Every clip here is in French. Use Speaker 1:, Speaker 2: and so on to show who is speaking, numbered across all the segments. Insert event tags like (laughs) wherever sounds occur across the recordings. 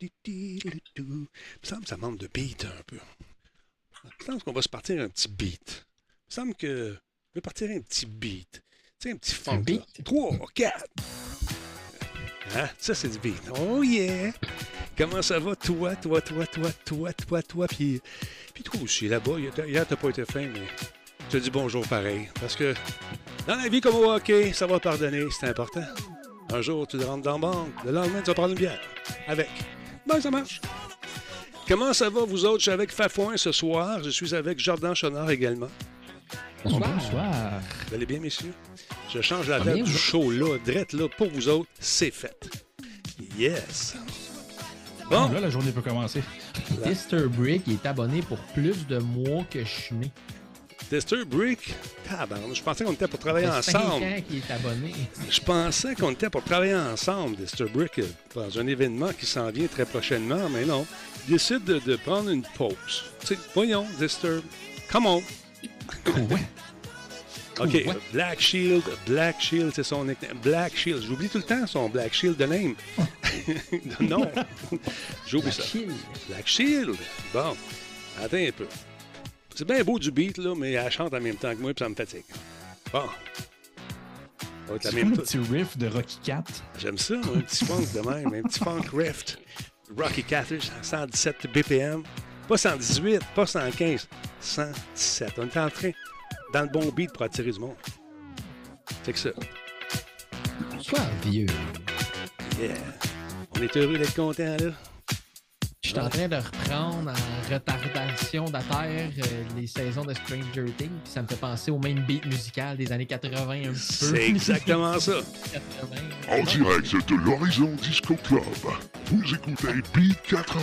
Speaker 1: Il me semble que ça manque de beat un peu. Je pense qu'on va se partir un petit beat. Il me semble que je vais partir un petit beat. Tu sais, un petit funk.
Speaker 2: beat?
Speaker 1: 3, 4. Hein? Ça, c'est du beat. Oh yeah! Comment ça va, toi, toi, toi, toi, toi, toi, toi, puis, puis toi aussi, là-bas. Hier, t'as pas été fin, mais je te dis bonjour pareil. Parce que dans la vie comme au hockey, ça va pardonner, c'est important. Un jour, tu rentres dans la banque. Le lendemain, tu vas prendre une bière. Avec. Ben, ça marche. Comment ça va, vous autres? Je suis avec Fafouin ce soir. Je suis avec Jordan Chonard également.
Speaker 2: Bonsoir.
Speaker 3: Bonsoir.
Speaker 1: Vous allez bien, messieurs? Je change la date du
Speaker 2: vous-
Speaker 1: show là, drette là, pour vous autres. C'est fait. Yes.
Speaker 3: Bon. Là, la journée peut commencer.
Speaker 2: Mr. Brick est abonné pour plus de mois que je suis né.
Speaker 1: Tester Brick. Je pensais qu'on était pour travailler ensemble.
Speaker 2: est abonné.
Speaker 1: Je pensais qu'on était pour travailler ensemble, Tester Brick, dans un événement qui s'en vient très prochainement, mais non. Il décide de, de prendre une pause. Voyons, Tester, come on.
Speaker 3: Ouais. (laughs)
Speaker 1: OK, Black Shield, Black Shield, c'est son nickname. Black Shield, j'oublie tout le temps son Black Shield de name. (laughs) non, j'oublie ça.
Speaker 2: Chill.
Speaker 1: Black Shield. Bon, attends un peu. C'est bien beau du beat, là, mais elle chante en même temps que moi, puis ça me fatigue. Bon. Ça va être la
Speaker 3: C'est
Speaker 1: même
Speaker 3: un
Speaker 1: toute.
Speaker 3: petit riff de Rocky Cat.
Speaker 1: J'aime ça, un petit funk de même, un petit funk rift. Rocky Catfish, 117 BPM. Pas 118, pas 115, 117. On est en train, dans le bon beat pour attirer du monde. C'est que ça.
Speaker 2: Sois vieux.
Speaker 1: Yeah. On est heureux d'être content, là.
Speaker 2: Je suis en train de reprendre en retardation d'affaires euh, les saisons de Stranger Things. puis Ça me fait penser au même beat musical des années 80 un petit peu.
Speaker 1: C'est exactement ça. (laughs)
Speaker 2: 80.
Speaker 4: En direct de l'Horizon Disco Club, vous écoutez Beat 80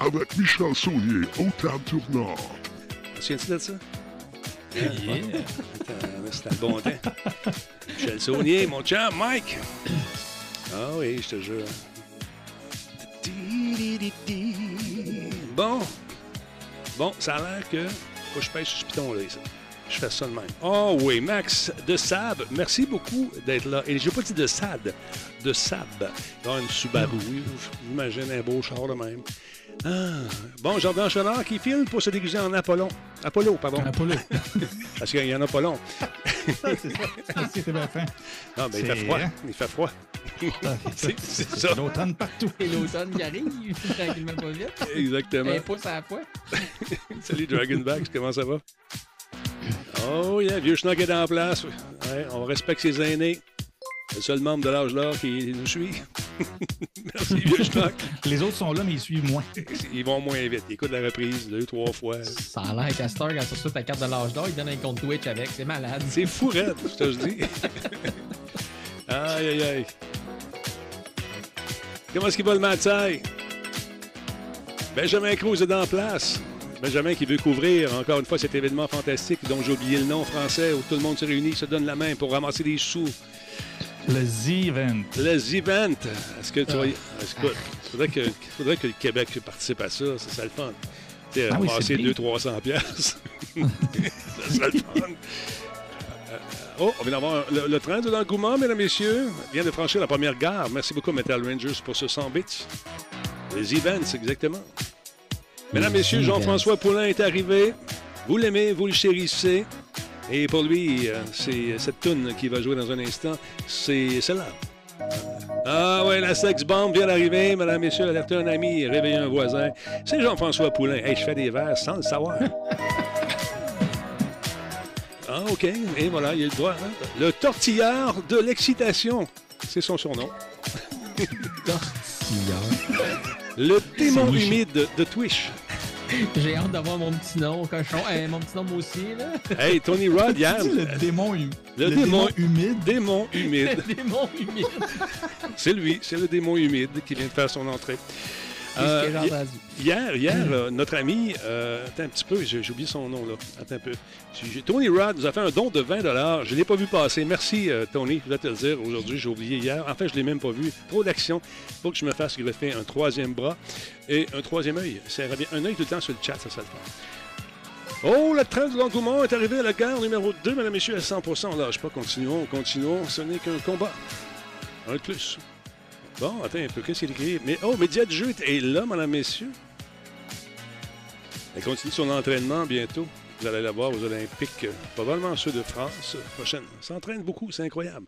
Speaker 4: avec Michel Saunier au table tournante.
Speaker 1: Tu souviens-tu de ça? Yeah. C'était le bon temps. (laughs) Michel Saunier, mon chum, Mike. Ah oui, je te jure. Bon. Bon, ça a l'air que. Faut que je pêche ce piton là, ici. Je fais ça de même. Oh oui, Max de Sab, merci beaucoup d'être là. Et j'ai pas dit de Sad, de Sab. Dans une Subaru, j'imagine un beau char de même. Ah. Bon, Jordan Chenard qui file pour se déguiser en Apollon. Apollo, pardon.
Speaker 3: Apollo. (laughs)
Speaker 1: Parce qu'il y en a pas long.
Speaker 3: c'est ça. C'était bien fin.
Speaker 1: Non, mais il fait froid.
Speaker 3: vrai.
Speaker 1: Il fait froid. C'est c'est ça. (laughs)
Speaker 3: L'automne partout.
Speaker 2: Et l'automne qui arrive, (laughs) tranquillement pas vite.
Speaker 1: Exactement.
Speaker 2: Un pouce à la fois.
Speaker 1: Salut Dragonbacks, comment ça va? Oh yeah, vieux schnock est en place. Ouais, on respecte ses aînés. Le seul membre de l'âge là qui nous suit. (laughs) Merci, (laughs) vieux schnock.
Speaker 3: Les autres sont là, mais ils suivent moins. (laughs)
Speaker 1: Ils vont moins vite. Ils écoutent la reprise deux, trois fois.
Speaker 2: Ça a l'air qu'à heure, quand tu reçois ta carte de l'âge d'or, il donne un compte Twitch avec. C'est malade.
Speaker 1: C'est fou, raide, je te le dis. aïe, aïe, aïe. Comment est-ce qu'il va le matin? Benjamin Cruz est en place. Benjamin qui veut couvrir encore une fois cet événement fantastique dont j'ai oublié le nom français où tout le monde se réunit, se donne la main pour ramasser des sous.
Speaker 3: Le Z-Event.
Speaker 1: Les events. Est-ce que tu vas. Écoute, il faudrait que, faudrait que le Québec participe à ça. C'est ça le fun. Tu sais,
Speaker 3: Ah oui,
Speaker 1: ramasser
Speaker 3: c'est bien.
Speaker 1: 200-300 piastres. (laughs) ça serait le fun. Euh, Oh, on vient d'avoir le, le train de l'engouement, mesdames et messieurs, vient de franchir la première gare. Merci beaucoup, Metal Rangers, pour ce 100 bits. Les events, exactement. Mesdames, messieurs. Jean-François Poulain est arrivé. Vous l'aimez, vous le chérissez. Et pour lui, euh, c'est cette tune qui va jouer dans un instant, c'est celle-là. Ah ouais, la sex bomb vient d'arriver. Mesdames, messieurs, alertez un ami, réveillez un voisin. C'est Jean-François Poulain. Hey, je fais des verres sans le savoir. (laughs) ah, OK. Et voilà, il a le droit. hein. Le tortillard de l'excitation. C'est son surnom. (laughs) Le démon humide de, de Twitch. (laughs)
Speaker 2: J'ai hâte d'avoir mon petit nom, cochon. Euh, mon petit nom, moi aussi, là.
Speaker 1: Hey, Tony Rod, (laughs) hier.
Speaker 3: Le démon, hum-
Speaker 1: Le
Speaker 3: le
Speaker 1: démon-
Speaker 3: démon humide.
Speaker 1: Démon (laughs) humide.
Speaker 2: Démon humide.
Speaker 1: C'est lui, c'est le démon humide qui vient de faire son entrée.
Speaker 2: Ce
Speaker 1: Euh,
Speaker 2: que j'ai entendu.
Speaker 1: Hier, hier euh, notre ami, euh, attends un petit peu, j'ai oublié son nom là. Attends un peu. Tony Rod nous a fait un don de 20 Je ne l'ai pas vu passer. Merci, Tony. Je voulais te le dire aujourd'hui. J'ai oublié hier. En fait, je ne l'ai même pas vu. Trop d'action. Il faut que je me fasse greffer un troisième bras et un troisième œil. Ça revient un œil tout le temps sur le chat, ça, ça le fait. Oh, le train de l'engouement est arrivé à la gare numéro 2, mesdames et messieurs, à 100% On lâche pas. Continuons, continuons. Ce n'est qu'un combat. Un de plus. Bon, attends un peu, qu'est-ce qu'il écrit? Mais, oh, Média de jeu est là, mesdames, messieurs. Elle continue son entraînement bientôt. Vous allez la voir aux Olympiques, euh, probablement ceux de France euh, prochaine. Elle s'entraîne beaucoup, c'est incroyable.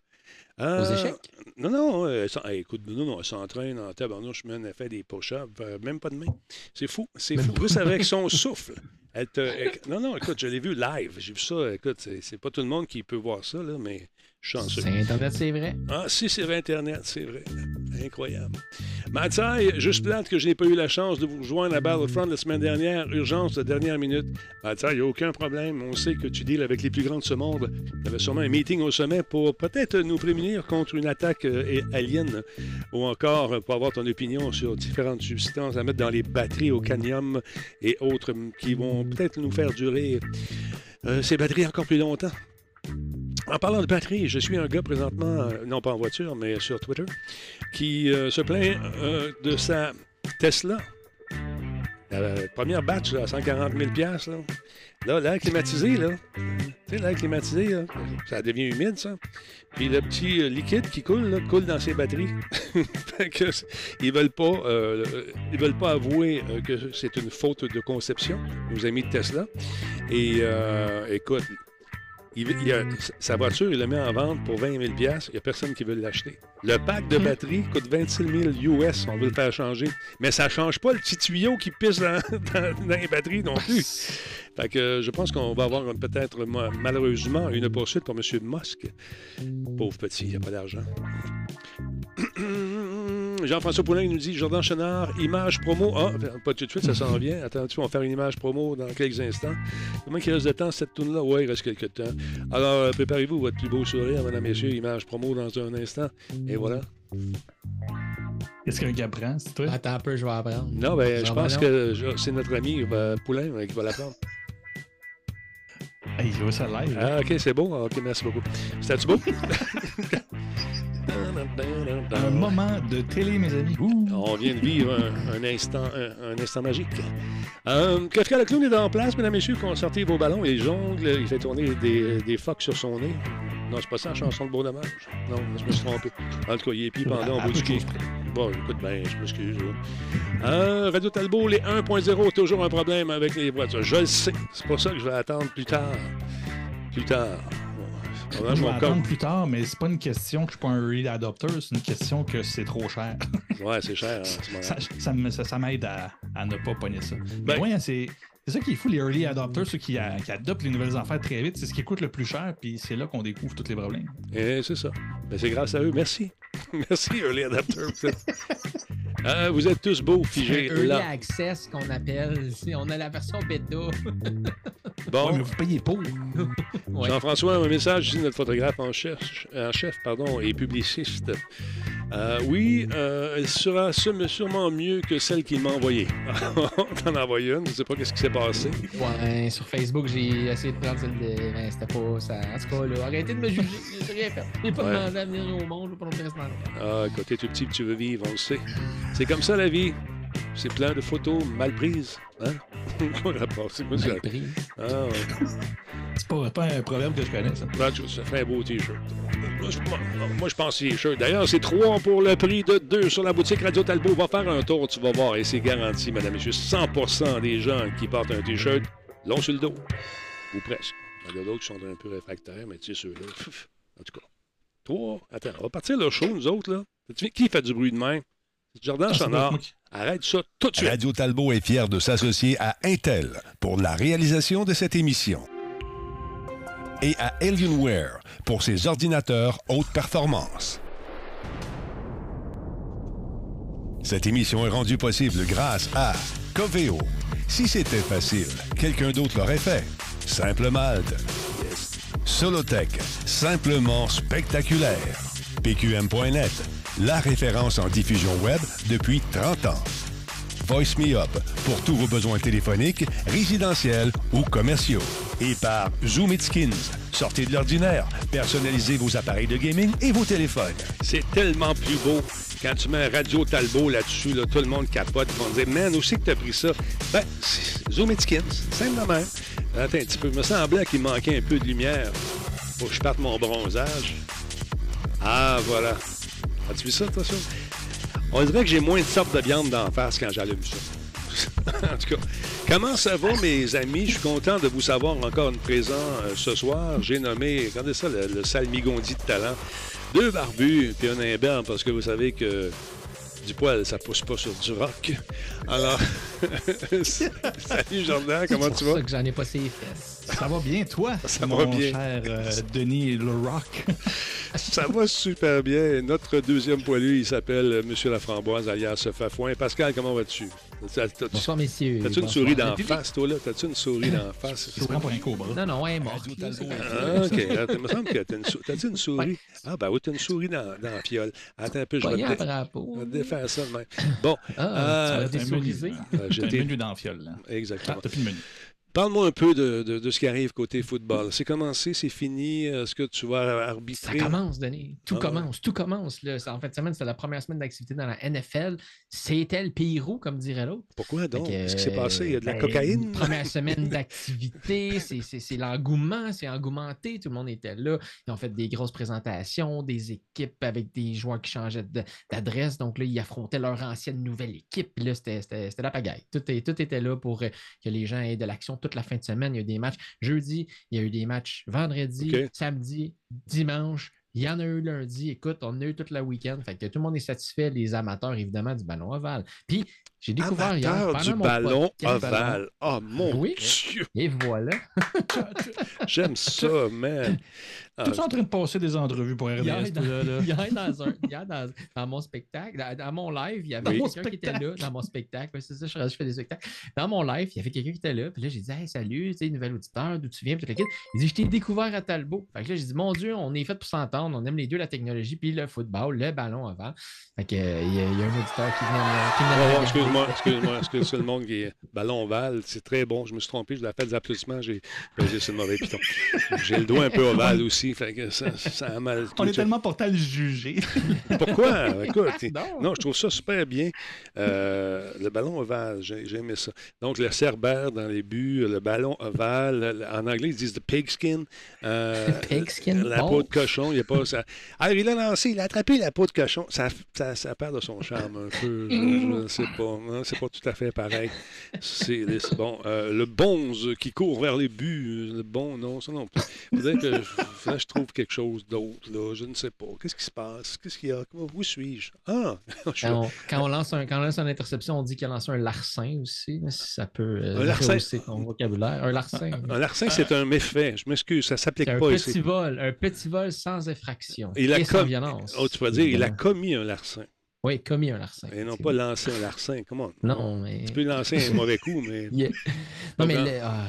Speaker 1: Euh,
Speaker 2: Aux échecs?
Speaker 1: Non, non, elle écoute, non, non, elle s'entraîne en tabarnouche, man, elle fait des push-ups, euh, même pas de main. C'est fou, c'est fou. Juste avec son (laughs) souffle. Elle te, elle- non, non, écoute, je l'ai vu live. J'ai vu ça, écoute, c'est pas tout le monde qui peut voir ça, là, mais chanceux.
Speaker 2: C'est Internet, c'est vrai.
Speaker 1: Ah, si, c'est vrai, Internet, c'est vrai. Incroyable. Mathieu, juste plate que je n'ai pas eu la chance de vous rejoindre à Battlefront la semaine dernière. Urgence de dernière minute. Mathieu, il n'y a aucun problème. On sait que tu deals avec les plus grands de ce monde. Il y avait sûrement un meeting au sommet pour peut-être nous prémunir contre une attaque euh, alien ou encore pour avoir ton opinion sur différentes substances à mettre dans les batteries au cadmium et autres qui vont peut-être nous faire durer euh, ces batteries encore plus longtemps. En parlant de batterie, je suis un gars présentement, euh, non pas en voiture, mais sur Twitter, qui euh, se plaint euh, de sa Tesla. La première batch à 140 000 piastres, là. Là, l'air climatisé, là. Tu sais, l'air climatisé, là, ça devient humide, ça. Puis le petit liquide qui coule, là, coule dans ses batteries. (laughs) Ils veulent pas, ils veulent pas avouer que c'est une faute de conception, nos amis de Tesla. Et écoute, il, il a- sa voiture, il la met en vente pour 20 000 Il n'y a personne qui veut l'acheter. Le pack de batterie coûte 26 000 US. On veut le faire changer. Mais ça ne change pas le petit tuyau qui pisse dans, (laughs) dans- dans les batteries non plus. Fait que euh, je pense qu'on va avoir peut-être ma- malheureusement une poursuite pour M. Musk. Pauvre petit, il n'y a pas d'argent. (clears throat) Jean-François Poulin nous dit Jordan Chenard, image promo. Ah, pas tout de suite, ça s'en vient. Attends, tu vas faire une image promo dans quelques instants. Comment il reste de temps cette tourne là Oui, il reste quelques temps. Alors, euh, préparez-vous votre plus beau sourire, mesdames, messieurs. Image promo dans un instant. Et voilà.
Speaker 3: Est-ce qu'un gars prend, c'est toi?
Speaker 2: Attends un peu, je vais apprendre.
Speaker 1: Non, ben, je pense que c'est notre ami euh, Poulain euh, qui va la prendre.
Speaker 3: Hey, je vois ça live.
Speaker 1: Ah, OK, c'est beau. OK, merci beaucoup. C'était-tu beau? (laughs)
Speaker 3: Un moment de télé, mes amis. Ouh.
Speaker 1: On vient de vivre un, un instant, un, un instant magique. Euh, Kafka le clown est en place, mesdames et messieurs, qu'on sortit vos ballons et jongle. Il fait tourner des, des phoques sur son nez. Non, c'est pas ça, la chanson de Beau Dommage. Non, je me suis trompé. En tout cas, il est pieds pendant au bout du quai. Bon, écoute, ben, je m'excuse. Euh, Radio Talbot, les 1.0, toujours un problème avec les voitures. Je le sais. C'est pour ça que je vais attendre plus tard. Plus tard.
Speaker 3: Je vais attendre plus tard, mais c'est pas une question que je suis pas un early adopter, c'est une question que c'est trop cher. (laughs)
Speaker 1: Ouais, c'est cher. hein,
Speaker 3: ça ça me- ça- ça m'aide à, à ne pas pogner ça.
Speaker 1: Ben-
Speaker 3: Mais ouais, c'est. C'est ça qui est fou, les early adopters, ceux qui, a- qui adoptent les nouvelles affaires très vite, c'est ce qui coûte le plus cher, puis c'est là qu'on découvre tous les problèmes.
Speaker 1: Et c'est ça. Ben, c'est grâce à eux. Merci. (laughs) Merci, Early Adapter. Vous êtes, (laughs) Euh, vous êtes tous beaux, figés
Speaker 2: Early
Speaker 1: là.
Speaker 2: access qu'on appelle. On a la version bêta.
Speaker 1: Bon,
Speaker 3: Ouais, mais vous payez pour. (laughs)
Speaker 2: Ouais.
Speaker 1: Jean-François, un message ici, notre photographe en chef, en chef pardon, et publiciste. Euh, oui, euh, elle sera sûre- sûrement mieux que celle qu'il m'a envoyée. T'en as envoyé une, je ne sais pas ce qui s'est passé.
Speaker 2: Ouais, sur Facebook, j'ai essayé de prendre celle de. Mais c'était pas ça. En tout cas, là, arrêtez de me juger. J'ai rien fait. J'ai pas
Speaker 1: Ouais.
Speaker 2: demandé à venir au monde. Je pas camp.
Speaker 1: Ah, côté tout petit, tu veux vivre, on le sait. C'est comme ça la vie. C'est plein de photos mal prises. Hein? (laughs) C'est?
Speaker 2: Mal pris.
Speaker 1: Ah, ouais.
Speaker 3: C'est pas, pas un proverbe que je connais, ça.
Speaker 1: Tu- ça fait un beau T-shirt. Moi, je- pense T-shirt. D'ailleurs, c'est trois pour le prix de deux sur la boutique Radio Talbot. Va faire un tour, tu vas voir. Et c'est garanti, madame, messieurs. 100% des gens qui portent un T-shirt l'ont sur le dos. Ou presque. Il y en a d'autres qui sont un peu réfractaires, mais tu sais, ceux-là. En tout cas. Trois. Attends, on va partir le show, nous autres, là. Qui fait du bruit de main? C'est Jordan
Speaker 3: Ah, qui-
Speaker 1: Arrête ça tout de suite.
Speaker 5: Radio Talbot est fier de s'associer à Intel pour la réalisation de cette émission et à Alienware pour ses ordinateurs haute performance. Cette émission est rendue possible grâce à Coveo. Si c'était facile, quelqu'un d'autre l'aurait fait. Simple Malte. Solotech, simplement spectaculaire. PQM.net, la référence en diffusion web depuis 30 ans. Voice Me Up pour tous vos besoins téléphoniques, résidentiels ou commerciaux. Et par Zoom It Skins. Sortez de l'ordinaire, personnalisez vos appareils de gaming et vos téléphones.
Speaker 1: C'est tellement plus beau quand tu mets un radio Talbot là-dessus, là, tout le monde capote. Ils vont dire, man, où c'est que t'as pris ça? Ben, Zoom It Skins, simple de même. Attends un petit peu, il me semblait qu'il manquait un peu de lumière pour que je parte mon bronzage. Ah, voilà. As-tu vu ça, toi, ça? On dirait que j'ai moins de sortes de viande d'en face quand j'allume ça. (laughs) en tout cas, comment ça va, mes amis? Je suis content de vous savoir encore une présent euh, ce soir. J'ai nommé, regardez ça, le, le salmigondi de talent. Deux barbus, puis un imberbe, parce que vous savez que du poil, ça pousse pas sur du rock. Alors, (laughs) salut Jordan, comment
Speaker 2: C'est
Speaker 1: tu vas?
Speaker 2: ça que j'en ai pas ses fesses.
Speaker 3: Ça va bien, toi?
Speaker 1: Ça
Speaker 3: mon
Speaker 1: va bien.
Speaker 3: cher euh, Denis Le Rock. (laughs)
Speaker 1: Ça va super bien. Notre deuxième poilu, il s'appelle Monsieur Laframboise, alias Fafouin. Pascal, comment vas-tu?
Speaker 2: Bonsoir, messieurs.
Speaker 1: T'as-tu une souris d'en face, toi, là? T'as-tu une souris d'en (laughs) face?
Speaker 3: Tu prends pour un cobra.
Speaker 2: Non, non, elle est morte.
Speaker 1: Ah, OK. Il me semble que t'as une, sou- t'as-tu une souris?
Speaker 2: Ouais.
Speaker 1: Ah, ben oui, t'as une souris dans, dans la fiole. Attends un peu, je vais te, je défaire ça de même. Bon,
Speaker 2: Ah,
Speaker 1: Euh,
Speaker 2: tu vas désourisé.
Speaker 3: T'as un menu dans la fiole, là.
Speaker 1: exactement.
Speaker 3: Ah, t'as plus de menu.
Speaker 1: Parle-moi un peu de, de- de ce qui arrive côté football. C'est commencé, c'est fini. Est-ce que tu vas
Speaker 2: Ça
Speaker 1: arbitrer?
Speaker 2: commence, Denis. Tout
Speaker 1: Ah
Speaker 2: commence. Tout commence. Là. En fait, semaine, c'était la première semaine d'activité dans la NFL. C'était le Pirou, comme dirait l'autre.
Speaker 1: Pourquoi donc? Qu'est-ce qui s'est passé? Il y a de la
Speaker 2: ben,
Speaker 1: cocaïne?
Speaker 2: Première semaine d'activité, c'est- l'engouement, c'est engouementé, tout le monde était là. Ils ont fait des grosses présentations, des équipes avec des joueurs qui changeaient de- d'adresse. Donc là, ils affrontaient leur ancienne nouvelle équipe. Là, c'était la pagaille. Tout, est- tout était là pour euh, que les gens aient de l'action toute la fin de semaine. Il y a eu des matchs jeudi, il y a eu des matchs vendredi, samedi, dimanche. Il y en a eu lundi. Écoute, on a eu toute la week-end. Fait que tout le monde est satisfait, les amateurs, évidemment, du ballon ovale. Puis, j'ai découvert hier.
Speaker 1: Amateur
Speaker 2: pendant
Speaker 1: du
Speaker 2: mon
Speaker 1: ballon
Speaker 2: podcast-
Speaker 1: ovale. Oh mon
Speaker 2: Oui.
Speaker 1: Dieu!
Speaker 2: Et voilà. (laughs)
Speaker 1: J'aime (laughs) ça, man. Ah,
Speaker 3: Tout en train de passer des entrevues pour
Speaker 2: Hier,
Speaker 3: RDS,
Speaker 2: dans,
Speaker 3: toi, là, là? (laughs)
Speaker 2: hier, dans, un- hier, dans- dans mon spectacle, dans, dans mon live, il y avait
Speaker 1: Oui.
Speaker 2: quelqu'un qui était là, dans mon spectacle. C'est ça, je, je fais des spectacles. Dans mon live, il y avait quelqu'un qui était là. Puis là, j'ai dit Hey, salut, tu sais, nouvel auditeur, d'où tu viens? Puis il dit Je t'ai découvert à Talbot. Fait que là, j'ai dit Mon Dieu, on est fait pour s'entendre. On aime les deux la technologie, puis le football, le ballon avant. Fait que, euh, il y, a- il y a un auditeur qui vient me- qui vient.
Speaker 1: Excuse-moi, excuse-moi, excuse le monde qui est ballon ovale, c'est très bon. Je me suis trompé, je l'ai fait des applaudissements, j'ai pesé sur le mauvais piton. J'ai le doigt un peu ovale aussi, fait que ça, ça a mal.
Speaker 3: On est tellement porté à le juger. (laughs)
Speaker 1: Pourquoi? Écoute, (laughs)
Speaker 2: Non.
Speaker 1: non, je trouve ça super bien. Euh, le ballon ovale, j'ai j'ai aimé ça. Donc, le cerbère dans les buts, le ballon ovale, le- en anglais, ils disent the pigskin. Euh, (laughs)
Speaker 2: Pigskin?
Speaker 1: La peau de cochon, il n'y a pas ça. Ah, il a lancé, il a attrapé la peau de cochon. Ça, ça, ça perd de son charme un peu. Je ne sais pas. Hein, C'est pas tout à fait pareil. C'est bon. Euh, le bonze qui court vers les buts. Le bon, non, ça non. Faudrait que je, que je trouve quelque chose d'autre, là. Je ne sais pas. Qu'est-ce qui se passe? Qu'est-ce qu'il y a? Où suis-je? Ah! (laughs) je
Speaker 2: Quand on, quand on lance un, quand on lance une interception, on dit qu'il a lancé un larcin aussi. là, si ça peut euh,
Speaker 1: Un larcin.
Speaker 2: ton vocabulaire. Un larcin.
Speaker 1: Un larcin, c'est un méfait. Je m'excuse, ça s'applique
Speaker 2: C'est un
Speaker 1: pas
Speaker 2: petit
Speaker 1: ici.
Speaker 2: vol, un petit vol sans effraction
Speaker 1: Il a
Speaker 2: et sans
Speaker 1: com-
Speaker 2: violence.
Speaker 1: Oh, tu dire, il a commis un larcin.
Speaker 2: Oui, commis un larcin.
Speaker 1: Et non pas lancé un larcin. Comment?
Speaker 2: Non, mais.
Speaker 1: Tu peux lancer un mauvais coup, mais. (laughs)
Speaker 2: Yeah. Non, mais. Le- ah,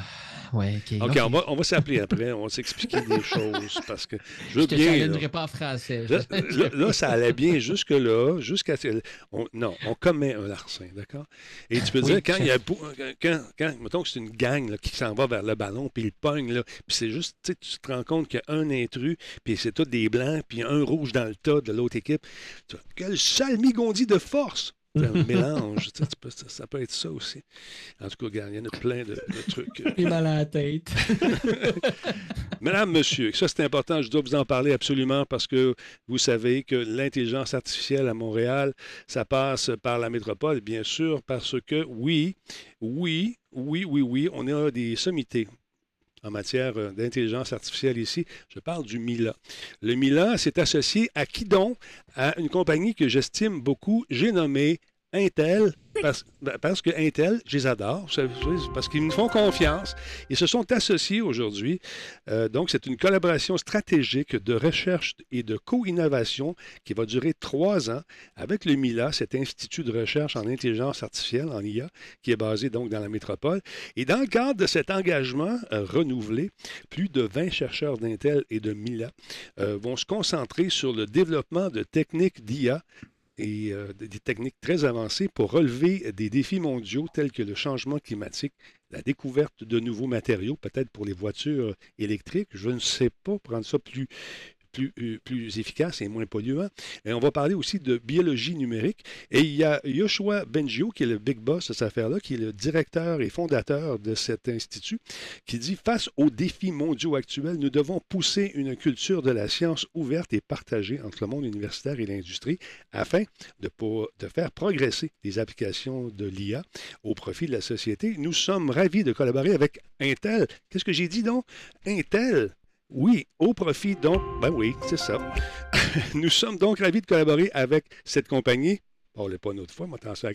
Speaker 2: Ouais, ok.
Speaker 1: On va, on va s'appeler après. On va s'expliquer des (laughs) choses parce que je veux
Speaker 2: Je te
Speaker 1: bien. là.
Speaker 2: pas en français.
Speaker 1: Là, là- là, ça allait bien jusque-là, jusqu'à. on- non, on commet un larcin, d'accord? Et tu peux
Speaker 2: Oui.
Speaker 1: dire, quand il y a. beau- Quand, quand, mettons que c'est une gang là, qui s'en va vers le ballon, puis il pogne, là, puis c'est juste, tu te rends compte qu'il y a un intrus, puis c'est tous des blancs, puis un rouge dans le tas de l'autre équipe. Tu vois, Quel salmigondi de force! C'est un mélange, tu sais, tu peux- ça, ça peut être ça aussi. En tout cas, regarde, il y en a plein de, de trucs. euh, (laughs)
Speaker 2: J'ai mal à la tête. (laughs)
Speaker 1: Madame, monsieur, ça c'est important, je dois vous en parler absolument parce que vous savez que l'intelligence artificielle à Montréal, ça passe par la métropole, bien sûr, parce que oui, oui, oui, oui, oui, on a des sommités en matière euh, d'intelligence artificielle ici. Je parle du Mila. Le Mila s'est associé à qui donc? À une compagnie que j'estime beaucoup, j'ai nommé Intel, parce, ben, parce que Intel, je les adore, parce qu'ils nous font confiance. Ils se sont associés aujourd'hui. Euh, donc, c'est une collaboration stratégique de recherche et de co-innovation qui va durer trois ans avec le MILA, cet institut de recherche en intelligence artificielle, en IA, qui est basé donc dans la métropole. Et dans le cadre de cet engagement euh, renouvelé, plus de 20 chercheurs d'Intel et de MILA euh, vont se concentrer sur le développement de techniques d'IA et euh, des techniques très avancées pour relever des défis mondiaux tels que le changement climatique, la découverte de nouveaux matériaux, peut-être pour les voitures électriques, je ne sais pas, prendre ça plus, plus, euh, plus efficace et moins polluant. Et on va parler aussi de biologie numérique. Et il y a Yoshua Bengio, qui est le big boss de cette affaire-là, qui est le directeur et fondateur de cet institut, qui dit Face aux défis mondiaux actuels, nous devons pousser une culture de la science ouverte et partagée entre le monde universitaire et l'industrie afin de, de faire progresser les applications de l'IA au profit de la société. Nous sommes ravis de collaborer avec Intel. Qu'est-ce que j'ai dit donc? Intel. Oui, au profit donc, ben oui, c'est ça. (laughs) Nous sommes donc ravis de collaborer avec cette compagnie. Ne pas une fois,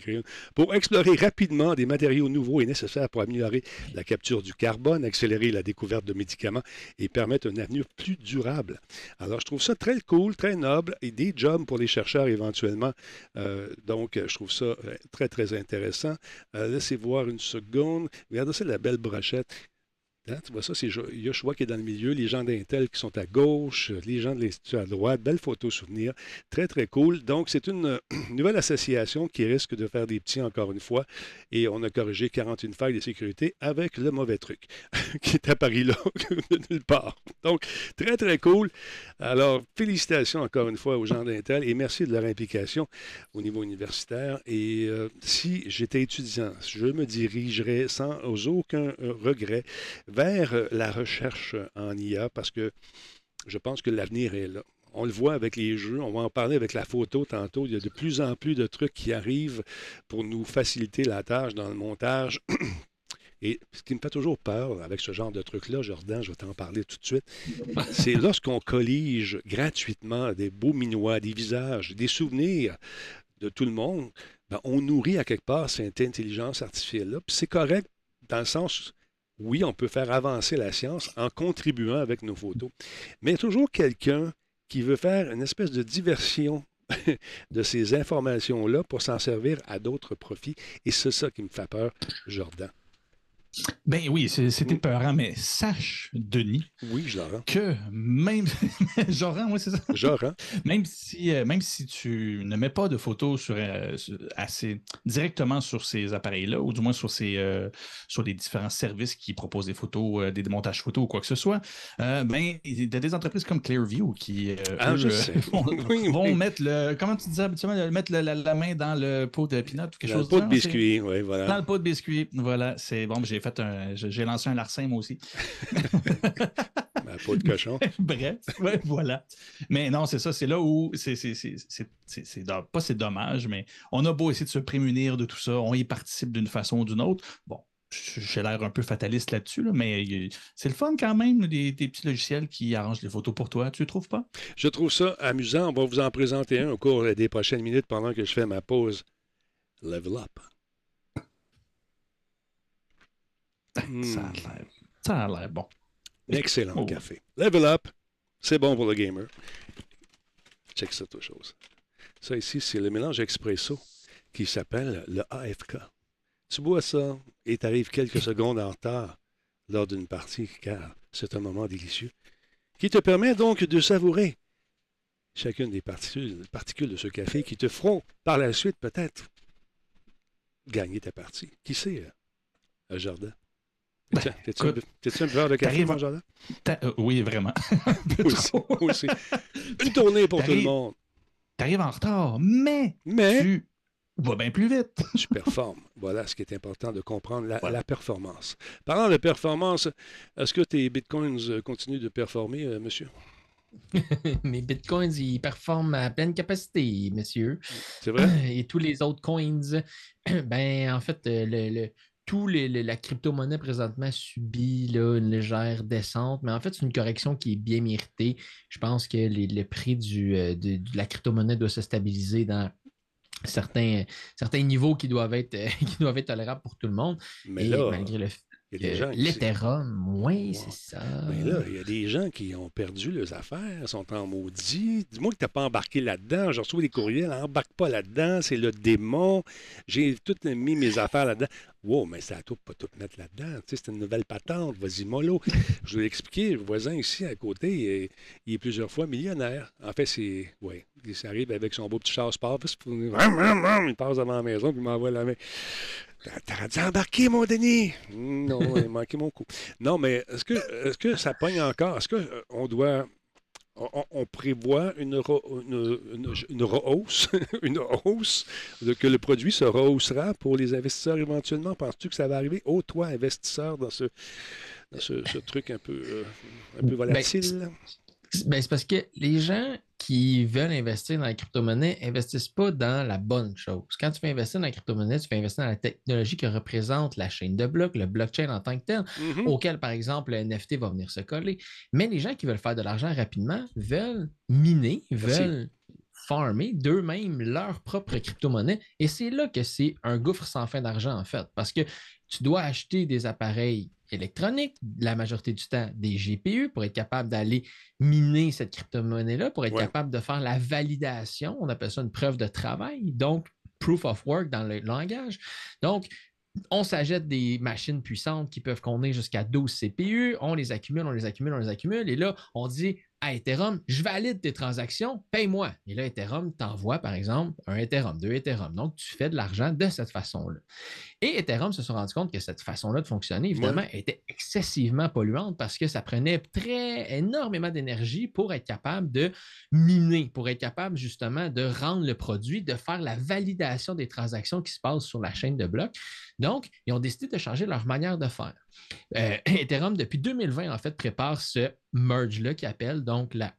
Speaker 1: une. Pour explorer rapidement des matériaux nouveaux et nécessaires pour améliorer la capture du carbone, accélérer la découverte de médicaments et permettre un avenir plus durable. Alors, je trouve ça très cool, très noble et des jobs pour les chercheurs éventuellement. Euh, donc, je trouve ça euh, très, très intéressant. Euh, laissez voir une seconde. Regardez ça, la belle brochette. Hein, tu vois ça, c'est Yoshua qui est dans le milieu, les gens d'Intel qui sont à gauche, les gens de l'Institut à droite. Belle photo souvenir. Très, très cool. Donc, c'est une (clears throat) nouvelle association qui risque de faire des petits encore une fois. Et on a corrigé 41 failles de sécurité avec le mauvais truc (laughs) qui est apparu là, (laughs) de nulle part. Donc, très, très cool. Alors, félicitations encore une fois aux gens d'Intel et merci de leur implication au niveau universitaire. Et euh, si j'étais étudiant, je me dirigerais sans aucun euh, regret vers euh, la recherche en IA parce que je pense que l'avenir est là. On le voit avec les jeux, on va en parler avec la photo tantôt. Il y a de plus en plus de trucs qui arrivent pour nous faciliter la tâche dans le montage. (clears throat) Et ce qui me fait toujours peur avec ce genre de truc-là, Jordan, je vais t'en parler tout de suite, (laughs) c'est lorsqu'on collige gratuitement des beaux minois, des visages, des souvenirs de tout le monde, ben, on nourrit à quelque part cette intelligence artificielle-là. Puis c'est correct dans le sens, oui, on peut faire avancer la science en contribuant avec nos photos. Mais toujours quelqu'un qui veut faire une espèce de diversion (laughs) de ces informations-là pour s'en servir à d'autres profits. Et c'est ça qui me fait peur, Jordan.
Speaker 3: Ben oui, c'est c'est épeurant, mais sache, Denis,
Speaker 1: Oui,
Speaker 3: que même. (laughs) Joran, oui, c'est ça. Même si, euh, même si tu ne mets pas de photos sur, euh, sur- assez, directement sur ces appareils-là, ou du moins sur, ces, euh, sur les différents services qui proposent des photos, des démontages photos ou quoi que ce soit, ben, il y a des entreprises comme Clearview qui
Speaker 1: Ah,
Speaker 3: eux,
Speaker 1: je sais. (laughs)
Speaker 3: vont, (laughs)
Speaker 1: Oui,
Speaker 3: vont
Speaker 1: oui.
Speaker 3: mettre le. Comment tu disais habituellement, mettre le- la, la main dans le pot de peanut ou quelque
Speaker 1: Dans le
Speaker 3: chose
Speaker 1: pot de
Speaker 3: c'est-
Speaker 1: biscuit, oui,
Speaker 3: Dans
Speaker 1: voilà.
Speaker 3: le pot de biscuit, voilà, c'est bon. J'ai fait un, j'ai lancé un larcin moi aussi. (laughs)
Speaker 1: Un pot de cochon. (laughs)
Speaker 3: Bref, ouais, voilà. Mais non, c'est ça, c'est là où c'est pas c'est dommage, mais on a beau essayer de se prémunir de tout ça, on y participe d'une façon ou d'une autre. Bon, j'ai l'air un peu fataliste là-dessus, là, mais euh, c'est le fun quand même, des, des petits logiciels qui arrangent les photos pour toi, tu ne trouves pas?
Speaker 1: Je trouve ça amusant. On va vous en présenter un au cours des prochaines minutes pendant que je fais ma pause. Level up. Hmm.
Speaker 3: Ça a l'air. Bon.
Speaker 1: Excellent
Speaker 3: Oh.
Speaker 1: café. Level up. C'est bon pour le gamer. Check ça, autre chose. Ça ici, c'est le mélange expresso qui s'appelle le AFK. Tu bois ça et tu arrives quelques (laughs) secondes en retard lors d'une partie, car c'est un moment délicieux qui te permet donc de savourer chacune des particules, particules de ce café qui te feront par la suite peut-être gagner ta partie. Qui sait, euh, Jardin?
Speaker 3: Ben,
Speaker 1: Tiens, T'es-tu un, un buveur de café,
Speaker 3: t'arrives
Speaker 1: mon Jardin?
Speaker 3: Euh, oui, vraiment. (laughs)
Speaker 1: Aussi, aussi. Une tournée pour tout le
Speaker 3: T'arrives-
Speaker 1: monde.
Speaker 3: Tu arrives en retard, mais
Speaker 1: Mais
Speaker 3: tu vas bien plus vite. (laughs)
Speaker 1: tu performes. Voilà ce qui est important de comprendre, la,
Speaker 3: Voilà.
Speaker 1: la performance. Parlant de performance, est-ce que tes bitcoins euh, continuent de performer, euh, monsieur? (laughs)
Speaker 2: Mes bitcoins, ils performent à pleine capacité, messieurs.
Speaker 1: C'est vrai?
Speaker 2: Et tous les autres coins, (clears throat) ben, en fait, le, le- tout les- le- la crypto-monnaie présentement subit là, une légère descente, mais en fait, c'est une correction qui est bien méritée. Je pense que les- le prix du, euh, de, de la crypto-monnaie doit se stabiliser dans certains, certains niveaux qui doivent, être, (laughs) qui doivent être tolérables pour tout le monde.
Speaker 1: Mais
Speaker 2: Et
Speaker 1: là,
Speaker 2: malgré le fait
Speaker 1: qui...
Speaker 2: l'Ethereum, oui, c'est ça.
Speaker 1: Mais là, il y a des gens qui ont perdu leurs affaires, sont en maudit. Dis-moi que tu n'as pas embarqué là-dedans. Je reçois des courriels, embarque pas là-dedans, c'est le démon. J'ai tout mis mes affaires là-dedans. Wow, mais toi de pas tout mettre là-dedans. Tu sais, c'est une nouvelle patente. Vas-y, mollo. (laughs) Je vais l'expliquer. Le voisin ici à côté, il est, il est plusieurs fois millionnaire. En fait, c'est. Oui, il s'arrive avec son beau petit char sport. puis Il passe devant la maison, puis il m'envoie la main. T'aurais dû embarquer, mon Denis! Non, il manquait mon coup. Non, mais est-ce que, est-ce que ça pogne encore? Est-ce qu'on doit on, on prévoit une, une, une- une rehausse, (laughs) une hausse, de- que le produit se rehaussera pour les investisseurs éventuellement. Penses-tu que ça va arriver? Oh, toi, investisseur, dans ce, dans ce, ce truc un peu, euh, un peu volatile.
Speaker 2: Ben, c'est parce que les gens qui veulent investir dans la crypto-monnaie investissent pas dans la bonne chose. Quand tu fais investir dans la crypto-monnaie, tu fais investir dans la technologie que représente la chaîne de blocs, le blockchain en tant que tel,
Speaker 1: Mhm.
Speaker 2: auquel, par exemple, le NFT va venir se coller. Mais les gens qui veulent faire de l'argent rapidement veulent miner, veulent farmer d'eux-mêmes leur propre crypto-monnaie. Et c'est là que c'est un gouffre sans fin d'argent, en fait. Parce que tu dois acheter des appareils électroniques, la majorité du temps des GPU, pour être capable d'aller miner cette crypto-monnaie-là, pour être
Speaker 1: Ouais.
Speaker 2: capable de faire la validation. On appelle ça une preuve de travail. Donc, proof of work dans le langage. Donc, on s'achète des machines puissantes qui peuvent contenir jusqu'à 12 CPU, on les accumule, on les accumule, on les accumule, et là, on dit à Ethereum, je valide tes transactions, paye-moi. Et là, Ethereum t'envoie, par exemple, un Ethereum, deux Ethereum. Donc, tu fais de l'argent de cette façon-là. Et Ethereum se sont rendu compte que cette façon-là de fonctionner, évidemment, était excessivement polluante parce que ça prenait très énormément d'énergie pour être capable de miner, pour être capable justement de rendre le produit, de faire la validation des transactions qui se passent sur la chaîne de blocs. Donc, ils ont décidé de changer leur manière de faire. Euh, (clears throat) Ethereum, depuis 2020, en fait, prépare ce merge-là qu'ils appellent donc la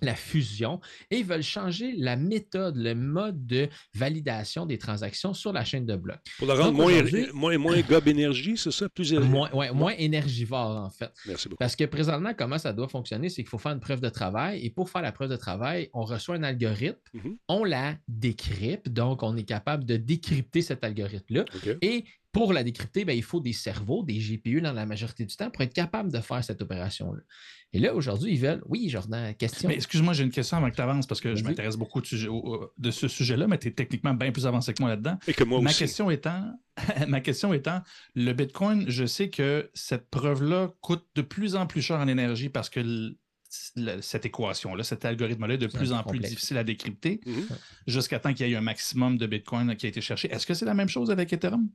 Speaker 2: la fusion et ils veulent changer la méthode, le mode de validation des transactions sur la chaîne de blocs.
Speaker 1: Pour le rendre moins, moins, moins gob énergie, c'est ça? Plus.
Speaker 2: Moins, ouais, moins énergivore, en fait.
Speaker 1: Merci beaucoup.
Speaker 2: Parce que présentement, comment ça doit fonctionner, c'est qu'il faut faire une preuve de travail. Et pour faire la preuve de travail, on reçoit un algorithme,
Speaker 1: Mhm.
Speaker 2: on la décrypte. Donc, on est capable de décrypter cet algorithme-là. Et pour la décrypter, ben, il faut des cerveaux, des GPU dans la majorité du temps pour être capable de faire cette opération-là. Et là, aujourd'hui, ils veulent. Oui, Jordan, question.
Speaker 3: Mais excuse-moi, j'ai une question avant que tu avances parce que je m'intéresse beaucoup de, au- ce sujet-là, mais tu es techniquement bien plus avancé que moi là-dedans.
Speaker 1: Et que moi
Speaker 3: ma
Speaker 1: aussi.
Speaker 3: question étant, (laughs) ma question étant, le Bitcoin, je sais que cette preuve-là coûte de plus en plus cher en énergie parce que le- cette équation-là, cet algorithme-là est de plus en plus difficile à décrypter
Speaker 1: Mhm.
Speaker 3: jusqu'à temps qu'il y ait un maximum de Bitcoin qui a été cherché. Est-ce que c'est la même chose avec Ethereum?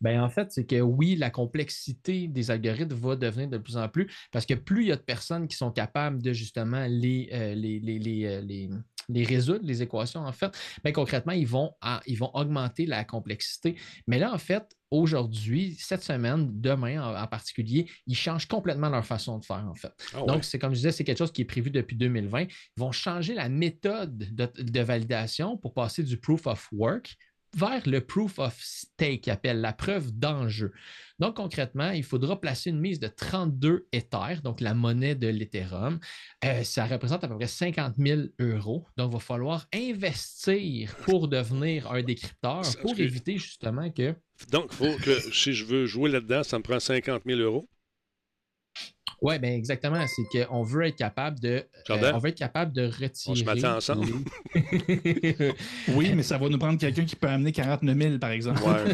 Speaker 2: Ben, en fait, c'est que oui, la complexité des algorithmes va devenir de plus en plus parce que plus il y a de personnes qui sont capables de justement les, euh, les, les, les, euh, les- les résoudre, les équations, en fait, ben, concrètement, ils vont, ils vont augmenter la complexité. Mais là, en fait, aujourd'hui, cette semaine, demain en, en particulier, ils changent complètement leur façon de faire, en fait.
Speaker 1: Ah ouais.
Speaker 2: Donc, c'est comme je disais, c'est quelque chose qui est prévu depuis 2020. Ils vont changer la méthode de, de validation pour passer du proof of work vers le proof of stake, qu'ils appellent la preuve d'enjeu. Donc, concrètement, il faudra placer une mise de 32 Ethers, donc la monnaie de l'Ethereum. Euh, ça représente à peu près 50 000 euros. Donc, il va falloir investir pour devenir un décrypteur, pour éviter justement que
Speaker 1: Donc, faut que si je veux jouer là-dedans, ça me prend 50 000 euros?
Speaker 2: Oui, bien exactement. C'est qu'on veut être capable de. euh, on veut être capable de retirer.
Speaker 1: On se met ensemble. (laughs)
Speaker 3: Oui, mais ça va nous prendre quelqu'un qui peut amener 49 000, par exemple.
Speaker 1: Ouais.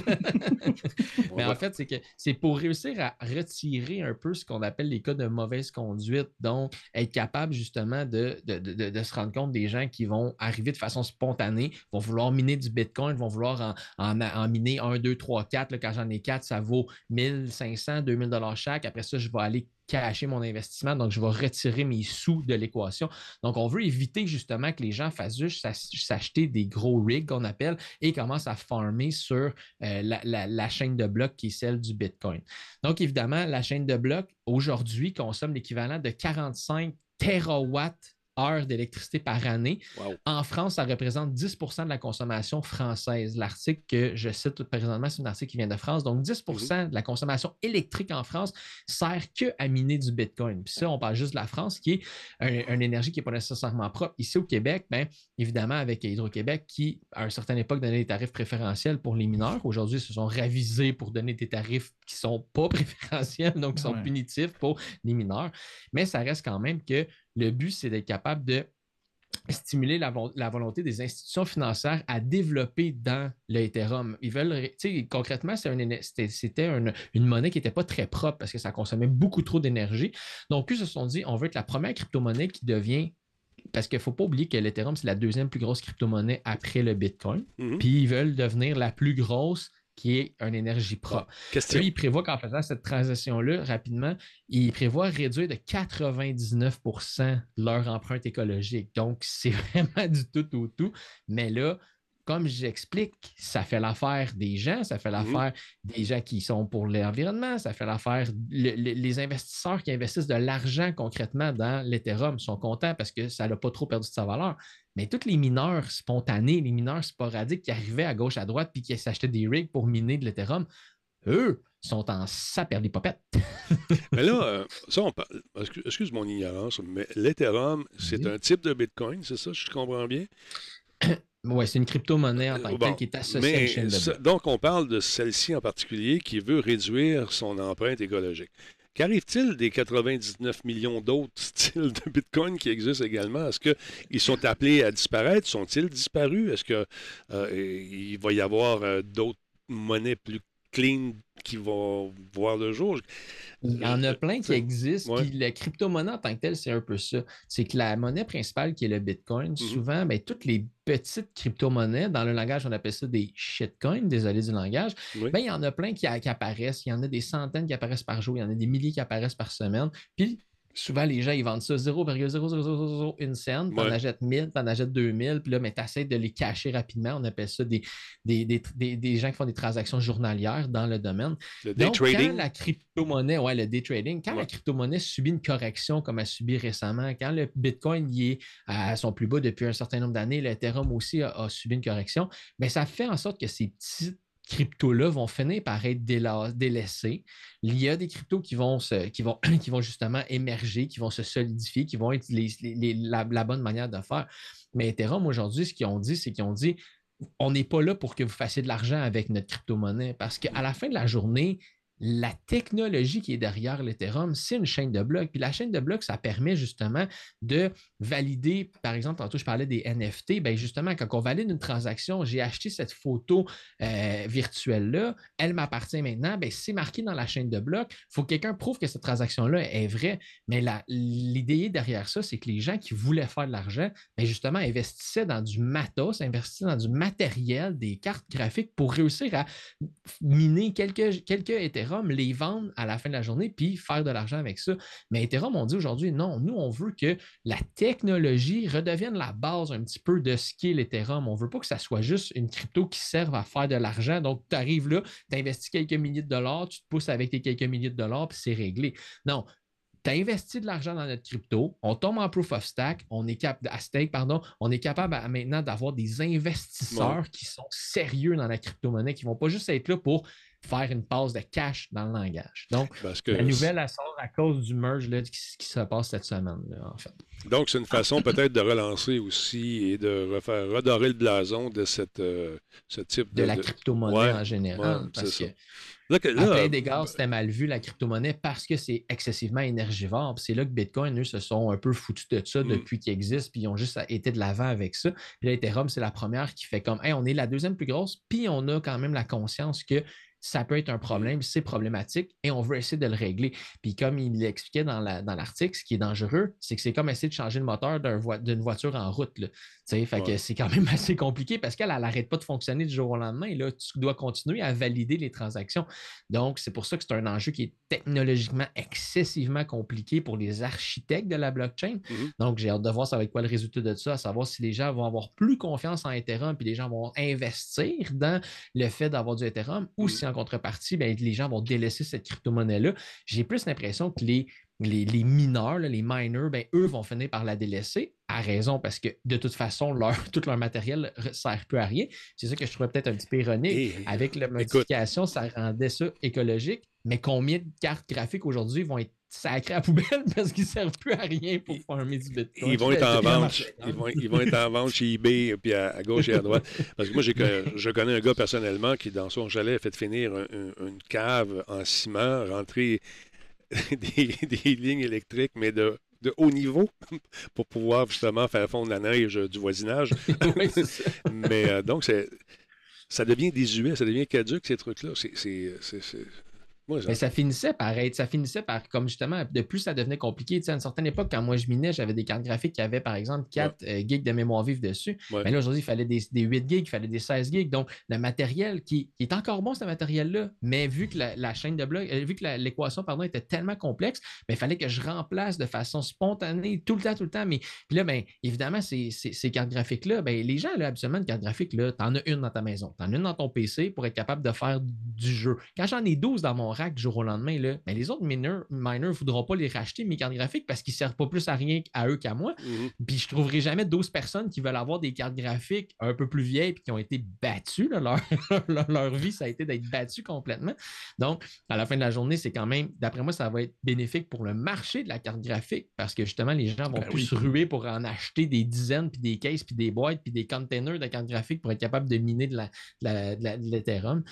Speaker 2: Mais (laughs)
Speaker 1: va-
Speaker 2: en fait, c'est que c'est pour réussir à retirer un peu ce qu'on appelle les cas de mauvaise conduite. Donc, être capable justement de, de, de- de se rendre compte des gens qui vont arriver de façon spontanée, vont vouloir miner du Bitcoin, vont vouloir en, en- en miner 1, 2, 3, 4. Là, quand j'en ai 4, ça vaut 1500, 2000 dollars chaque. Après ça, je vais aller cacher mon investissement. Donc, je vais retirer mes sous de l'équation. Donc, on veut éviter justement que les gens fassent juste s'ach- s'acheter des gros rigs qu'on appelle et commencent à farmer sur euh, la chaîne de blocs qui est celle du Bitcoin. Donc, évidemment, la chaîne de blocs aujourd'hui consomme l'équivalent de 45 terawatts heures d'électricité par année.
Speaker 1: Wow.
Speaker 2: En France, ça représente 10% de la consommation française. L'article que je cite présentement, c'est un article qui vient de France. Donc, 10
Speaker 1: Mhm.
Speaker 2: de la consommation électrique en France sert que à miner du Bitcoin. Puis ça, on parle juste de la France, qui est un- une énergie qui n'est pas nécessairement propre. Ici au Québec, bien, évidemment, avec Hydro-Québec, qui, à une certaine époque, donnait des tarifs préférentiels pour les mineurs. Aujourd'hui, ils se sont ravisés pour donner des tarifs qui ne sont pas (laughs) préférentiels, donc qui sont
Speaker 3: Ouais.
Speaker 2: punitifs pour les mineurs. Mais ça reste quand même que le but, c'est d'être capable de stimuler la, vo- la volonté des institutions financières à développer dans le Ethereum. Ils veulent, ré- tu sais, concrètement, un c'était une, monnaie qui n'était pas très propre parce que ça consommait beaucoup trop d'énergie. Donc, eux se sont dit, on veut être la première crypto-monnaie qui devient parce qu'il ne faut pas oublier que l'Ethereum, c'est la deuxième plus grosse crypto-monnaie après le Bitcoin.
Speaker 1: Mhm.
Speaker 2: Puis ils veulent devenir la plus grosse qui est une énergie propre.
Speaker 1: Question.
Speaker 2: Lui, il prévoit qu'en faisant cette transition-là, rapidement, il prévoit réduire de 99% leur empreinte écologique. Donc, (laughs) c'est vraiment du tout au tout. Mais là, comme j'explique, ça fait l'affaire des gens, ça fait l'affaire des gens qui sont pour l'environnement, ça fait l'affaire. le- le- les investisseurs qui investissent de l'argent concrètement dans l'Ethereum sont contents parce que ça n'a pas trop perdu de sa valeur. Mais tous les mineurs spontanés, les mineurs sporadiques qui arrivaient à gauche, à droite, puis qui s'achetaient des rigs pour miner de l'Ethereum, eux sont en saperlipopette. (laughs)
Speaker 1: Mais là, euh, ça, on parle. excuse- mon ignorance, mais l'Ethereum, c'est
Speaker 2: Oui.
Speaker 1: un type de Bitcoin, c'est ça, je comprends bien? (coughs)
Speaker 2: Oui, c'est une crypto-monnaie en tant que
Speaker 1: Bon,
Speaker 2: telle qui est associée à
Speaker 1: mais
Speaker 2: une chaîne de
Speaker 1: ça- donc, on parle de celle-ci en particulier qui veut réduire son empreinte écologique. Qu'arrive-t-il des 99 millions d'autres (laughs) styles de Bitcoin qui existent également? Est-ce qu'ils sont appelés à disparaître? Sont-ils disparus? Est-ce qu'il va y avoir euh, d'autres monnaies plus clean qui vont voir le jour?
Speaker 2: Il y en a plein qui existent. Puis la crypto-monnaie en tant que telle, c'est un peu ça. C'est que la monnaie principale qui est le Bitcoin,
Speaker 1: Mhm.
Speaker 2: souvent, ben, toutes les petites crypto-monnaies, dans le langage, on appelle ça des shitcoins, désolé du langage,
Speaker 1: Oui.
Speaker 2: ben, il y en a plein qui, qui apparaissent. Il y en a des centaines qui apparaissent par jour. Il y en a des milliers qui apparaissent par semaine. Puis souvent, les gens, ils vendent ça 0,00001 cent. T'en
Speaker 1: Ouais.
Speaker 2: achètes 1000, t'en achètes 2000. Puis là, mais t'essaies de les cacher rapidement. On appelle ça des, des, des- des- des gens qui font des transactions journalières dans le domaine.
Speaker 1: Le day
Speaker 2: Donc,
Speaker 1: trading?
Speaker 2: quand la crypto-monnaie, ouais, le day trading, quand la crypto-monnaie subit une correction comme elle a subi récemment, quand le Bitcoin y est à son plus bas depuis un certain nombre d'années, l'Ethereum aussi a, a subi une correction, mais ça fait en sorte que ces petits cryptos-là vont finir par être déla- délaissés. Il y a des cryptos qui vont, se- (clears throat) qui, vont, justement émerger, qui vont se solidifier, qui vont être la, la bonne manière de faire. Mais Ethereum, aujourd'hui, ce qu'ils ont dit, c'est qu'ils ont dit on n'est pas là pour que vous fassiez de l'argent avec notre crypto-monnaie parce qu'à la fin de la journée, la technologie qui est derrière l'Ethereum, c'est une chaîne de blocs. Puis la chaîne de blocs, ça permet justement de valider, par exemple, tantôt je parlais des NFT, bien justement, quand on valide une transaction, j'ai acheté cette photo euh, virtuelle-là, elle m'appartient maintenant, bien, c'est marqué dans la chaîne de blocs. Il faut que quelqu'un prouve que cette transaction-là est vraie. Mais l'idée derrière ça, c'est que les gens qui voulaient faire de l'argent, bien, justement, investissaient dans du matos, investissaient dans du matériel, des cartes graphiques pour réussir à miner quelques, quelques Ethereum, les vendre à la fin de la journée, puis faire de l'argent avec ça. Mais Ethereum, on dit aujourd'hui, non, nous, on veut que la technologie redevienne la base un petit peu de ce qu'est l'Ethereum. On ne veut pas que ça soit juste une crypto qui serve à faire de l'argent. Donc, tu arrives là, tu investis quelques milliers de dollars, tu te pousses avec tes quelques milliers de dollars, puis c'est réglé. Non, tu as investi de l'argent dans notre crypto, on tombe en proof of stack, on est cap à stake, pardon, on est capable à- maintenant d'avoir des investisseurs qui sont sérieux dans la crypto-monnaie, qui ne vont pas juste être là pour faire une passe de cash dans le langage. Donc,
Speaker 1: Parce que
Speaker 2: la nouvelle, elle sort à cause du merge là, qui, qui se passe cette semaine, là, en fait.
Speaker 1: Donc, c'est une façon peut-être de relancer aussi et de refaire redorer le blason de cette, euh, ce type
Speaker 2: De
Speaker 1: de.
Speaker 2: la crypto-monnaie
Speaker 1: Ouais,
Speaker 2: en général.
Speaker 1: ouais,
Speaker 2: parce
Speaker 1: c'est
Speaker 2: que
Speaker 1: ça. Là, que-
Speaker 2: à plein d'égards, c'était mal vu la crypto-monnaie parce que c'est excessivement énergivore. C'est là que Bitcoin, eux, se sont un peu foutus de ça
Speaker 1: Mm.
Speaker 2: depuis qu'ils existent, puis ils ont juste été de l'avant avec ça. Puis là, Ethereum, c'est la première qui fait comme Hey, on est la deuxième plus grosse, puis on a quand même la conscience que ça peut être un problème, c'est problématique et on veut essayer de le régler. Puis comme il l'expliquait dans la- dans l'article, ce qui est dangereux, c'est que c'est comme essayer de changer le moteur d'une voiture en route. Là. Que c'est quand même (laughs) assez compliqué parce qu'elle n'arrête pas de fonctionner du jour au lendemain. Et là, tu dois continuer à valider les transactions. Donc, c'est pour ça que c'est un enjeu qui est technologiquement excessivement compliqué pour les architectes de la blockchain.
Speaker 1: Mhm.
Speaker 2: Donc, j'ai hâte de voir ça va être quoi le résultat de ça, à savoir si les gens vont avoir plus confiance en Ethereum, puis les gens vont investir dans le fait d'avoir du Ethereum, ou
Speaker 1: Mhm.
Speaker 2: si en contrepartie, ben, les gens vont délaisser cette crypto-monnaie-là. J'ai plus l'impression que les, les, les mineurs, là, les miners, ben, eux vont finir par la délaisser, à raison, parce que de toute façon, leur, (laughs) tout leur matériel ne sert plus à rien. C'est ça que je trouvais peut-être un petit peu ironique.
Speaker 1: Et-
Speaker 2: Avec la
Speaker 1: Écoute.
Speaker 2: modification, ça rendait ça écologique, mais combien de cartes graphiques aujourd'hui vont être sacrées à la poubelle (laughs) parce qu'ils ne servent plus à rien pour farmer du Bitcoin?
Speaker 1: Ils vont être en vente. Ils vont, ils vont être en vente chez eBay, puis à, à gauche et à droite. (laughs) Parce que moi, je connais un gars personnellement qui, dans son chalet, a fait finir un- un- une cave en ciment, rentrer (laughs) des, des lignes électriques, mais de, de haut niveau, pour pouvoir justement faire fondre la neige du voisinage.
Speaker 2: Oui.
Speaker 1: Mais euh, donc, ça devient désuet, ça devient caduque, ces trucs-là. C'est- Moi,
Speaker 2: Mais ça finissait par être, ça finissait par, comme justement, de plus ça devenait compliqué. Tu sais, à une certaine époque, quand moi je minais, j'avais des cartes graphiques qui avaient, par exemple, 4 euh, gigs de mémoire vive dessus.
Speaker 1: Ouais.
Speaker 2: Mais là, aujourd'hui, il fallait des, des 8 gigs, il fallait des 16 gigs. Donc, le matériel qui, qui est encore bon, ce matériel-là, mais vu que la, la chaîne de blocs, euh, vu que l'équation, pardon, était tellement complexe, ben, il fallait que je remplace de façon spontanée tout le temps, tout le temps. Mais puis là, ben, évidemment, ces, ces- ces cartes graphiques-là, ben, les gens, là, habituellement, une carte graphique, tu en as une dans ta maison, tu en as une dans ton PC pour être capable de faire du jeu. Quand j'en ai 12 dans mon rack du jour au lendemain, là, ben, les autres mineurs ne voudront pas les racheter, mes cartes graphiques, parce qu'ils ne servent pas plus à rien à eux qu'à moi.
Speaker 1: Mhm.
Speaker 2: Puis je trouverai jamais 12 personnes qui veulent avoir des cartes graphiques un peu plus vieilles et qui ont été battues. là. (laughs) Leur, leur, vie, ça a été d'être battu complètement. Donc, à la fin de la journée, c'est quand même, d'après moi, ça va être bénéfique pour le marché de la carte graphique parce que justement, les gens vont
Speaker 3: Ben
Speaker 2: plus
Speaker 3: oui.
Speaker 2: se ruer pour en acheter des dizaines, puis des cases, puis des boîtes, puis des containers de cartes graphiques pour être capable de miner de la- de la- de la- de l'Ethereum.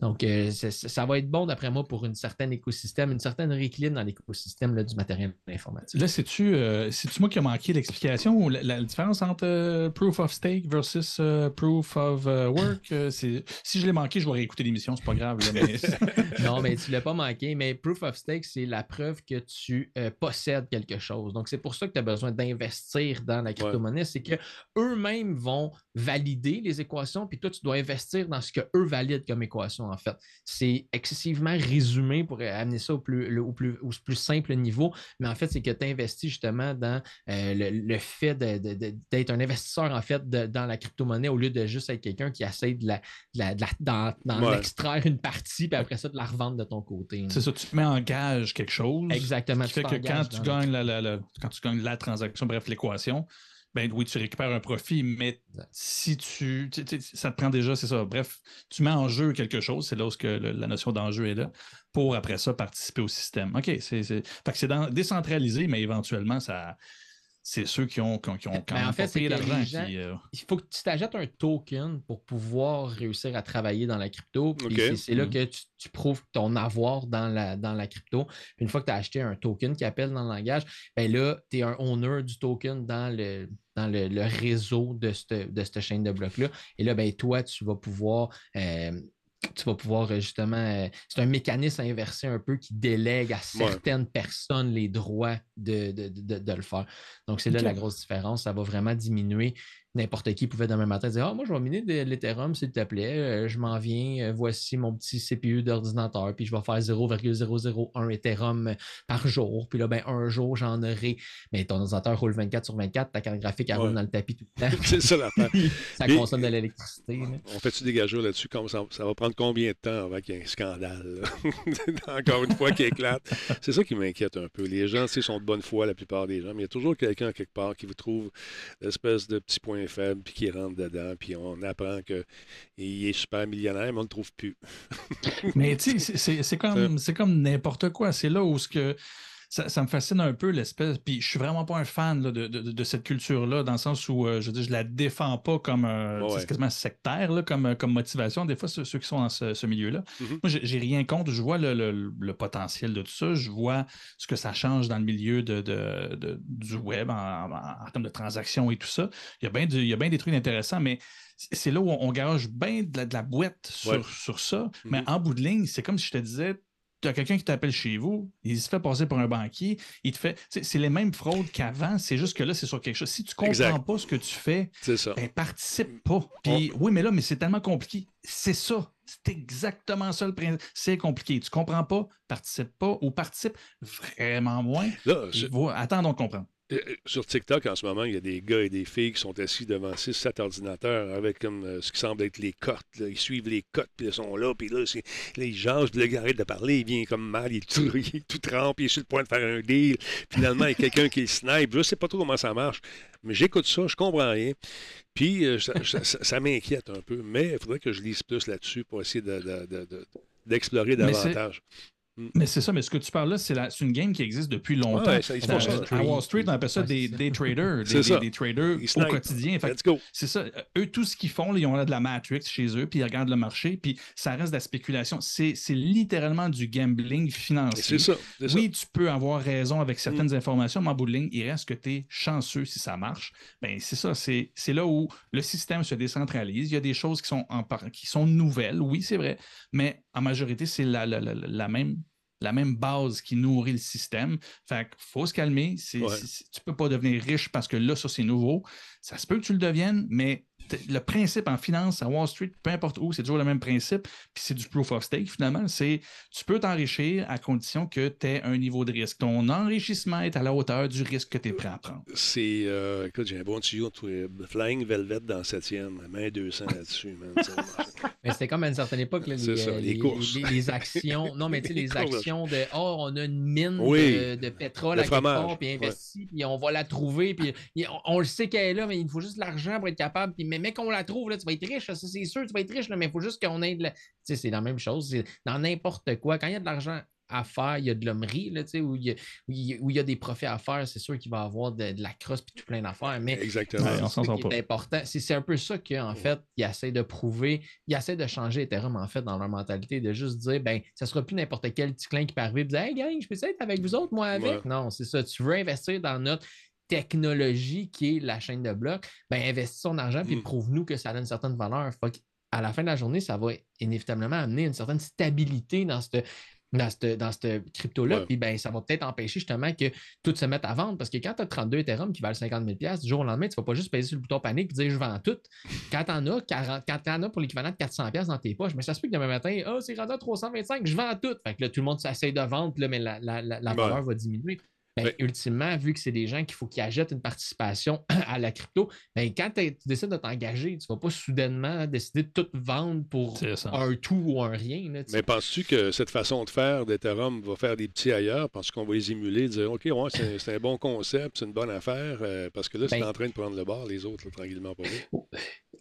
Speaker 2: Donc, euh, c'est- ça va être bon, d'après moi, pour une certaine écosystème, une certaine rééquilibre dans l'écosystème là, du matériel informatique.
Speaker 3: Là, c'est-tu euh, c'est-tu moi qui a manqué l'explication ou la, la différence entre euh, proof of stake versus euh, proof of euh, work? euh, c'est- si je l'ai manqué, je vais réécouter l'émission, c'est pas grave. là, mais- (laughs) (laughs)
Speaker 2: non, mais tu ne l'as pas manqué. Mais proof of stake, c'est la preuve que tu euh, possèdes quelque chose. Donc, c'est pour ça que tu as besoin d'investir dans la crypto-monnaie. C'est qu'eux-mêmes vont valider les équations, puis toi, tu dois investir dans ce qu'eux valident comme équation, en fait. C'est excessivement résumé pour amener ça au plus, le- au plus, au plus simple niveau. Mais en fait, c'est que tu investis justement dans euh, le, le fait d'être un investisseur, en fait, de- dans la crypto-monnaie au lieu de juste être quelqu'un qui essaie de la, de la- de la- d'en,
Speaker 1: Ouais.
Speaker 2: extraire une partie, puis après ça, de la revendre de ton côté.
Speaker 3: c'est ça, tu te mets en gage quelque chose.
Speaker 2: Exactement.
Speaker 3: Ce qui fait que quand tu, gagnes la, la- la- quand tu gagnes la transaction, bref, l'équation, ben oui, tu récupères un profit, mais si tu, tu- tu- Ça te prend déjà, c'est ça. Bref, tu mets en jeu quelque chose, c'est là où que le- la notion d'enjeu est là, pour après ça participer au système. OK, c'est. Fait que c'est décentralisé, mais éventuellement, ça. C'est ceux qui ont, qui ont, qui ont quand
Speaker 2: Ben, en
Speaker 3: même
Speaker 2: fait,
Speaker 3: payé l'argent euh,
Speaker 2: il faut que tu t'achètes un token pour pouvoir réussir à travailler dans la crypto. C'est, là
Speaker 3: Mhm.
Speaker 2: que tu, tu prouves ton avoir dans la, dans la crypto. Une fois que tu as acheté un token qui appelle dans le langage, ben là, tu es un owner du token dans le, dans le, le réseau de cette, de cette chaîne de blocs-là. Et là, ben, toi, tu vas pouvoir. euh, tu vas pouvoir euh, justement. euh, c'est un mécanisme inversé un peu qui délègue à certaines personnes les droits de, de, de- de le faire. Donc, c'est là la grosse différence. Ça va vraiment diminuer n'importe qui pouvait demain matin dire Ah, moi, je vais miner de l'Ethereum, s'il te plaît. Euh, je m'en viens. Euh, voici mon petit CPU d'ordinateur. Puis je vais faire 0,001 Ethereum par jour. Puis là, ben, un jour, j'en aurai. Mais ton ordinateur roule 24 sur 24. Ta carte graphique, elle
Speaker 1: Ouais.
Speaker 2: roule dans le tapis tout le (laughs) temps.
Speaker 1: C'est ça l'affaire. (laughs)
Speaker 2: ça
Speaker 1: Mais-
Speaker 2: consomme de l'électricité.
Speaker 1: On fait-tu des là-dessus? Ça, ça va prendre combien de temps avant qu'il y ait un scandale? (laughs) Encore une fois qui éclate. C'est ça qui m'inquiète un peu. Les gens, sont de bonne foi, la plupart des gens, mais il y a toujours quelqu'un quelque part qui vous trouve l'espèce de petit point faible, puis qui rentre dedans, puis on apprend qu'il est super millionnaire, mais on ne le trouve plus.
Speaker 3: Mais tu sais, c'est- comme, c'est comme n'importe quoi. C'est là où ce que ça, ça me fascine un peu l'espèce. Puis je suis vraiment pas un fan là, de, de- de cette culture-là, dans le sens où euh, je dire, je la défends pas comme un
Speaker 1: Ouais,
Speaker 3: quasiment sectaire là, comme, comme motivation. Des fois, ceux, ceux qui sont dans ce, ce milieu-là.
Speaker 1: Mhm.
Speaker 3: Moi, j'ai rien contre. Je vois le, le- le potentiel de tout ça. Je vois ce que ça change dans le milieu de, de- du web en, en- en termes de transactions et tout ça. Il y a bien du- il y a bien des trucs intéressants, mais c'est là où on, on garage bien de la, de la boîte sur,
Speaker 1: Ouais.
Speaker 3: sur ça. Mais
Speaker 1: Mhm.
Speaker 3: en bout de ligne, c'est comme si je te disais, tu as quelqu'un qui t'appelle chez vous, il se fait passer pour un banquier, il te fait. C'est les mêmes fraudes qu'avant, c'est juste que là, c'est sur quelque chose. Si tu comprends
Speaker 1: Exact.
Speaker 3: pas ce que tu fais, ben, participe pas. Puis, oui, mais là, mais c'est tellement compliqué. C'est ça. C'est exactement ça le principe. C'est compliqué. Tu comprends pas, participe pas ou participe vraiment moins.
Speaker 1: Là, je-
Speaker 3: attendons de comprendre.
Speaker 1: Euh, Sur TikTok, en ce moment, il y a des gars et des filles qui sont assis devant 6-7 ordinateurs avec comme euh, ce qui semble être les cotes. là. Ils suivent les cotes, puis ils sont là, puis là, là, ils jasent, puis le gars arrête de parler, il vient comme mal, il est tout, (laughs) il est tout trempe, il est sur le point de faire un deal. Finalement, il y a quelqu'un qui le snipe. Je sais pas trop comment ça marche, mais j'écoute ça, je comprends rien. Puis, euh, ça, ça- ça- ça m'inquiète un peu, mais il faudrait que je lise plus là-dessus pour essayer de- de- de- de- d'explorer davantage.
Speaker 3: Mais c'est ça, mais ce que tu parles là, c'est une game qui existe depuis longtemps.
Speaker 1: Ouais, ça, ils font ça.
Speaker 3: à Wall Street, on appelle ça des, des traders, des,
Speaker 1: C'est ça.
Speaker 3: des- (laughs) des traders
Speaker 1: Ils
Speaker 3: au quotidien. C'est ça. Eux, tout ce qu'ils font, là, ils ont là de la Matrix chez eux, puis ils regardent le marché, puis ça reste de la spéculation. C'est c'est littéralement du gambling financier.
Speaker 1: C'est ça.
Speaker 3: Oui, tu peux avoir raison avec certaines informations, mais en bout de ligne, il reste que tu es chanceux si ça marche. Ben, c'est ça, c'est c'est là où le système se décentralise. Il y a des choses qui sont, en par- qui sont nouvelles, oui, c'est vrai, mais en majorité, c'est la, la- la- la même, la même base qui nourrit le système. Fait qu'il faut se calmer.
Speaker 1: Ouais.
Speaker 3: tu peux pas devenir riche parce que là, ça, c'est nouveau. Ça se peut que tu le deviennes, mais le principe en finance, à Wall Street, peu importe où, c'est toujours le même principe. Puis c'est du proof of stake, finalement. C'est tu peux t'enrichir à condition que tu aies un niveau de risque. Ton enrichissement est à la hauteur du risque que tu es prêt à prendre.
Speaker 1: C'est. euh, écoute, j'ai un bon tuyau Flying Velvet dans le 7e. Main 200 là-dessus. (laughs)
Speaker 2: Mais c'était comme à une certaine époque, là, les,
Speaker 1: C'est ça,
Speaker 2: euh,
Speaker 1: les
Speaker 2: les,
Speaker 1: courses.
Speaker 2: les- les actions. Non, mais tu sais, (laughs)
Speaker 1: Les
Speaker 2: actions de Oh, on a une mine
Speaker 1: Oui.
Speaker 2: de, de pétrole
Speaker 1: Le
Speaker 2: à quelque part, puis investi, puis on va la trouver, puis on, on le sait qu'elle est là, mais il faut juste l'argent pour être capable. Puis, mais, qu'on la trouve, là, tu vas être riche, ça, c'est sûr, tu vas être riche, là, mais il faut juste qu'on ait de la. Tu sais, c'est la même chose. c'est Dans n'importe quoi, quand il y a de l'argent à faire, il y a de l'hommerie, là, tu sais, où il y a, où il y a- où il y a des profits à faire, c'est sûr qu'il va y avoir de, de la crosse puis tout plein d'affaires. Mais
Speaker 1: Exactement.
Speaker 2: C'est ça qui est important. C'est c'est un peu ça qu'en fait, ils essaient de prouver. Ils essaient de changer Ethereum, en fait, dans leur mentalité, de juste dire, ben, ça sera plus n'importe quel petit clin qui peut arriver et dire, hey, gang, je peux être avec vous autres, moi, avec?
Speaker 1: Ouais.
Speaker 2: Non, c'est ça. Tu veux investir dans notre technologie qui est la chaîne de blocs, ben, investis ton argent puis
Speaker 1: Mm.
Speaker 2: prouve-nous que ça a une certaine valeur. Fait à la fin de la journée, ça va inévitablement amener une certaine stabilité dans cette dans cette, dans cette crypto-là.
Speaker 1: Ouais.
Speaker 2: Puis ben, ça va peut-être empêcher justement que tout se mette à vendre parce que quand tu as 32 Ethereum qui valent 50 000 du jour au lendemain, tu ne vas pas juste peser sur le bouton panique et dire je vends tout. Quand tu en as 40, quand as pour l'équivalent de 400 dans tes poches, mais ça se peut que demain matin, oh, c'est rendu à 325, je vends tout. Fait que là, tout le monde s'essaye de vendre, là, mais la, la- la- la
Speaker 1: Ouais.
Speaker 2: valeur va diminuer. Ben,
Speaker 1: Ouais.
Speaker 2: Ultimement, vu que c'est des gens qu'il faut qu'ils achètent une participation (clears throat) à la crypto, ben, quand tu décides de t'engager, tu ne vas pas soudainement décider de tout vendre pour un tout ou un rien. là.
Speaker 1: Mais penses-tu que cette façon de faire d'Ethereum va faire des petits ailleurs? Penses qu'on va les émuler, dire OK, ouais, (laughs) c'est un bon concept, c'est une bonne affaire, euh, parce que là, c'est
Speaker 2: Ben-
Speaker 1: en train de prendre le bord, les autres, là, tranquillement pas.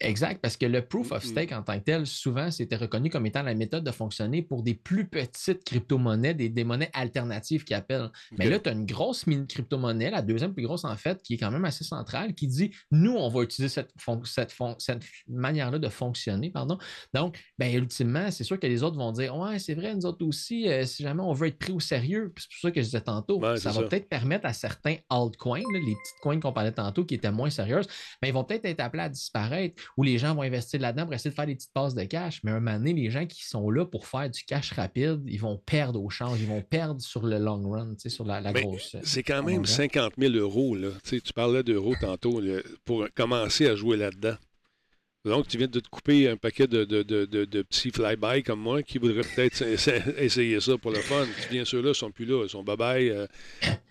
Speaker 2: Exact, parce que le proof of
Speaker 1: Mm, mm.
Speaker 2: stake en tant que tel, souvent, c'était reconnu comme étant la méthode de fonctionner pour des plus petites crypto-monnaies, des, des monnaies alternatives qu'ils appellent. Mais là, tu as une grosse crypto-monnaie, la deuxième plus grosse en fait, qui est quand même assez centrale, qui dit nous, on va utiliser cette, cette, cette manière-là de fonctionner. Pardon. Donc, ben, ultimement, c'est sûr que les autres vont dire Ouais, c'est vrai, nous autres aussi, euh, si jamais on veut être pris au sérieux, c'est pour ça que je disais tantôt,
Speaker 1: Ouais,
Speaker 2: ça va peut-être permettre à certains altcoins, là, les petites coins qu'on parlait tantôt qui étaient moins sérieuses, ben, ils vont peut-être être appelés à disparaître ou les gens vont investir là-dedans pour essayer de faire des petites passes de cash. Mais à un moment donné, les gens qui sont là pour faire du cash rapide, ils vont perdre au change, ils vont perdre sur le long run, tu sais, sur la, la
Speaker 1: Mais
Speaker 2: grosse.
Speaker 1: C'est quand même
Speaker 2: run.
Speaker 1: 50 000 euros. Là. Tu, parlais d'euros tantôt là, pour commencer à jouer là-dedans. Donc, tu viens de te couper un paquet de, de, de, de- petits fly-by comme moi qui voudraient peut-être (laughs) essa- essayer ça pour le fun. Bien sûr, là, ils sont plus là. Ils sont bye-bye. euh,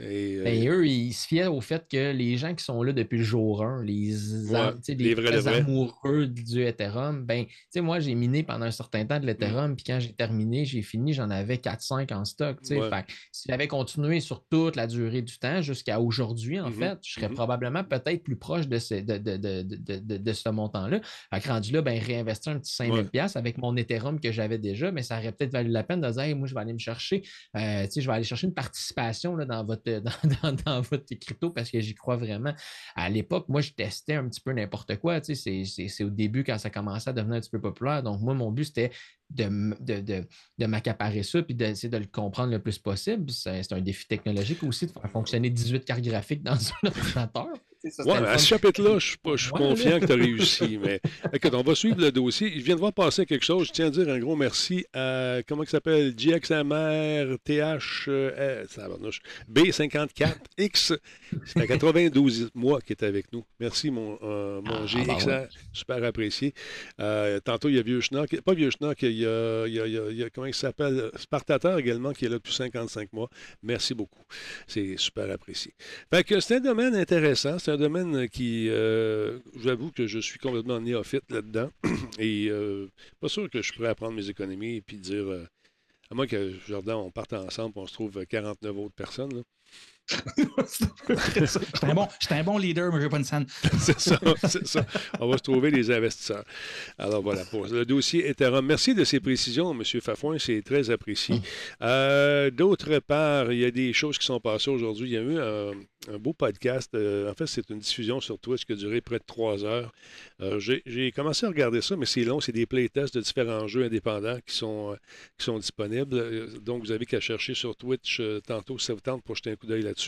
Speaker 1: et, euh,
Speaker 2: Ben, eux, ils se fiaient au fait que les gens qui sont là depuis le jour 1, les,
Speaker 1: Ouais, les
Speaker 2: les
Speaker 1: vrais,
Speaker 2: amoureux du Ethereum, ben, tu sais, moi, j'ai miné pendant un certain temps de
Speaker 1: Mm.
Speaker 2: l'Ethereum, puis quand j'ai terminé, j'ai fini, j'en avais 4-5 en stock.
Speaker 1: Ouais.
Speaker 2: Fait si j'avais continué sur toute la durée du temps, jusqu'à aujourd'hui, en
Speaker 1: Mhm,
Speaker 2: fait, je serais
Speaker 1: mhm.
Speaker 2: probablement peut-être plus proche de ce, de, de, de, de, de- de ce montant-là. Fait que rendu là, ben, réinvestir un petit 5000$ piastres avec mon Ethereum que j'avais déjà, mais ça aurait peut-être valu la peine de dire, Hey, moi, je vais aller me chercher, euh, je vais aller chercher une participation là, dans, votre, (laughs) dans, dans- dans votre crypto parce que j'y crois vraiment. À l'époque, moi, je testais un petit peu n'importe quoi. C'est au début quand ça commençait à devenir un petit peu populaire. Donc, moi, mon but, c'était de, de, de, de m'accaparer ça puis d'essayer de le comprendre le plus possible. C'est c'est un défi technologique aussi de faire fonctionner 18 cartes graphiques dans (laughs) un ordinateur. Ça,
Speaker 1: Ouais, à ce chapitre-là, je suis, pas- je suis
Speaker 2: Ouais,
Speaker 1: confiant
Speaker 2: là.
Speaker 1: que tu as réussi. Mais (laughs) écoute, on va suivre le dossier. Je viens de voir passer quelque chose. Je tiens à dire un gros merci à, comment il s'appelle, GXMR TH euh, tabarnouche, B54X. C'est à 92 mois qui est avec nous. Merci, mon, euh, mon
Speaker 2: Ah,
Speaker 1: GXR.
Speaker 2: bah ouais.
Speaker 1: Super apprécié. Euh, tantôt, il y a Vieux Schnock. Pas Vieux Schnock, il y a, il y a- il y a- il y a- comment il s'appelle, Spartateur également, qui est là depuis 55 mois. Merci beaucoup. C'est super apprécié. Fait que c'est un domaine intéressant. C'est un domaine qui, euh, j'avoue que je suis complètement néophyte là-dedans. (clears throat) Et euh, pas sûr que je pourrais apprendre mes économies et puis dire, euh, à moins que Jordan, on parte ensemble on se trouve 49 autres personnes. là.
Speaker 3: J'étais un, bon, un bon leader, mais je n'ai pas une scène. (laughs)
Speaker 1: c'est ça, c'est ça. On va se trouver les investisseurs. Alors voilà, pour le dossier Ethereum. Merci de ces précisions, M. Fafouin, c'est très apprécié. Mm. Euh, d'autre part, il y a des choses qui sont passées aujourd'hui. Il y a eu un, un beau podcast. Euh, en fait, c'est une diffusion sur Twitch qui a duré près de trois heures. Euh, j'ai commencé à regarder ça, mais c'est long. C'est des playtests de différents jeux indépendants qui sont, qui sont disponibles. Donc, vous avez qu'à chercher sur Twitch tantôt si ça vous tente pour jeter un coup d'œil là-dessus.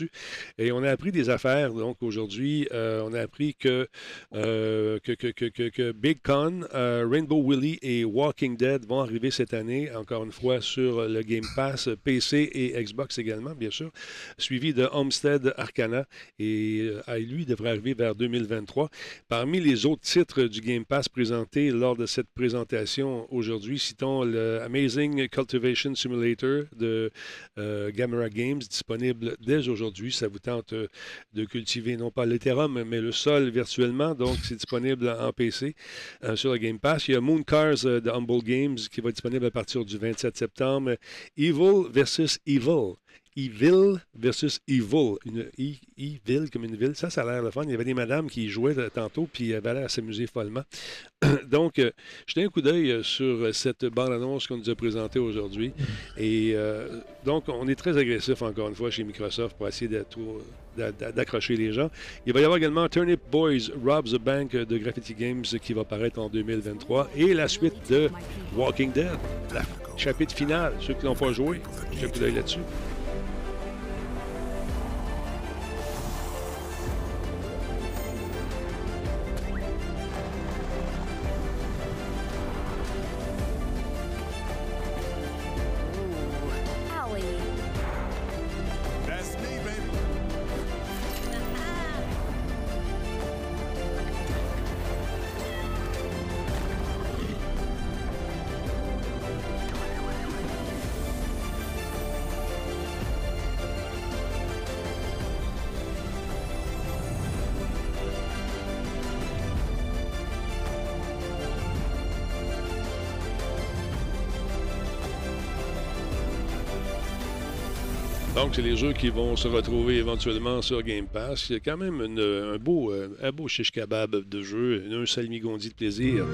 Speaker 1: Et on a appris des affaires. Donc, aujourd'hui, on a appris que, que, que, que, Big Con, Rainbow Willy et Walking Dead vont arriver cette année, encore une fois, sur le Game Pass PC et Xbox également, bien sûr, suivi de Homestead Arcade et euh, lui devrait arriver vers 2023. Parmi les autres titres du Game Pass présentés lors de cette présentation aujourd'hui, citons le Amazing Cultivation Simulator de euh, Gamera Games, disponible dès aujourd'hui. Ça vous tente euh, de cultiver non pas l'Ethereum, mais le sol virtuellement. Donc, c'est disponible en PC sur le Game Pass. Il y a Moon Cars de Humble Games qui va être disponible à partir du 27 septembre. Evil versus Evil Evil versus Evil. Une Evil comme une ville. Ça, ça a l'air le fun. Il y avait des madames qui jouaient tantôt, puis elles avaient l'air s'amuser follement. (clears throat) donc, euh, jetez un coup d'œil euh, sur cette bande-annonce qu'on nous a présentée aujourd'hui. Et euh, donc, on est très agressif, encore une fois, chez Microsoft pour essayer d'accrocher les gens. Il va y avoir également Turnip Boys Robs the Bank de Graffiti Games qui va paraître en 2023 et la suite de Walking Dead, chapitre final. Ceux qui n'ont pas joué, jetez un coup d'œil là-dessus. C'est les jeux qui vont se retrouver éventuellement sur Game Pass. Il quand même un, beau, euh, un beau shish de jeu, un salmigondi de plaisir.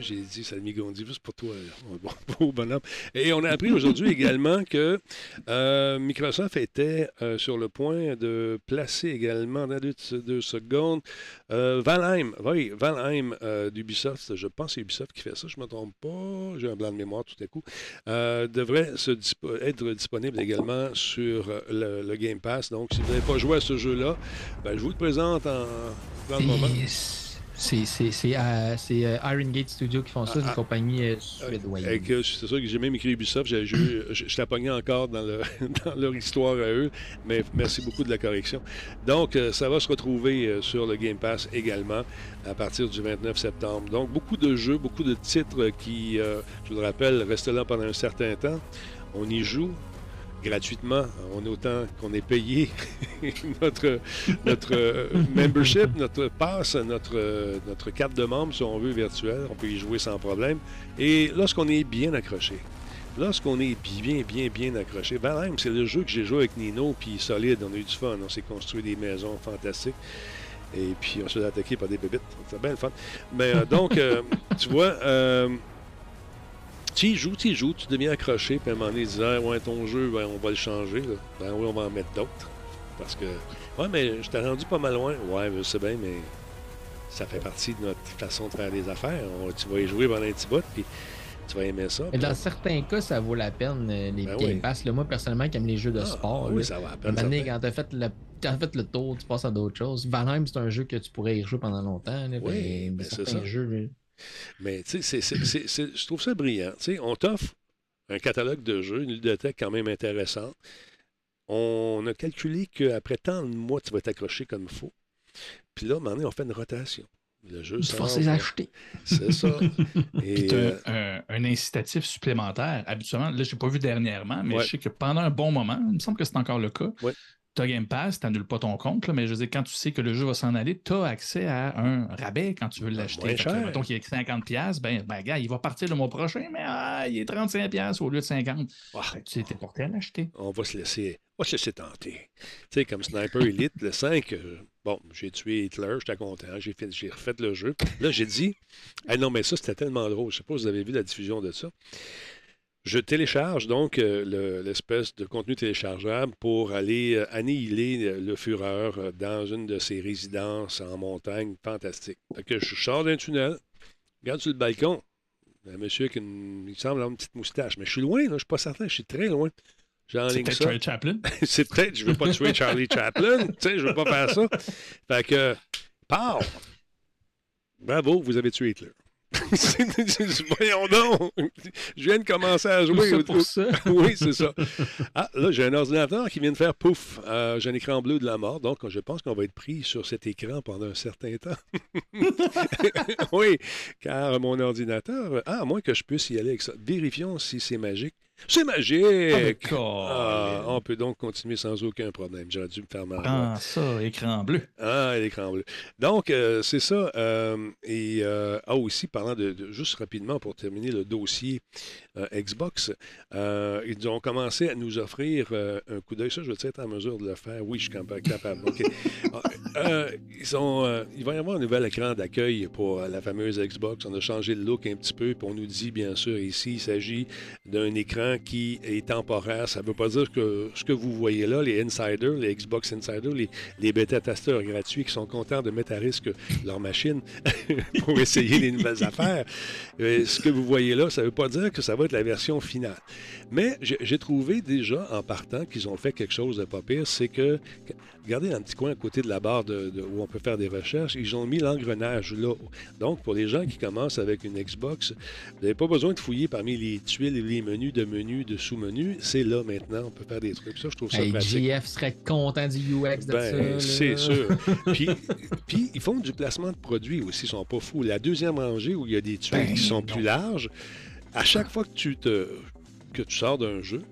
Speaker 1: J'ai dit salmigondi juste pour toi, (laughs) beau bonhomme. Et on a appris aujourd'hui également que euh, Microsoft était euh, sur le point de placer également, dans deux, secondes, Valheim. Oui, Valheim d'Ubisoft. Je pense que c'est Ubisoft qui fait ça, je ne me trompe pas. J'ai un blanc de mémoire tout à coup. devrait être disponible également sur euh, le, Game Pass. Donc, si vous n'avez pas joué à ce jeu-là, ben, je vous le présente en, dans le moment.
Speaker 2: C'est euh, euh, Iron Gate Studio qui font ça, c'est une ah, compagnie euh, suédoise.
Speaker 1: C'est sûr que j'ai même écrit Ubisoft, je, je, encore dans, le, (laughs) dans, leur histoire à eux, mais merci beaucoup de la correction. Donc, ça va se retrouver sur le Game Pass également à partir du 29 septembre. Donc, beaucoup de jeux, beaucoup de titres qui, je vous le rappelle, restent là pendant un certain temps. On y joue, gratuitement. On autant qu'on ait payé (laughs) notre, euh, membership, notre passe, notre, notre carte de membre, si on veut, virtuelle. On peut y jouer sans problème. Et lorsqu'on est bien accroché, lorsqu'on est bien, bien, bien accroché, Valheim, c'est le jeu que j'ai joué avec Nino, puis solide, on a eu du fun. On s'est construit des maisons fantastiques. Et puis, on s'est attaqué par des bébites. C'est bien le fun. Mais euh, donc, euh, tu vois, tu y joues, tu y joues, tu deviens accroché, puis à un moment donné, tu dis, ah, ouais, ton jeu, ben, on va le changer. Ben oui, on va en mettre d'autres. Parce que, ouais, mais je t'ai rendu pas mal loin. Ouais, je sais bien, mais ça fait partie de notre façon de faire des affaires. tu vas y jouer pendant un petit bout, puis tu vas aimer ça.
Speaker 2: Mais dans certains cas, ça vaut la peine, euh, les ben Game Pass. moi, personnellement, qui aime les jeux de ah, sport,
Speaker 1: oui, ça va à peine.
Speaker 2: quand tu as fait le fait le tour, tu passes à d'autres choses. Valheim, c'est un jeu que tu pourrais y jouer pendant longtemps.
Speaker 1: oui, ben, c'est ça. Jeux, mais tu sais, je trouve ça brillant. sais, on t'offre un catalogue de jeux, une ludothèque quand même intéressante. On a calculé qu'après tant de mois, tu vas t'accrocher comme il faut. Puis là, à un moment donné, on fait une rotation. Le jeu
Speaker 2: c'est acheter.
Speaker 1: C'est ça. (laughs)
Speaker 3: Et, euh, un, incitatif supplémentaire. Habituellement, là, je n'ai pas vu dernièrement, mais je sais que pendant un bon moment, il me semble que c'est encore le cas, as Game Pass, tu n'annules pas ton compte, mais je veux dire, quand tu sais que le jeu va s'en aller, tu as accès à un rabais quand tu veux l'acheter. Mettons qu'il est 50$, ben, ben, gars, il va partir le mois prochain, mais ah, il est 35$ au lieu de 50$. tu t'es porté à l'acheter.
Speaker 1: On va se laisser Oh, je sais tenter. Tu sais, comme Sniper Elite, le 5, euh, bon, j'ai tué Hitler, j'étais content, j'ai, fait, j'ai refait le jeu. Là, j'ai dit, ah non, mais ça, c'était tellement drôle. Je sais pas si vous avez vu la diffusion de ça. Je télécharge donc euh, le- l'espèce de contenu téléchargeable pour aller euh, annihiler euh, le Führer euh, dans une de ses résidences en montagne. Fantastique. Fait que je sors d'un tunnel, regarde sur le balcon. Un monsieur qui il semble avoir une petite moustache. Mais je suis loin, là, je suis pas certain, je suis très loin.
Speaker 3: C'est peut-être. Charlie Chaplin. (laughs)
Speaker 1: c'est peut-être, je veux pas tuer Charlie Chaplin, tu sais, je veux pas faire ça. Fait que, pow! Bravo, vous avez tué Hitler. (laughs) Voyons donc! Je viens de commencer à
Speaker 2: Tout
Speaker 1: jouer.
Speaker 2: ça
Speaker 1: au-
Speaker 2: pour ça. (laughs)
Speaker 1: oui, c'est ça. Ah, là, j'ai un ordinateur qui vient de faire pouf. Euh, j'ai un écran bleu de la mort, donc je pense qu'on va être pris sur cet écran pendant un certain temps. (laughs) oui, car mon ordinateur, ah, à moins que je puisse y aller avec ça. Vérifions si c'est magique. C'est magique! Ah, on peut donc continuer sans aucun problème. J'aurais dû me faire mal.
Speaker 3: Ah, ça, écran bleu.
Speaker 1: Ah, l'écran bleu. Donc, euh, c'est ça. euh, et euh, ah, aussi, parlant de, de- Juste rapidement pour terminer le dossier Xbox, ils ont commencé à nous offrir un coup d'œil. Ça, je vais être en mesure de le faire. Oui, je suis capa- capable. Ah, ils ont, il va y avoir un nouvel écran d'accueil pour la fameuse Xbox. On a changé le look un petit peu. Puis on nous dit, bien sûr, ici, il s'agit d'un écran qui est temporaire. Ça ne veut pas dire que ce que vous voyez là, les insiders, les Xbox insiders, les, les bêta-testeurs gratuits qui sont contents de mettre à risque leur machine (laughs) pour essayer les nouvelles affaires. Euh, ce que vous voyez là, ça ne veut pas dire que ça va être la version finale. Mais j'ai trouvé déjà en partant qu'ils ont fait quelque chose de pas pire, c'est que, regardez dans le petit coin à côté de la barre de- de- où on peut faire des recherches, ils ont mis l'engrenage là. Donc, pour les gens qui commencent avec une Xbox, vous n'avez pas besoin de fouiller parmi les tuiles et les menus de menus, de sous-menus. C'est là maintenant, on peut faire des trucs. Ça, je trouve ça
Speaker 2: Hey,
Speaker 1: pratique.
Speaker 2: GF serait content du UX de
Speaker 1: Ben,
Speaker 2: ça.
Speaker 1: c'est sûr. Puis, puis, ils font du placement de produits aussi, ils sont pas fous. La deuxième rangée où il y a des tuiles
Speaker 3: Ben,
Speaker 1: qui sont
Speaker 3: non.
Speaker 1: plus larges, à chaque fois que tu te que tu sors d'un jeu,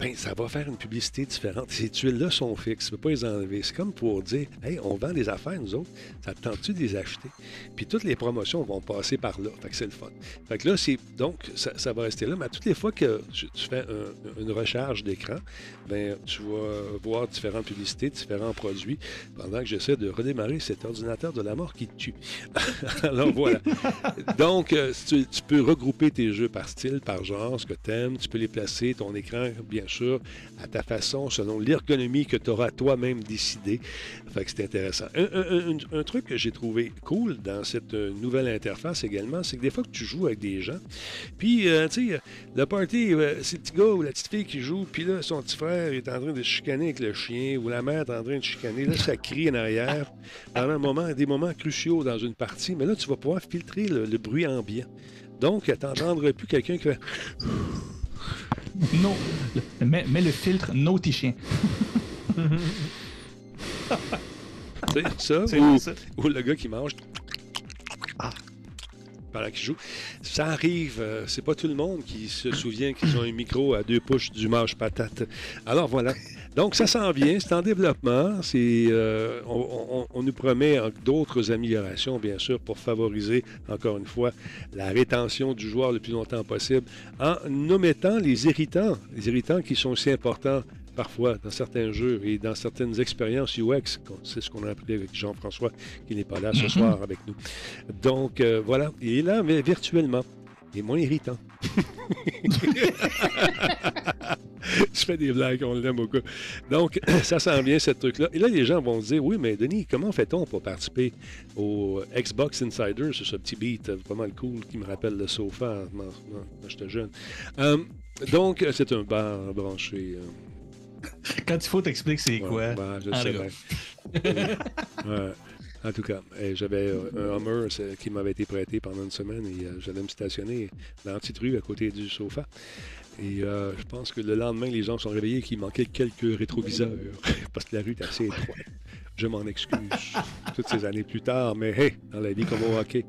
Speaker 1: ben, ça va faire une publicité différente. Ces tuiles-là sont fixes, tu ne peux pas les enlever. C'est comme pour dire, hey, on vend des affaires, nous autres, ça te tente-tu de les acheter? Puis toutes les promotions vont passer par là. Fait que c'est le fun. Fait que là, c'est donc, ça, va rester là. Mais toutes les fois que tu fais un- une recharge d'écran, ben, tu vas voir différentes publicités, différents produits, pendant que j'essaie de redémarrer cet ordinateur de la mort qui te tue. (laughs) Alors voilà. (laughs) Donc, euh, tu, tu peux regrouper tes jeux par style, par genre, ce que tu aimes. Tu peux les placer, ton écran, bien sûr, à ta façon, selon l'ergonomie que tu auras toi-même décidé. Fait que c'est intéressant. Un, un- un- un truc que j'ai trouvé cool dans cette euh, nouvelle interface également, c'est que des fois que tu joues avec des gens, puis, euh, tu sais, le party, euh, c'est le petit gars ou la petite fille qui joue, puis là, son petit frère est en train de chicaner avec le chien, ou la mère est en train de chicaner. Là, ça crie en arrière pendant un moment, des moments cruciaux dans une partie, mais là, tu vas pouvoir filtrer le, le bruit ambiant. Donc, tu n'entendras plus quelqu'un qui fait
Speaker 3: Non. Le- mets, mets le filtre Naughty Chien.
Speaker 1: tu sais, ça,
Speaker 3: C'est
Speaker 1: ou,
Speaker 3: ça.
Speaker 1: ou le gars qui mange. Pendant qu'il joue. Ça arrive, euh, c'est pas tout le monde qui se souvient qu'ils ont un micro à deux pouces du patate. Alors voilà. Donc ça s'en vient, c'est en développement. Euh, on, on- nous promet d'autres améliorations, bien sûr, pour favoriser, encore une fois, la rétention du joueur le plus longtemps possible, en omettant les irritants, les irritants qui sont aussi importants parfois dans certains jeux et dans certaines expériences UX. C'est ce qu'on a appris avec Jean-François, qui n'est pas là ce
Speaker 3: Mhm.
Speaker 1: soir avec nous. Donc euh, voilà, il est là, mais virtuellement. Il est moins irritant. (laughs) Je fais des blagues, on l'aime beaucoup. Donc, (clears throat) ça s'en vient, ce truc-là. Et là, les gens vont se dire, oui, mais Denis, comment fait-on pour participer au Xbox Insider sur ce petit beat euh, pas mal cool qui me rappelle le sofa quand quand j'étais jeune? Euh, donc, c'est un bar branché. euh, (laughs)
Speaker 3: Quand il faut t'expliquer c'est
Speaker 1: Ouais,
Speaker 3: quoi.
Speaker 1: ben, je
Speaker 3: Ah,
Speaker 1: sais bien. Ouais. En tout cas, eh, j'avais euh, un Hummer qui m'avait été prêté pendant une semaine et euh, j'allais me stationner dans la petite rue à côté du sofa. Et euh, je pense que le lendemain, les gens se sont réveillés qu'il manquait quelques rétroviseurs (laughs) parce que la rue est assez étroite. Je m'en excuse (laughs) toutes ces années plus tard, mais hey, dans la vie comme au hockey.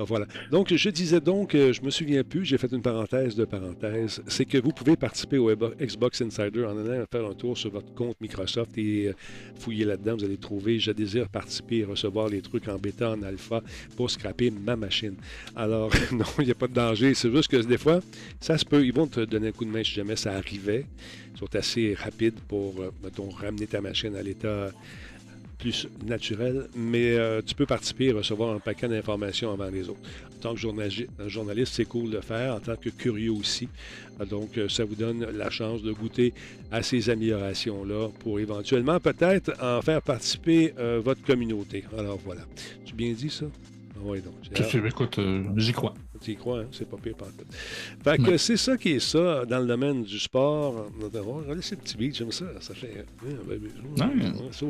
Speaker 1: Ah, voilà. Donc, je disais donc, euh, je me souviens plus, j'ai fait une parenthèse de parenthèse, c'est que vous pouvez participer au Xbox Insider en allant faire un tour sur votre compte Microsoft et euh, fouiller là-dedans. Vous allez trouver Je désire participer et recevoir les trucs en bêta, en alpha pour scraper ma machine. Alors, (laughs) non, il n'y a pas de danger. C'est juste que des fois, ça se peut. Ils vont te donner un coup de main si jamais ça arrivait. Ils sont assez rapides pour, euh, mettons, ramener ta machine à l'état plus naturel, mais euh, tu peux participer et recevoir un paquet d'informations avant les autres. En tant que journaliste, c'est cool de faire, en tant que curieux aussi. Euh, donc, euh, ça vous donne la chance de goûter à ces améliorations-là pour éventuellement peut-être en faire participer votre communauté. Alors voilà. Tu bien dit ça?
Speaker 3: Ah oui, donc. Écoute, j'y crois.
Speaker 1: Tu y crois, hein? c'est pas pire par Fait que c'est ça qui est ça dans le domaine du sport. Regardez ces petits beats, j'aime ça. Ça fait. Hein,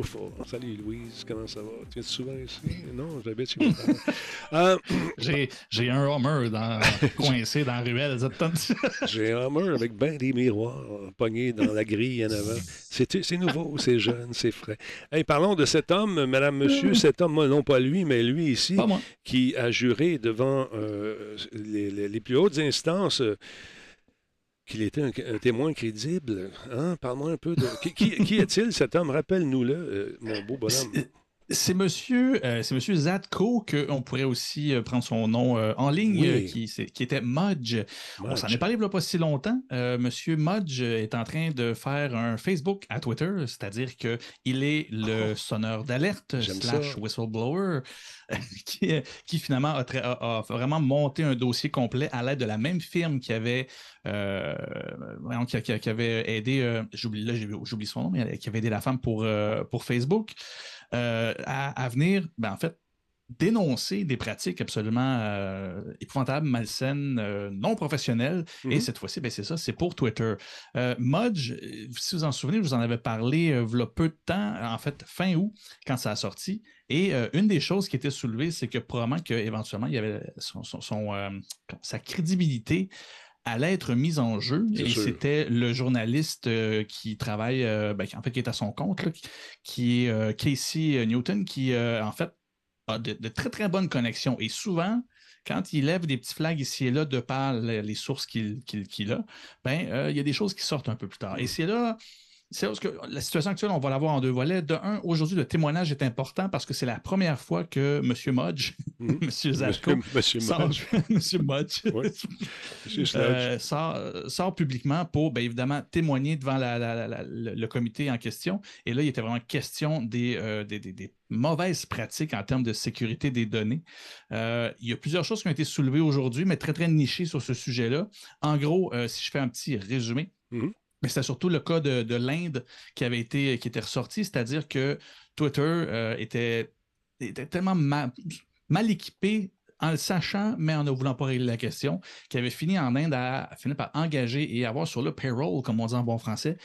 Speaker 1: fort. Salut Louise, comment ça va? Tu es souvent ici? Non, j'habite chez (laughs)
Speaker 3: euh, (laughs) J'ai un Hummer dans, coincé dans la ruelle. (laughs)
Speaker 1: J'ai un Hummer avec ben des miroirs pognés dans la grille en avant. C'est nouveau, c'est jeune, c'est frais. Hey, parlons de cet homme, madame, monsieur, cet homme, non pas lui, mais lui ici, qui a juré devant. Euh, les, plus hautes instances euh, qu'il était un, témoin crédible. Hein? Parle-moi un peu de. Qui, est-il, cet homme? Rappelle-nous-le, euh, mon beau bonhomme.
Speaker 3: C'est monsieur, euh, c'est monsieur Zadko, qu'on pourrait aussi euh, prendre son nom euh, en ligne, qui, qui, était Mudge. On s'en est parlé il n'y a pas si longtemps. monsieur Mudge est en train de faire un Facebook à Twitter, c'est-à-dire qu'il est le oh. sonneur d'alerte slash whistleblower (laughs) qui, qui, finalement a, vraiment monté un dossier complet à l'aide de la même firme qui avait, qui, avait aidé, j'oublie, j'oublie son nom, mais qui avait aidé la femme pour, pour Facebook. Euh, à, venir, ben, en fait, dénoncer des pratiques absolument euh, épouvantables, malsaines, euh, non professionnelles. Et mm-hmm. cette fois-ci, ben, c'est ça, c'est pour Twitter. Mudge, si vous en souvenez, je vous en avais parlé il y a peu de temps, en fait, fin août, quand ça a sorti. Et une des choses qui était soulevée, c'est que probablement qu'éventuellement, il y avait son, sa crédibilité allait être mise en jeu. Et c'était le journaliste euh, qui travaille, euh, ben, en fait, qui est à son compte, qui est euh, Casey Newton, qui, en fait, a de, très, très bonnes connexions. Et souvent, quand il lève des petits flags ici et là de par les, sources qu'il a, ben, il y a des choses qui sortent un peu plus tard. Et c'est là que la situation actuelle, on va l'avoir en deux volets. De un, aujourd'hui, le témoignage est important parce que c'est la première fois que M. Modge, (laughs) M. Zasco, M. Modge, (laughs) sort, publiquement pour, bien évidemment, témoigner devant le comité en question. Et là, il était vraiment question des, euh, des, mauvaises pratiques en termes de sécurité des données. Euh, il y a plusieurs choses qui ont été soulevées aujourd'hui, mais très, très nichées sur ce sujet-là. En gros, euh, si je fais un petit résumé, mm-hmm. Mais c'était surtout le cas de, l'Inde qui avait été qui était ressorti, c'est-à-dire que Twitter euh, était, était, tellement mal équipé en le sachant, mais en ne voulant pas régler la question, qu'il avait fini en Inde à, à finir par engager et avoir sur le payroll, comme on dit en bon français,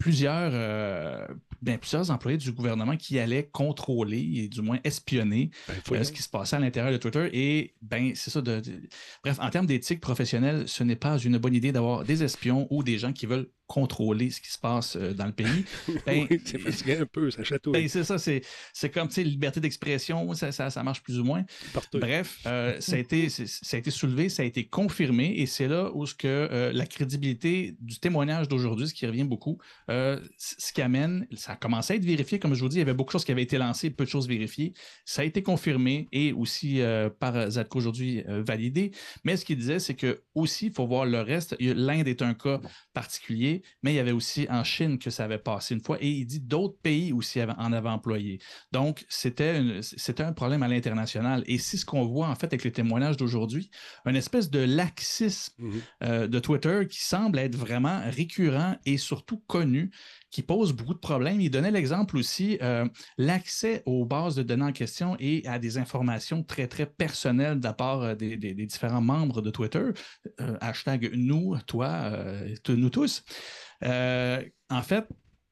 Speaker 3: plusieurs, euh, ben, plusieurs employés du gouvernement qui allaient contrôler et du moins espionner ben, euh, ce qui se passait à l'intérieur de Twitter. Et ben, c'est ça. De, Bref, en termes d'éthique professionnelle, ce n'est pas une bonne idée d'avoir des espions ou des gens qui veulent contrôler ce qui se passe euh, dans le pays. (laughs)
Speaker 1: Ben, (laughs) c'est un peu, ça chatouille.
Speaker 3: Ben, c'est ça, c'est, c'est comme liberté d'expression, ça, ça, ça, marche plus ou moins. Bref, (laughs) ça, a été, ça a été soulevé, ça a été confirmé, et c'est là où ce que, la crédibilité du témoignage d'aujourd'hui, ce qui revient beaucoup, euh, ce qui amène, ça a commencé à être vérifié, comme je vous dis, il y avait beaucoup de choses qui avaient été lancées, peu de choses vérifiées. Ça a été confirmé et aussi euh, par Zadko aujourd'hui euh, validé. Mais ce qu'il disait, c'est que aussi, il faut voir le reste. L'Inde est un cas particulier, mais il y avait aussi en Chine que ça avait passé une fois et il dit d'autres pays aussi en avaient employé. Donc, c'était un problème à l'international. Et c'est ce qu'on voit en fait avec les témoignages d'aujourd'hui, une espèce de laxisme mmh de Twitter qui semble être vraiment récurrent et surtout connu qui pose beaucoup de problèmes. Il donnait l'exemple aussi, euh, l'accès aux bases de données en question et à des informations très, très personnelles de la part euh, des, différents membres de Twitter. Euh, hashtag nous, toi, nous tous. en fait,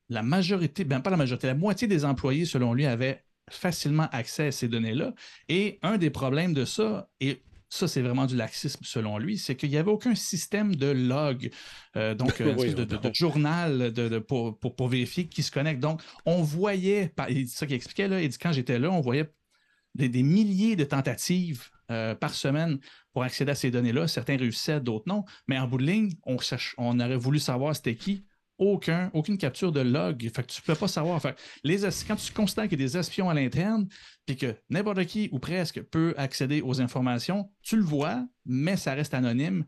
Speaker 3: la majorité, bien pas la majorité, la moitié des employés, selon lui, avaient facilement accès à ces données-là. Et un des problèmes de ça, et ça c'est vraiment du laxisme selon lui, c'est qu'il n'y avait aucun système de log, euh, donc (laughs) euh,
Speaker 1: Oui,
Speaker 3: de, de-
Speaker 1: non.
Speaker 3: de journal de, pour, pour- pour vérifier qui se connecte. Donc, on voyait, dit ça qu'il expliquait, là, il dit quand j'étais là, on voyait des, des milliers de tentatives euh, par semaine pour accéder à ces données-là. Certains réussissaient, d'autres non. Mais en bout de ligne, on, cherche- on aurait voulu savoir c'était qui. Aucun, aucune capture de log. Fait que tu ne peux pas savoir. Fait les, es- quand tu constates qu'il y a des espions à l'interne, puis que n'importe qui ou presque peut accéder aux informations, tu le vois, mais ça reste anonyme.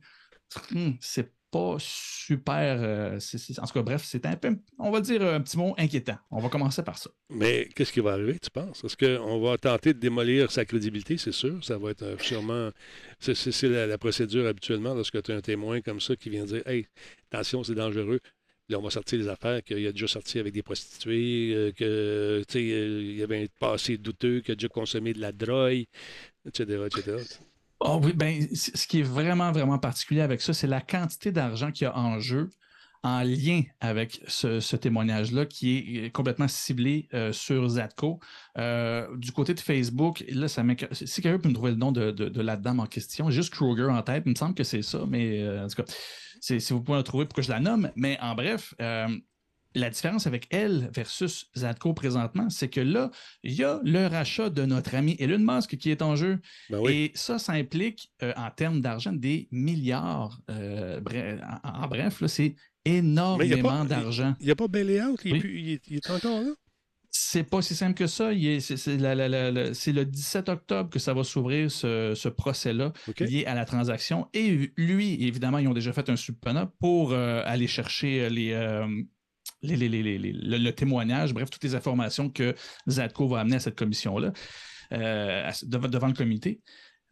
Speaker 3: Hum, c'est pas super. euh, en tout cas, bref, c'est un peu, on va dire un petit mot inquiétant. On va commencer par ça.
Speaker 1: Mais qu'est-ce qui va arriver, tu penses? Est-ce qu'on va tenter de démolir sa crédibilité, c'est sûr? Ça va être euh, sûrement. C'est la, la procédure habituellement lorsque tu as un témoin comme ça qui vient dire Hey, attention, c'est dangereux. On va sortir les affaires qu'il a déjà sorti avec des prostituées, euh, que sais, euh, y avait un passé douteux, qu'il a déjà consommé de la drogue, etc.
Speaker 3: Oh oui, ben, ce qui est vraiment, vraiment particulier avec ça, c'est la quantité d'argent qu'il y a en jeu en lien avec ce, témoignage-là qui est euh, complètement ciblé sur Zatko. Euh, du côté de Facebook, là, ça. Si quelqu'un peut me trouver le nom de, la dame en question, juste Kruger en tête, il me semble que c'est ça, mais en tout cas, si vous pouvez la trouver pour que je la nomme. Mais en bref, euh, la différence avec elle versus Zatko présentement, c'est que là, il y a le rachat de notre ami Elon Musk qui est en jeu.
Speaker 1: Ben oui.
Speaker 3: Et ça, ça implique, euh, en termes d'argent, des milliards. euh, bre- en, en bref, c'est énormément d'argent.
Speaker 1: Il n'y a pas bailé out, il,
Speaker 3: Oui.
Speaker 1: il est encore là?
Speaker 3: C'est pas si simple que ça. C'est le 17 octobre que ça va s'ouvrir, ce, ce procès-là, lié à la transaction. Et lui, évidemment, ils ont déjà fait un subpena pour euh, aller chercher les, euh, les- les- les- le, le témoignage, bref, toutes les informations que Zadko va amener à cette commission-là, euh, devant le comité.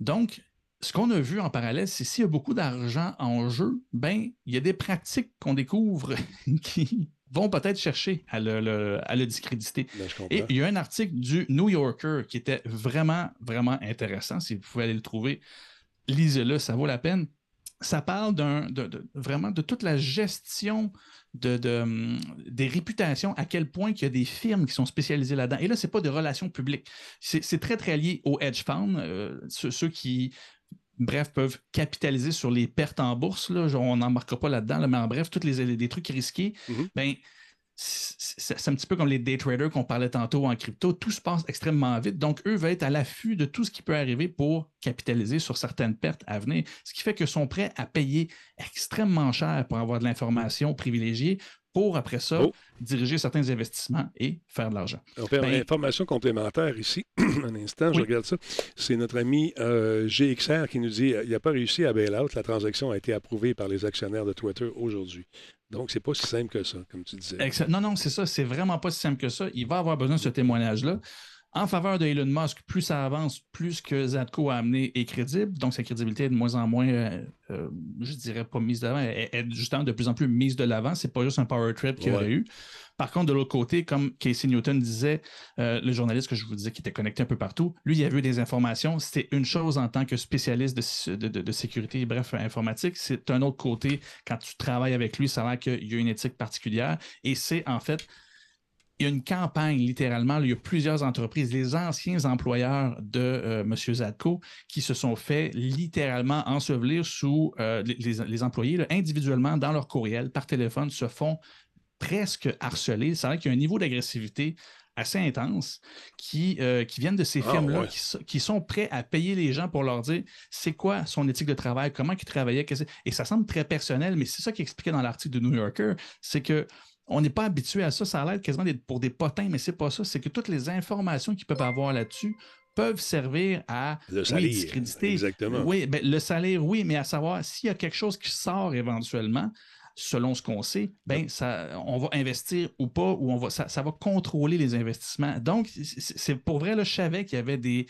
Speaker 3: Donc, ce qu'on a vu en parallèle, c'est s'il y a beaucoup d'argent en jeu, ben, il y a des pratiques qu'on découvre (laughs) qui vont peut-être chercher à le, le- à le discréditer.
Speaker 1: Ben.
Speaker 3: Et il y a un article du New Yorker qui était vraiment, vraiment intéressant. Si vous pouvez aller le trouver, lisez-le, ça vaut la peine. Ça parle d'un, de, de- vraiment de toute la gestion de, de, hum, des réputations, à quel point il y a des firmes qui sont spécialisées là-dedans. Et là, ce n'est pas de relations publiques. C'est, c'est très, très lié aux hedge funds, euh, ceux, ceux qui, bref, peuvent capitaliser sur les pertes en bourse. Là. Genre, on n'embarquera pas là-dedans, là, mais en bref, tous les, les trucs risqués,
Speaker 1: Mhm.
Speaker 3: ben, c'est un petit peu comme les day traders qu'on parlait tantôt en crypto. Tout se passe extrêmement vite. Donc, eux veulent être à l'affût de tout ce qui peut arriver pour capitaliser sur certaines pertes à venir. Ce qui fait qu'ils sont prêts à payer extrêmement cher pour avoir de l'information privilégiée pour, après ça,
Speaker 1: Oh.
Speaker 3: diriger certains investissements et faire de l'argent.
Speaker 1: On fait
Speaker 3: Ben-
Speaker 1: une information complémentaire ici. (clears throat) Un instant, je
Speaker 3: Oui.
Speaker 1: regarde ça. C'est notre ami euh, GXR qui nous dit il n'a pas réussi à bail out. La transaction a été approuvée par les actionnaires de Twitter aujourd'hui. Donc, c'est pas si simple que ça, comme tu disais.
Speaker 3: Excellent. Non, non, c'est ça. C'est vraiment pas si simple que ça. Il va avoir besoin de ce témoignage-là. En faveur de Elon Musk, plus ça avance, plus que Zadko a amené est crédible. Donc, sa crédibilité est de moins en moins, euh, euh, je dirais pas mise de l'avant, elle est justement de plus en plus mise de l'avant. C'est pas juste un power trip qu'il y
Speaker 1: Ouais.
Speaker 3: aurait eu. Par contre, de l'autre côté, comme Casey Newton disait, euh, le journaliste que je vous disais qui était connecté un peu partout, lui, il a vu des informations. C'était une chose en tant que spécialiste de, de- de- de sécurité, bref, informatique. C'est un autre côté, quand tu travailles avec lui, ça a l'air qu'il y a une éthique particulière. Et c'est en fait il y a une campagne, littéralement. il y a plusieurs entreprises, les anciens employeurs de euh, M. Zadko, qui se sont fait littéralement ensevelir sous euh, les, employés, là, individuellement, dans leur courriel, par téléphone, se font presque harceler. C'est vrai qu'il y a un niveau d'agressivité assez intense qui, euh, qui viennent de ces
Speaker 1: Ah,
Speaker 3: firmes-là,
Speaker 1: ouais.
Speaker 3: qui, so- qui sont prêts à payer les gens pour leur dire c'est quoi son éthique de travail, comment il travaillait. Et ça semble très personnel, mais c'est ça qui expliquait dans l'article de New Yorker, c'est que on n'est pas habitué à ça, ça a l'air quasiment pour des potins, mais c'est pas ça. C'est que toutes les informations qu'ils peuvent avoir là-dessus peuvent servir à
Speaker 1: Le
Speaker 3: oui, discréditer.
Speaker 1: exactement.
Speaker 3: Oui, ben, le salaire, oui, mais à savoir s'il y a quelque chose qui sort éventuellement, selon ce qu'on sait, ben, ça, on va investir ou pas, ou on va, ça, ça va contrôler les investissements. Donc, c'est pour vrai, là, je savais qu'il y avait des,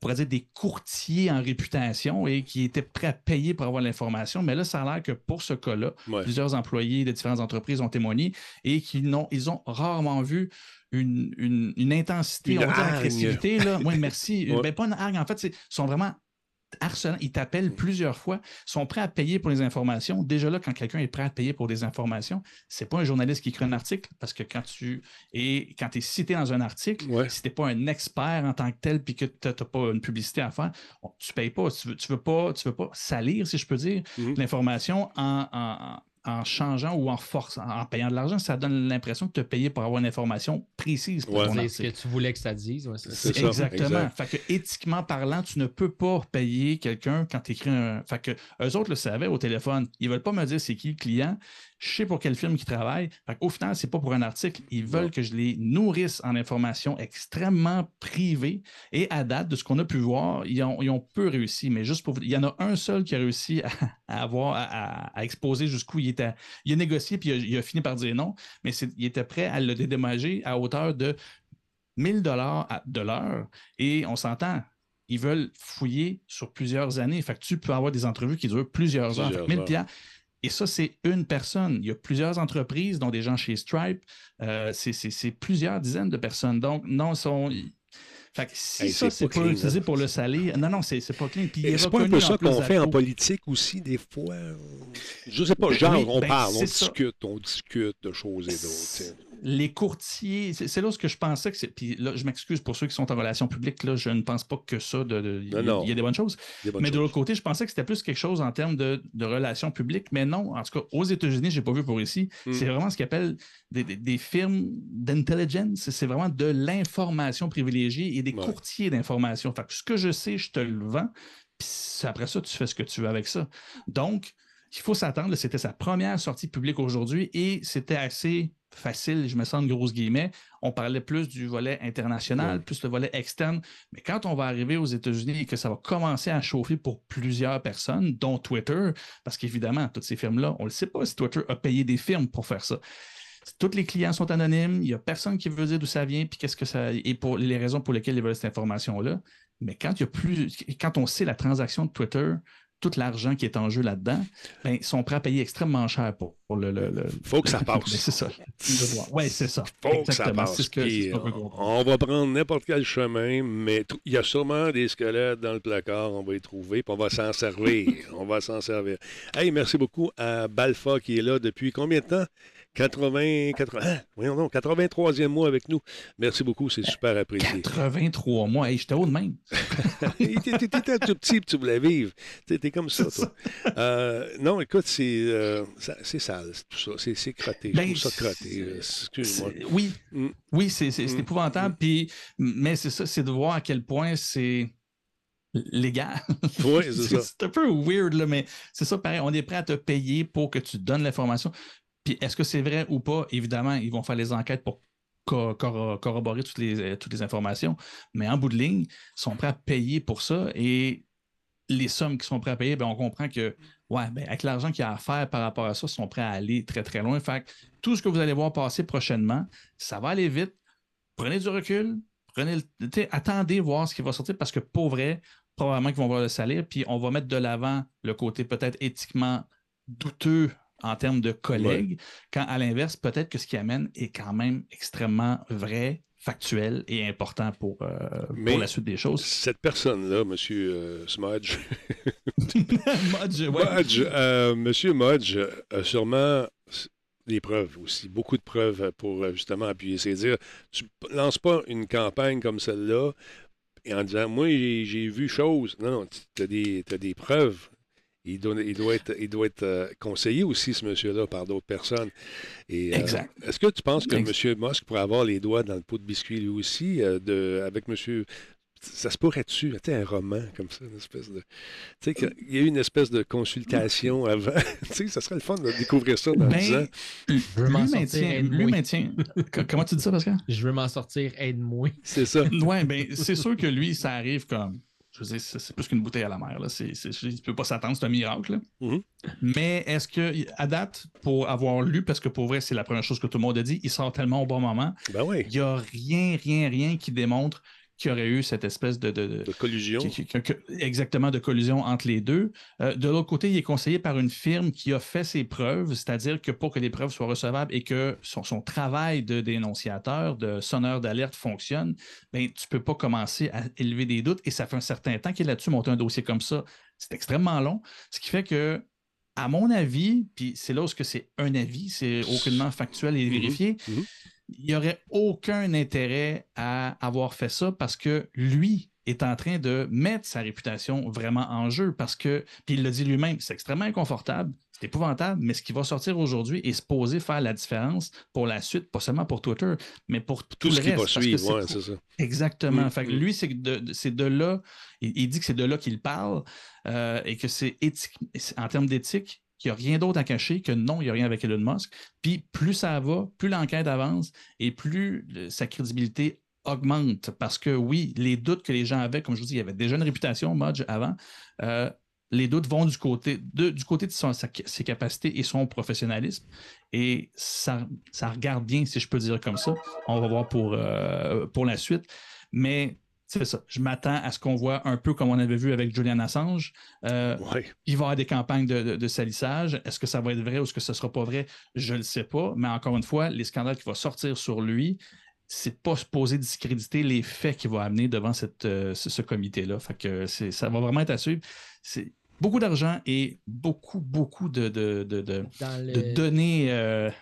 Speaker 3: pourrait dire des courtiers en réputation et qui étaient prêts à payer pour avoir l'information. Mais là, ça a l'air que pour ce cas-là,
Speaker 1: Ouais.
Speaker 3: plusieurs employés de différentes entreprises ont témoigné et qu'ils n'ont, ils ont rarement vu une, une- une intensité,
Speaker 1: Une
Speaker 3: on va dire
Speaker 1: hargne.
Speaker 3: agressivité. Là. Oui, merci. (laughs)
Speaker 1: Ouais.
Speaker 3: Ben, pas une hargne, en fait, ils sont vraiment harcelant. Ils t'appellent plusieurs fois, sont prêts à payer pour les informations. Déjà là, quand quelqu'un est prêt à payer pour des informations, c'est pas un journaliste qui écrit un article, parce que quand tu es, quand es cité dans un article, si tu n'es pas un expert en tant que tel, puis que tu n'as pas une publicité à faire, tu ne payes pas. Tu ne veux, tu veux, pas, tu veux pas salir, si je peux dire, mm-hmm. l'information en, en changeant ou en force, en payant de l'argent, ça donne l'impression de te payer pour avoir une information précise pour
Speaker 2: ce que tu voulais que ça dise.
Speaker 3: c'est Exactement. Fait que éthiquement parlant, tu ne peux pas payer quelqu'un quand tu écris un. Fait que eux autres le savaient au téléphone. Ils ne veulent pas me dire c'est qui le client je sais pour quel film ils travaillent. Au final, ce n'est pas pour un article. Ils veulent que je les nourrisse en informations extrêmement privées. Et à date, de ce qu'on a pu voir, ils ont, peu réussi. Mais juste pour vous il y en a un seul qui a réussi à, avoir, à, exposer jusqu'où il était. Il a négocié puis il a, fini par dire non, mais il était prêt à le dédommager à hauteur de 1000 dollars de l'heure. Et on s'entend, ils veulent fouiller sur plusieurs années. Fait que tu peux avoir des entrevues qui durent plusieurs, heures. 1000 et ça, c'est une personne. Il y a plusieurs entreprises, dont des gens chez Stripe. Euh, c'est plusieurs dizaines de personnes. Donc, non, sont. Fait que si ça, c'est pas, utilisé pour le salir, non, non, c'est pas clean.
Speaker 1: C'est pas un peu ça qu'on fait en politique aussi, des fois. Je sais pas, genre, on ben, parle, on discute, on discute de choses et d'autres
Speaker 3: les courtiers, c'est là où je pensais que c'est. Puis là, je m'excuse pour ceux qui sont en relation publique, là, je ne pense pas que ça. De, il, y a des bonnes choses. mais de l'autre côté, je pensais que c'était plus quelque chose en termes de, relations publiques. Mais non, en tout cas, aux États-Unis, je n'ai pas vu pour ici. Hmm. C'est vraiment ce qu'ils appellent des, firmes d'intelligence. C'est vraiment de l'information privilégiée et des courtiers d'information. Fait ce que je sais, je te le vends. Puis après ça, tu fais ce que tu veux avec ça. Donc, il faut s'attendre. C'était sa première sortie publique aujourd'hui et c'était assez facile, je me sens de grosses guillemets. On parlait plus du volet international, plus le volet externe. Mais quand on va arriver aux États-Unis et que ça va commencer à chauffer pour plusieurs personnes, dont Twitter, parce qu'évidemment, toutes ces firmes-là, on ne sait pas si Twitter a payé des firmes pour faire ça. Tous les clients sont anonymes, il n'y a personne qui veut dire d'où ça vient, puis qu'est-ce que ça. et pour les raisons pour lesquelles ils veulent cette information-là. Mais quand il y a plus. Quand on sait la transaction de Twitter, tout l'argent qui est en jeu là-dedans, ben, ils sont prêts à payer extrêmement cher pour, le, le,
Speaker 1: faut que ça (laughs) passe.
Speaker 3: c'est ça. Oui, c'est ça.
Speaker 1: Faut que ça passe. on va prendre n'importe quel chemin, mais il y a sûrement des squelettes dans le placard, on va y trouver, puis on va s'en servir. on va s'en servir. Hey, merci beaucoup à Balfa qui est là depuis combien de temps? 80, 80 hein? voyons donc, 83e mois avec nous. Merci beaucoup, c'est super apprécié.
Speaker 3: 83 mois, hey, j'étais haut de même. (laughs) (laughs)
Speaker 1: T'étais tout petit, tu voulais vivre. T'es comme ça, toi. Euh, non, écoute, c'est euh, sale, tout ça. C'est crotté. Ben, je trouve ça crotté. Excuse-moi.
Speaker 3: Oui, mm. oui c'est mm. épouvantable. Mm. Puis, mais c'est ça, c'est de voir à quel point c'est légal.
Speaker 1: Oui, c'est (laughs) ça.
Speaker 3: C'est un peu weird, là, mais c'est ça, pareil. On est prêt à te payer pour que tu donnes l'information. Est-ce que c'est vrai ou pas? Évidemment, ils vont faire les enquêtes pour corroborer toutes les, euh, toutes les informations. Mais en bout de ligne, ils sont prêts à payer pour ça. Et les sommes qui sont prêts à payer, ben, on comprend que, ouais, ben, avec l'argent qu'il y a à faire par rapport à ça, ils sont prêts à aller très, très loin. Fait tout ce que vous allez voir passer prochainement, ça va aller vite. Prenez du recul, prenez attendez voir ce qui va sortir parce que pour vrai, probablement qu'ils vont voir le salaire, puis on va mettre de l'avant le côté peut-être éthiquement douteux en termes de collègues, quand à l'inverse, peut-être que ce qui amène est quand même extrêmement vrai, factuel et important pour, euh, pour la suite des choses.
Speaker 1: Cette personne-là, M. Euh, Smudge, (laughs)
Speaker 3: ouais.
Speaker 1: Euh, Monsieur Modge a sûrement des preuves aussi, beaucoup de preuves pour justement appuyer ses dires. Tu lances pas une campagne comme celle-là en disant Moi, j'ai vu chose. Non, non, tu as, as, des preuves il doit, il doit être, il doit être euh, conseillé aussi, ce monsieur-là, par d'autres personnes.
Speaker 3: Et, euh, exact.
Speaker 1: Est-ce que tu penses que M. Musk pourrait avoir les doigts dans le pot de biscuit lui aussi, euh, de, avec M. Ça se pourrait-tu, tu un roman comme ça, une espèce de. Tu sais, il y a eu une espèce de consultation avant. (laughs) tu sais, ça serait le fun de découvrir ça dans ben, 10 ans.
Speaker 2: Je veux m'en sortir.
Speaker 3: Lui maintient. Comment tu dis ça, Pascal?
Speaker 2: Je veux m'en sortir, aide-moi.
Speaker 1: C'est ça.
Speaker 3: ouais, ben, c'est sûr que lui, ça arrive comme c'est plus qu'une bouteille à la mer. Là. C'est, ne peut pas s'attendre, c'est un miracle.
Speaker 1: Mm-hmm.
Speaker 3: Mais est-ce que, à date, pour avoir lu, parce que pour vrai, c'est la première chose que tout le monde a dit, il sort tellement au bon moment.
Speaker 1: Ben
Speaker 3: il n'y a rien, rien, rien qui démontre qu'il y aurait eu cette espèce de, de,
Speaker 1: collusion.
Speaker 3: exactement, de collusion entre les deux. Euh, de l'autre côté, il est conseillé par une firme qui a fait ses preuves, c'est-à-dire que pour que les preuves soient recevables et que son, son travail de dénonciateur, de sonneur d'alerte fonctionne, ben, tu ne peux pas commencer à élever des doutes. Et ça fait un certain temps qu'il est là-dessus, monter un dossier comme ça. C'est extrêmement long. Ce qui fait que à mon avis, puis c'est là où c'est un avis, c'est aucunement factuel et mm-hmm. vérifié, mm-hmm il n'y aurait aucun intérêt à avoir fait ça parce que lui est en train de mettre sa réputation vraiment en jeu parce que, puis il l'a dit lui-même, c'est extrêmement inconfortable, c'est épouvantable, mais ce qui va sortir aujourd'hui est supposé faire la différence pour la suite, pas seulement pour Twitter, mais pour tout, tout ce qui va
Speaker 1: suivre. c'est ça.
Speaker 3: Exactement. Mm, fait mm. lui, c'est de, de, là, il, dit que c'est de là qu'il parle euh, et que c'est éthique, en termes d'éthique, qu'il n'y a rien d'autre à cacher, que non, il n'y a rien avec Elon Musk. Puis plus ça va, plus l'enquête avance et plus sa crédibilité augmente. Parce que oui, les doutes que les gens avaient, comme je vous dis, il y avait déjà une réputation, Mudge, avant. Euh, les doutes vont du côté de, du côté de ses capacités et son professionnalisme. Et ça, ça regarde bien, si je peux dire comme ça. On va voir pour, euh, pour la suite. Mais c'est ça. Je m'attends à ce qu'on voit un peu comme on avait vu avec Julian Assange. Euh, il va y avoir des campagnes de, salissage. Est-ce que ça va être vrai ou est-ce que ce ne sera pas vrai? Je ne le sais pas. Mais encore une fois, les scandales qui vont sortir sur lui, c'est pas supposé discréditer les faits qu'il va amener devant cette, euh, ce, comité-là. Fait que ça va vraiment être à suivre. C'est beaucoup d'argent et beaucoup, beaucoup de, de, données euh,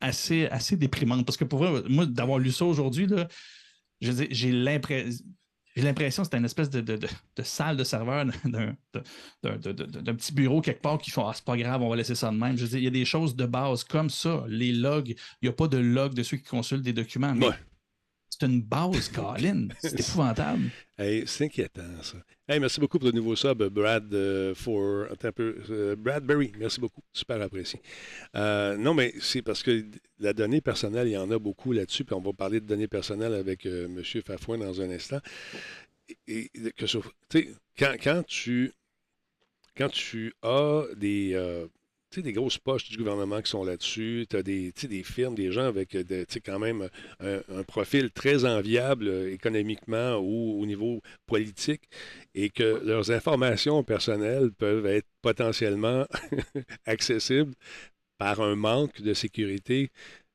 Speaker 3: assez, assez déprimantes. Parce que pour moi, d'avoir lu ça aujourd'hui, j'ai l'impression j'ai l'impression que c'était une espèce de, salle de serveur d'un petit bureau quelque part qui font Ah, c'est pas grave, on va laisser ça de même. Je veux dire, il y a des choses de base comme ça. Les logs, il n'y a pas de log de ceux qui consultent des documents. Mais c'est une base, Colin. C'est épouvantable.
Speaker 1: c'est inquiétant, ça. Hey, merci beaucoup pour le nouveau sub, Brad, euh, for, un euh. Merci beaucoup. Super apprécié. Euh, non, mais c'est parce que la donnée personnelle, il y en a beaucoup là-dessus, puis on va parler de données personnelles avec M. Fafouin dans un instant. Et, que, quand, quand, tu, quand tu as des des grosses poches du gouvernement qui sont là-dessus. Tu as des, des firmes, des gens avec de, quand même un, profil très enviable euh, économiquement ou au niveau politique et que leurs informations personnelles peuvent être potentiellement (laughs) accessibles par un manque de sécurité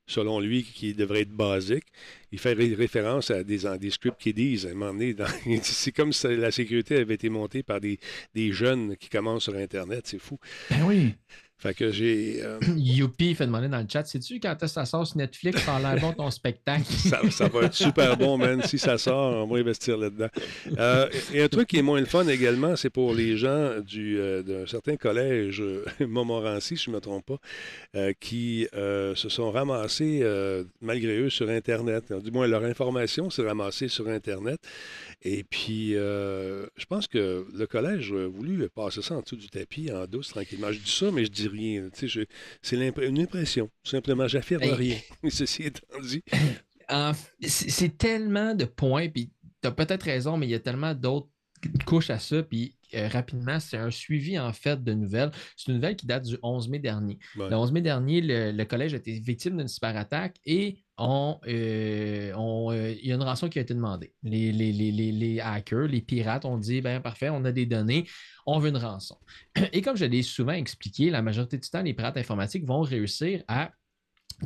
Speaker 1: selon lui, qui devrait être basique. Il fait référence à des, des scripts qui disent, à un moment donné, (laughs) c'est comme si la sécurité avait été montée par des, des jeunes qui commencent sur Internet, c'est fou.
Speaker 3: Ben oui.
Speaker 1: Fait que j'ai. Euh... (clears throat)
Speaker 2: Youpi fait demander dans le chat sais-tu quand ça sort sur Netflix, ça a l'air bon ton spectacle?
Speaker 1: Ça, va être super bon, man. Si ça sort, on va investir là-dedans. Euh, et un truc qui est moins le fun également, c'est pour les gens du, euh, d'un certain collège, euh, (laughs) Montmorency, si je ne me trompe pas, qui se sont ramassés, malgré eux, sur Internet. Du moins, leur information s'est ramassée sur Internet. Et puis, je pense que le collège a voulu passer ça en dessous du tapis, en douce, tranquillement. Je dis ça, mais je dis rien. C'est une impression. Simplement, j'affirme rien. (laughs) Ceci étant dit. (clears throat)
Speaker 2: c'est tellement de points, puis tu as peut-être raison, mais il y a tellement d'autres couches à ça. Puis euh, rapidement, c'est un suivi en fait de nouvelles. C'est une nouvelle qui date du 11 mai dernier. Le 11 mai dernier, le, collège a été victime d'une cyberattaque et on, euh, euh, il y a une rançon qui a été demandée. Les, les, hackers, les pirates ont dit ben parfait, on a des données, on veut une rançon. (clears throat) Et comme je l'ai souvent expliqué, la majorité du temps, les pirates informatiques vont réussir à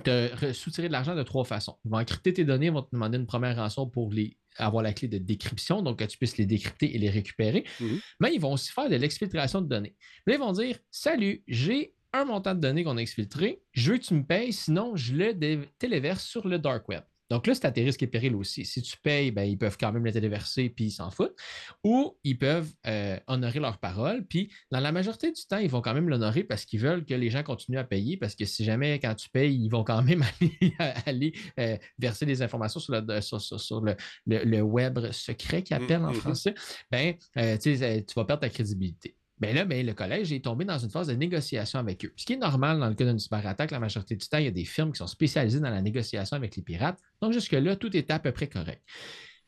Speaker 2: te soutirer de l'argent de trois façons. Ils vont encrypter tes données, ils vont te demander une première rançon pour les avoir la clé de décryption, donc que tu puisses les décrypter et les récupérer. Mhm. Mais ils vont aussi faire de l'exfiltration de données. Là, ils vont dire Salut, j'ai un montant de données qu'on a exfiltré, je veux que tu me payes, sinon je le téléverse sur le dark web. Donc là, c'est à tes risques et périls aussi. Si tu payes, ben, ils peuvent quand même le téléverser puis ils s'en foutent. Ou ils peuvent euh, honorer leur parole. Puis dans la majorité du temps, ils vont quand même l'honorer parce qu'ils veulent que les gens continuent à payer. Parce que si jamais, quand tu payes, ils vont quand même (laughs) aller, euh, verser des informations sur le, sur, le, web secret qu'ils appellent en mm-hmm. français, ben, euh, tu vas perdre ta crédibilité. Bien là, ben, le collège est tombé dans une phase de négociation avec eux. Ce qui est normal dans le cas d'une cyberattaque, la majorité du temps, il y a des firmes qui sont spécialisées dans la négociation avec les pirates. Donc, jusque-là, tout était à peu près correct.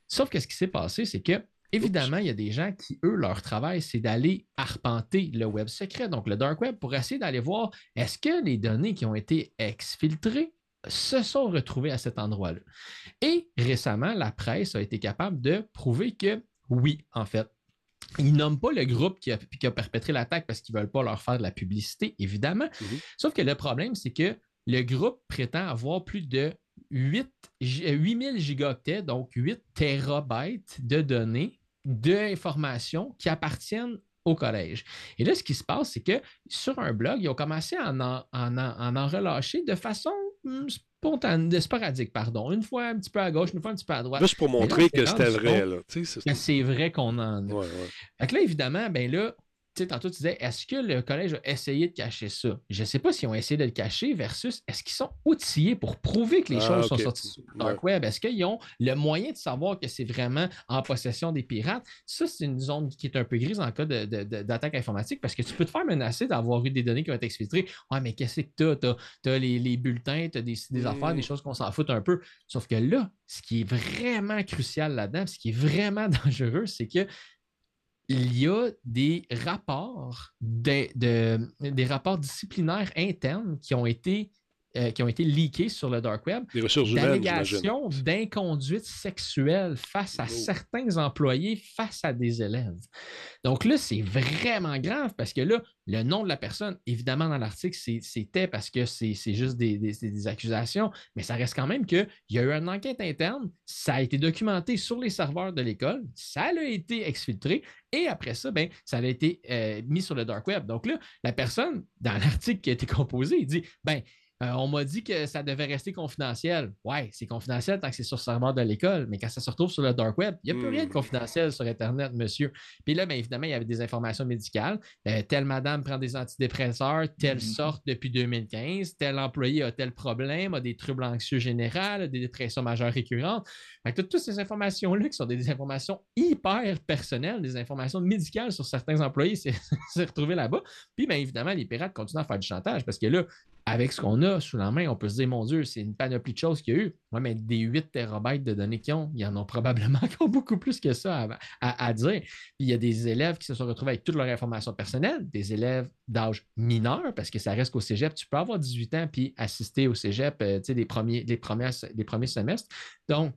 Speaker 2: Sauf que ce qui s'est passé, c'est que, évidemment, il y a des gens qui, eux, leur travail, c'est d'aller arpenter le web secret, donc le dark web, pour essayer d'aller voir est-ce que les données qui ont été exfiltrées se sont retrouvés à cet endroit-là? Et récemment, la presse a été capable de prouver que oui, en fait, ils nomment pas le groupe qui a, perpétré l'attaque parce qu'ils ne veulent pas leur faire de la publicité, évidemment. Mhm. Sauf que le problème, c'est que le groupe prétend avoir plus de 8, 8000 gigaoctets, donc 8 terabytes de données, d'informations qui appartiennent au collège. Et là, ce qui se passe, c'est que sur un blog, ils ont commencé à en, en, relâcher de façon hmm, spontanée, sporadique, pardon. Une fois un petit peu à gauche, une fois un petit peu à droite.
Speaker 1: Juste pour montrer que c'était vrai.
Speaker 2: C'est vrai qu'on en a. Ouais, là, évidemment, ben là, tantôt, tu disais, est-ce que le collège a essayé de cacher ça? Je ne sais pas s'ils ont essayé de le cacher versus est-ce qu'ils sont outillés pour prouver que les ah, choses sont sorties sur le dark web? Est-ce qu'ils ont le moyen de savoir que c'est vraiment en possession des pirates? Ça, c'est une zone qui est un peu grise en cas d'attaque informatique parce que tu peux te faire menacer d'avoir eu des données qui ont été exfiltrées. Ouais, mais qu'est-ce que tu as? Tu as, les, bulletins, tu as des, affaires, des choses qu'on s'en fout un peu. Sauf que là, ce qui est vraiment crucial là-dedans, ce qui est vraiment (laughs) dangereux, c'est que il y a des rapports, des rapports disciplinaires internes qui ont été euh, qui ont été leakés sur le dark web.
Speaker 1: Des ressources
Speaker 2: D'allégations d'inconduite sexuelle face à oh. certains employés, face à des élèves. Donc là, c'est vraiment grave parce que là, le nom de la personne, évidemment, dans l'article, c'était parce que c'est juste des, accusations, mais ça reste quand même qu'il y a eu une enquête interne, ça a été documenté sur les serveurs de l'école, ça a été exfiltré, et après ça, ben, ça a été euh, mis sur le dark web. Donc là, la personne, dans (laughs) l'article qui a été composé, il dit, ben, euh, on m'a dit que ça devait rester confidentiel. Ouais, c'est confidentiel tant que c'est sur le serveur de l'école, mais quand ça se retrouve sur le dark web, il n'y a plus rien de hmm. confidentiel sur Internet, monsieur. Puis là, bien évidemment, il y avait des informations médicales. Euh, telle madame prend des antidépresseurs, telle hmm. sorte depuis 2015, tel employé a tel problème, a des troubles anxieux généraux, des dépressions majeures récurrentes. Fait toutes ces informations-là qui sont des informations hyper personnelles, des informations médicales sur certains employés, (laughs) c'est retrouvé là-bas. Puis, bien évidemment, les pirates continuent à faire du chantage parce que là, avec ce qu'on a sous la main, on peut se dire, mon Dieu, c'est une panoplie de choses qu'il y a eu. Oui, mais des 8 terabytes de données qu'ils ont, il y en a probablement (laughs) encore beaucoup plus que ça à, dire. Puis il y a des élèves qui se sont retrouvés avec toutes leurs informations personnelles, des élèves d'âge mineur, parce que ça reste qu'au cégep, tu peux avoir 18 ans puis assister au cégep, euh, tu sais, premiers, les, les premiers semestres. Donc,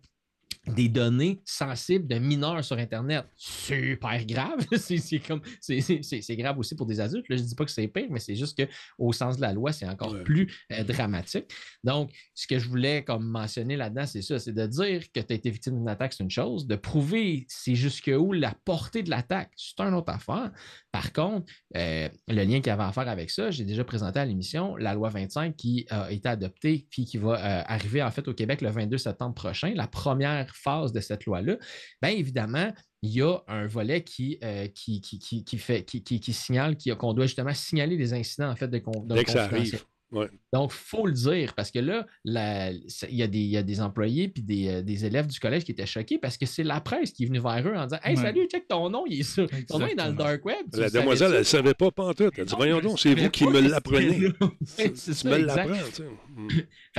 Speaker 2: des données sensibles de mineurs sur Internet. Super grave. (laughs) c'est comme c'est grave aussi pour des adultes. je ne dis pas que c'est pire, mais c'est juste qu'au sens de la loi, c'est encore plus euh, dramatique. Donc, ce que je voulais comme mentionner là-dedans, c'est ça, c'est de dire que tu as été victime d'une attaque, c'est une chose. De prouver c'est jusqu'où la portée de l'attaque, c'est une autre affaire. Par contre, euh, le lien qu'il y avait à faire avec ça, j'ai déjà présenté à l'émission la loi 25 qui a été adoptée puis qui va euh, arriver en fait au Québec le 22 septembre prochain. La première phase de cette loi-là, bien évidemment, il y a un volet qui, euh, qui, qui, fait, qui, signale qu'on doit justement signaler les incidents en fait de, de
Speaker 1: Dès que ça arrive.
Speaker 2: Donc, il faut le dire parce que là, il, y a des, des employés puis euh, des, élèves du collège qui étaient choqués parce que c'est la presse qui est venue vers eux en disant Hey, salut, check ton nom, il est sur, ton nom est dans le dark web.
Speaker 1: La demoiselle, elle ne savait pas pantoute. Elle dit Voyons donc, c'est vous qui me l'apprenez. (laughs)
Speaker 2: c'est ça. me l'apprends.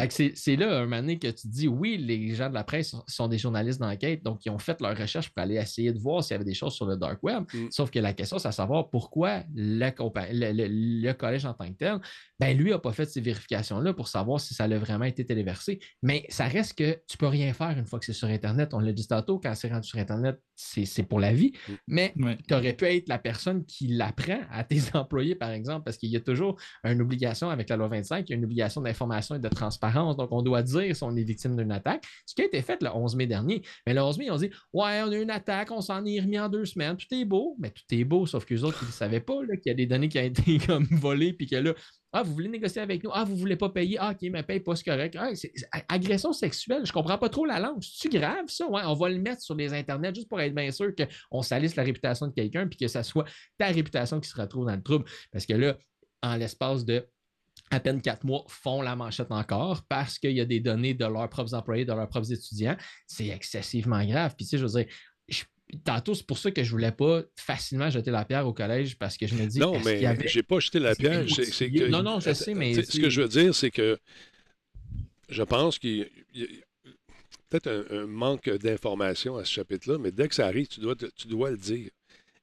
Speaker 2: (laughs) c'est là un moment que tu dis Oui, les gens de la presse sont des journalistes d'enquête, donc ils ont fait leur recherche pour aller essayer de voir s'il y avait des choses sur le dark web. Mm. Sauf que la question, c'est à savoir pourquoi le, le, collège en tant que tel, ben lui n'a pas fait ces vérifications-là pour savoir si ça a vraiment été téléversé. Mais ça reste que tu ne peux rien faire une fois que c'est sur Internet. On l'a dit tantôt, quand c'est rendu sur Internet, c'est pour la vie. Mais tu aurais pu être la personne qui l'apprend à tes (laughs) employés, par exemple, parce qu'il y a toujours une obligation avec la loi 25, il y a une obligation d'information et de transparence. Donc, on doit dire si on est victime d'une attaque, ce qui a été fait le 11 mai dernier. Mais le 11 mai, ont dit Ouais, on a eu une attaque, on s'en est remis en deux semaines, tout est beau. Mais tout est beau, sauf qu'eux autres, ils ne savaient pas qu'il y a des données qui ont été (laughs) comme volées, puis que là, ah, vous voulez négocier avec nous? Ah, vous voulez pas payer? Ah, OK, mais paye pas, c'est correct. Ah, agression sexuelle, je comprends pas trop la langue. C'est-tu grave, ça? Ouais, on va le mettre sur les internets juste pour être bien sûr qu'on salisse la réputation de quelqu'un puis que ça soit ta réputation qui se retrouve dans le trouble. Parce que là, en l'espace de à peine quatre mois, font la manchette encore parce qu'il y a des données de leurs propres employés, de leurs propres étudiants. C'est excessivement grave. Puis, tu sais, je veux dire, tantôt, c'est pour ça que je voulais pas facilement jeter la pierre au collège parce que je me dis.
Speaker 1: Non, mais j'ai pas jeté la pierre.
Speaker 2: non, non, je sais, mais.
Speaker 1: Ce que je veux dire, c'est que je pense qu'il y a peut-être un, manque d'information à ce chapitre-là, mais dès que ça arrive, tu dois, tu dois le dire.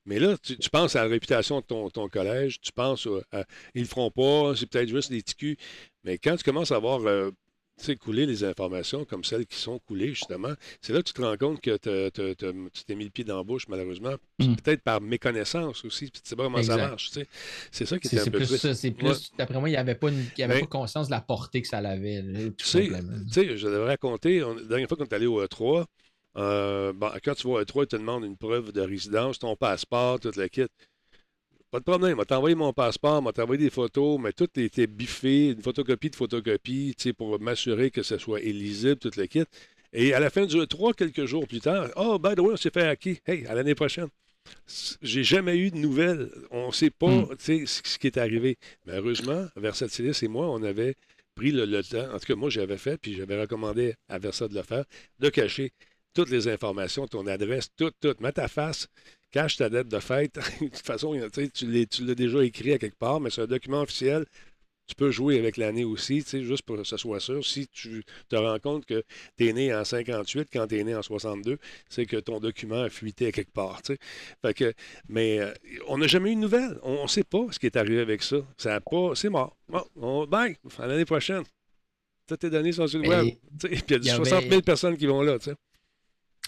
Speaker 1: Mais là, tu, penses à la réputation de ton, collège, tu penses à, ils le feront pas, c'est peut-être juste des ticus. Mais quand tu commences à avoir euh, sais, couler les informations comme celles qui sont coulées, justement, c'est là que tu te rends compte que tu t'es mis le pied dans la bouche, malheureusement. Puis
Speaker 3: Mm.
Speaker 1: Peut-être par méconnaissance aussi. Puis tu sais pas comment ça marche. tu sais. C'est ça qui était un
Speaker 2: c'est
Speaker 1: peu
Speaker 2: plus ça. C'est plus,
Speaker 1: Ouais.
Speaker 2: d'après moi, il n'y avait, pas, une- il avait
Speaker 1: Ben,
Speaker 2: pas conscience de la portée que ça avait, là,
Speaker 1: Tu sais, je devrais raconter, on- la dernière fois qu'on est allé au E3, euh, bon, quand tu vas au E3, ils te demandent une preuve de résidence, ton passeport, tout le kit. Pas de problème, m'a t'envoyé mon passeport, m'a t'envoyé des photos, mais tout était biffé, une photocopie de photocopie, tu sais, pour m'assurer que ce soit illisible, tout le kit. Et à la fin du E3, quelques jours plus tard, oh, by the way, on s'est fait hacker. Hey, à l'année prochaine. J'ai jamais eu de nouvelles. On ne sait pas
Speaker 3: Hmm.
Speaker 1: tu sais, ce ce qui est arrivé. Mais heureusement, Versatilis et moi, on avait pris le, le temps, en tout cas moi j'avais fait, puis j'avais recommandé à Versa de le faire, de cacher toutes les informations, ton adresse, tout, tout. Mets ta face, cache ta date de fête. (laughs) de toute façon, tu l'as déjà écrit à quelque part, mais c'est un document officiel. Tu peux jouer avec l'année aussi, juste pour que ce soit sûr. Si tu te rends compte que tu es né en 58 quand tu es né en 62, c'est que ton document a fuité à quelque part. Fait que, mais euh, on n'a jamais eu de nouvelles. On ne sait pas ce qui est arrivé avec ça. ça a pas, c'est mort. Bon, on, bye, à l'année prochaine. Toutes tes données sont sur le
Speaker 2: Mais
Speaker 1: web. Puis il y a du
Speaker 2: il y avait-
Speaker 1: 60 000 personnes qui vont là. sais.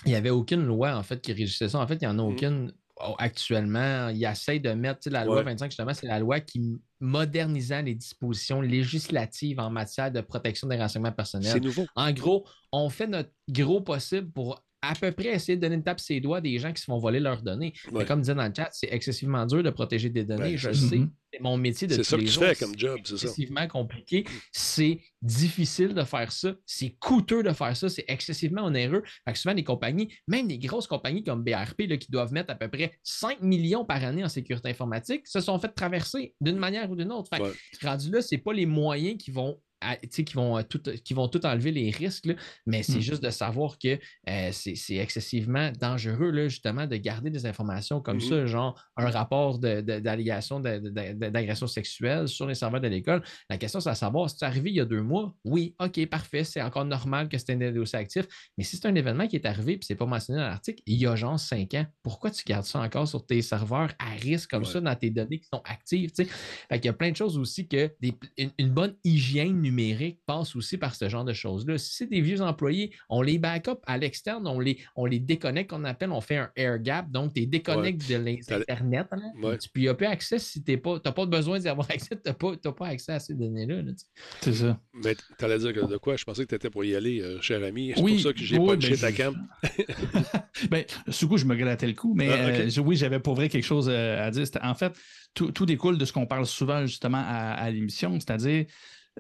Speaker 2: Il n'y avait aucune loi, en fait, qui régissait ça. En fait, il n'y en a
Speaker 1: Mhm.
Speaker 2: aucune oh, actuellement. Il essaye de mettre, la loi
Speaker 1: Ouais.
Speaker 2: 25, justement, c'est la loi qui modernisant les dispositions législatives en matière de protection des renseignements
Speaker 1: C'est
Speaker 2: personnels.
Speaker 1: nouveau.
Speaker 2: En gros, on fait notre gros possible pour à peu près essayer de donner une tape ses doigts des gens qui se font voler leurs données.
Speaker 1: Ouais.
Speaker 2: Mais comme disait dans le chat, c'est excessivement dur de protéger des données.
Speaker 1: Ben,
Speaker 2: Je le
Speaker 3: c'est-
Speaker 2: sais,
Speaker 3: Mhm.
Speaker 2: c'est mon métier de
Speaker 1: C'est
Speaker 2: tous
Speaker 1: ça que
Speaker 2: les
Speaker 1: tu
Speaker 2: jours.
Speaker 1: fais comme job, c'est ça.
Speaker 2: excessivement compliqué. C'est difficile de faire ça. C'est coûteux de faire ça. C'est excessivement onéreux. Fait que souvent, les compagnies, même les grosses compagnies comme BRP, là, qui doivent mettre à peu près 5 millions par année en sécurité informatique, se sont fait traverser d'une manière ou d'une autre. Fait que,
Speaker 1: Ouais.
Speaker 2: rendu là, ce n'est pas les moyens qui vont. À- qui vont, euh, tout, qui vont tout enlever les risques, là, mais c'est
Speaker 3: Mm.
Speaker 2: juste de savoir que euh, c'est excessivement dangereux, là, justement, de garder des informations comme
Speaker 1: Mhm.
Speaker 2: ça, genre un rapport d'allégation d'agression sexuelle sur les serveurs de l'école. La question, c'est à savoir, si c'est arrivé il y a deux mois, oui, OK, parfait, c'est encore normal que c'était un dossier actif. Mais si c'est un événement qui est arrivé et c'est pas mentionné dans l'article, il y a genre cinq ans, pourquoi tu gardes ça encore sur tes serveurs à risque comme
Speaker 1: Ouais.
Speaker 2: ça dans tes données qui sont actives? Fait qu'il y a plein de choses aussi que des- une, une bonne hygiène numérique passe aussi par ce genre de choses-là. Si c'est des vieux employés, on les backup à l'externe, on les, on les déconnecte, qu'on appelle, on fait un air gap, donc tu les déconnectes de l'Internet. hein,
Speaker 1: Ouais.
Speaker 2: tu n'y as pas accès si tu n'as pas, t'as pas besoin d'y avoir (laughs) accès, tu n'as pas, t'as pas accès à ces données-là. là.
Speaker 3: C'est ça.
Speaker 1: Mais tu allais dire que de quoi? Je pensais que tu étais pour y aller, euh, cher ami. C'est
Speaker 3: Oui,
Speaker 1: pour ça que j'ai
Speaker 3: oui,
Speaker 1: pas
Speaker 3: ben,
Speaker 1: de ta cam. (laughs)
Speaker 3: ben, ce coup, je me grattais le coup, mais
Speaker 1: Ah,
Speaker 3: euh, je- oui, j'avais pour vrai quelque chose euh, à dire. C'était- En fait, tout, tout découle de ce qu'on parle souvent justement à, à l'émission, c'est-à-dire,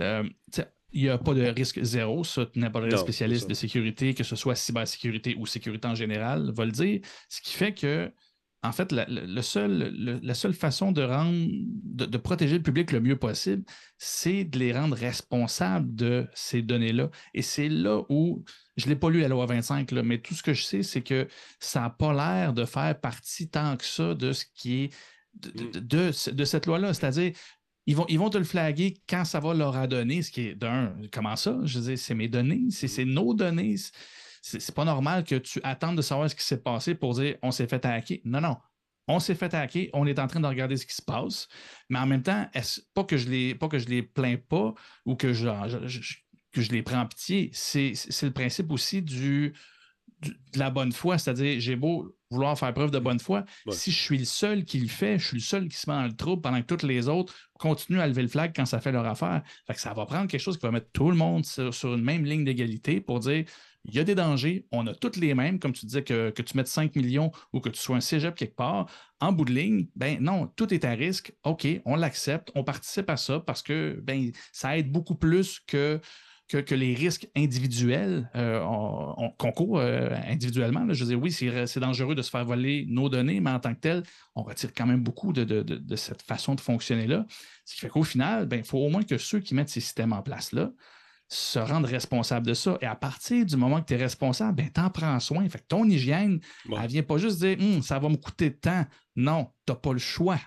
Speaker 3: euh, il n'y a pas de risque zéro, ça, n'importe quel spécialiste de sécurité, que ce soit cybersécurité ou sécurité en général, va le dire. Ce qui fait que, en fait, la, le- le seul, le- la seule façon de rendre, de, de protéger le public le mieux possible, c'est de les rendre responsables de ces données-là. Et c'est là où, je ne l'ai pas lu la loi 25, là, mais tout ce que je sais, c'est que ça n'a pas l'air de faire partie tant que ça de ce qui est de, de- de- de- de cette loi-là. C'est-à-dire, ils vont, ils vont te le flaguer quand ça va leur donner, ce qui est d'un, comment ça? Je veux dire, c'est mes données, c'est c'est nos données. C'est pas normal que tu attendes de savoir ce qui s'est passé pour dire on s'est fait hacker. Non, non. On s'est fait hacker, on est en train de regarder ce qui se passe, mais en même temps, pas que je les, pas que je les plains pas ou que je, je- je- que je les prends en pitié, c'est le principe aussi du- de la bonne foi, c'est-à-dire j'ai beau vouloir faire preuve de bonne foi,
Speaker 1: Ouais.
Speaker 3: si je suis le seul qui le fait, je suis le seul qui se met dans le trouble pendant que toutes les autres continuent à lever le flag quand ça fait leur affaire. Fait que ça va prendre quelque chose qui va mettre tout le monde sur, sur une même ligne d'égalité pour dire il y a des dangers, on a toutes les mêmes, comme tu disais, que, que tu mettes 5 millions ou que tu sois un cégep quelque part, en bout de ligne, ben non, tout est à risque. OK, on l'accepte, on participe à ça parce que ben, ça aide beaucoup plus que, que, que les risques individuels euh, on- on- qu'on court euh, individuellement. là. Je veux dire, oui, c'est dangereux de se faire voler nos données, mais en tant que tel, on retire quand même beaucoup de, de- de- de cette façon de fonctionner-là. Ce qui fait qu'au final, ben, il faut au moins que ceux qui mettent ces systèmes en place-là se rendent responsables de ça. Et à partir du moment que tu es responsable, ben, t'en prends soin. Fait que ton hygiène,
Speaker 1: Bon.
Speaker 3: elle vient pas juste dire Hum, ça va me coûter de temps. Non, tu n'as pas le choix.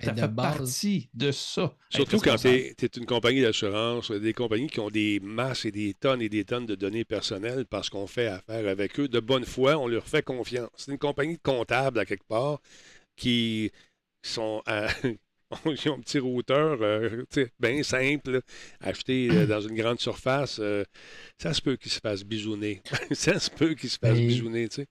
Speaker 3: Ça
Speaker 2: de
Speaker 3: fait
Speaker 2: base-
Speaker 3: partie de ça.
Speaker 1: Surtout quand tu es, une compagnie d'assurance, des compagnies qui ont des masses et des tonnes et des tonnes de données personnelles parce qu'on fait affaire avec eux de bonne foi, on leur fait confiance. C'est une compagnie de comptables à quelque part qui sont à- ils ont un petit routeur euh, bien simple, là, acheté euh, (clears throat) dans une grande surface. euh, ça se peut qu'ils se fassent bisouner. (laughs) ça se peut qu'ils se fassent
Speaker 2: Mais-
Speaker 1: bisouner, tu sais.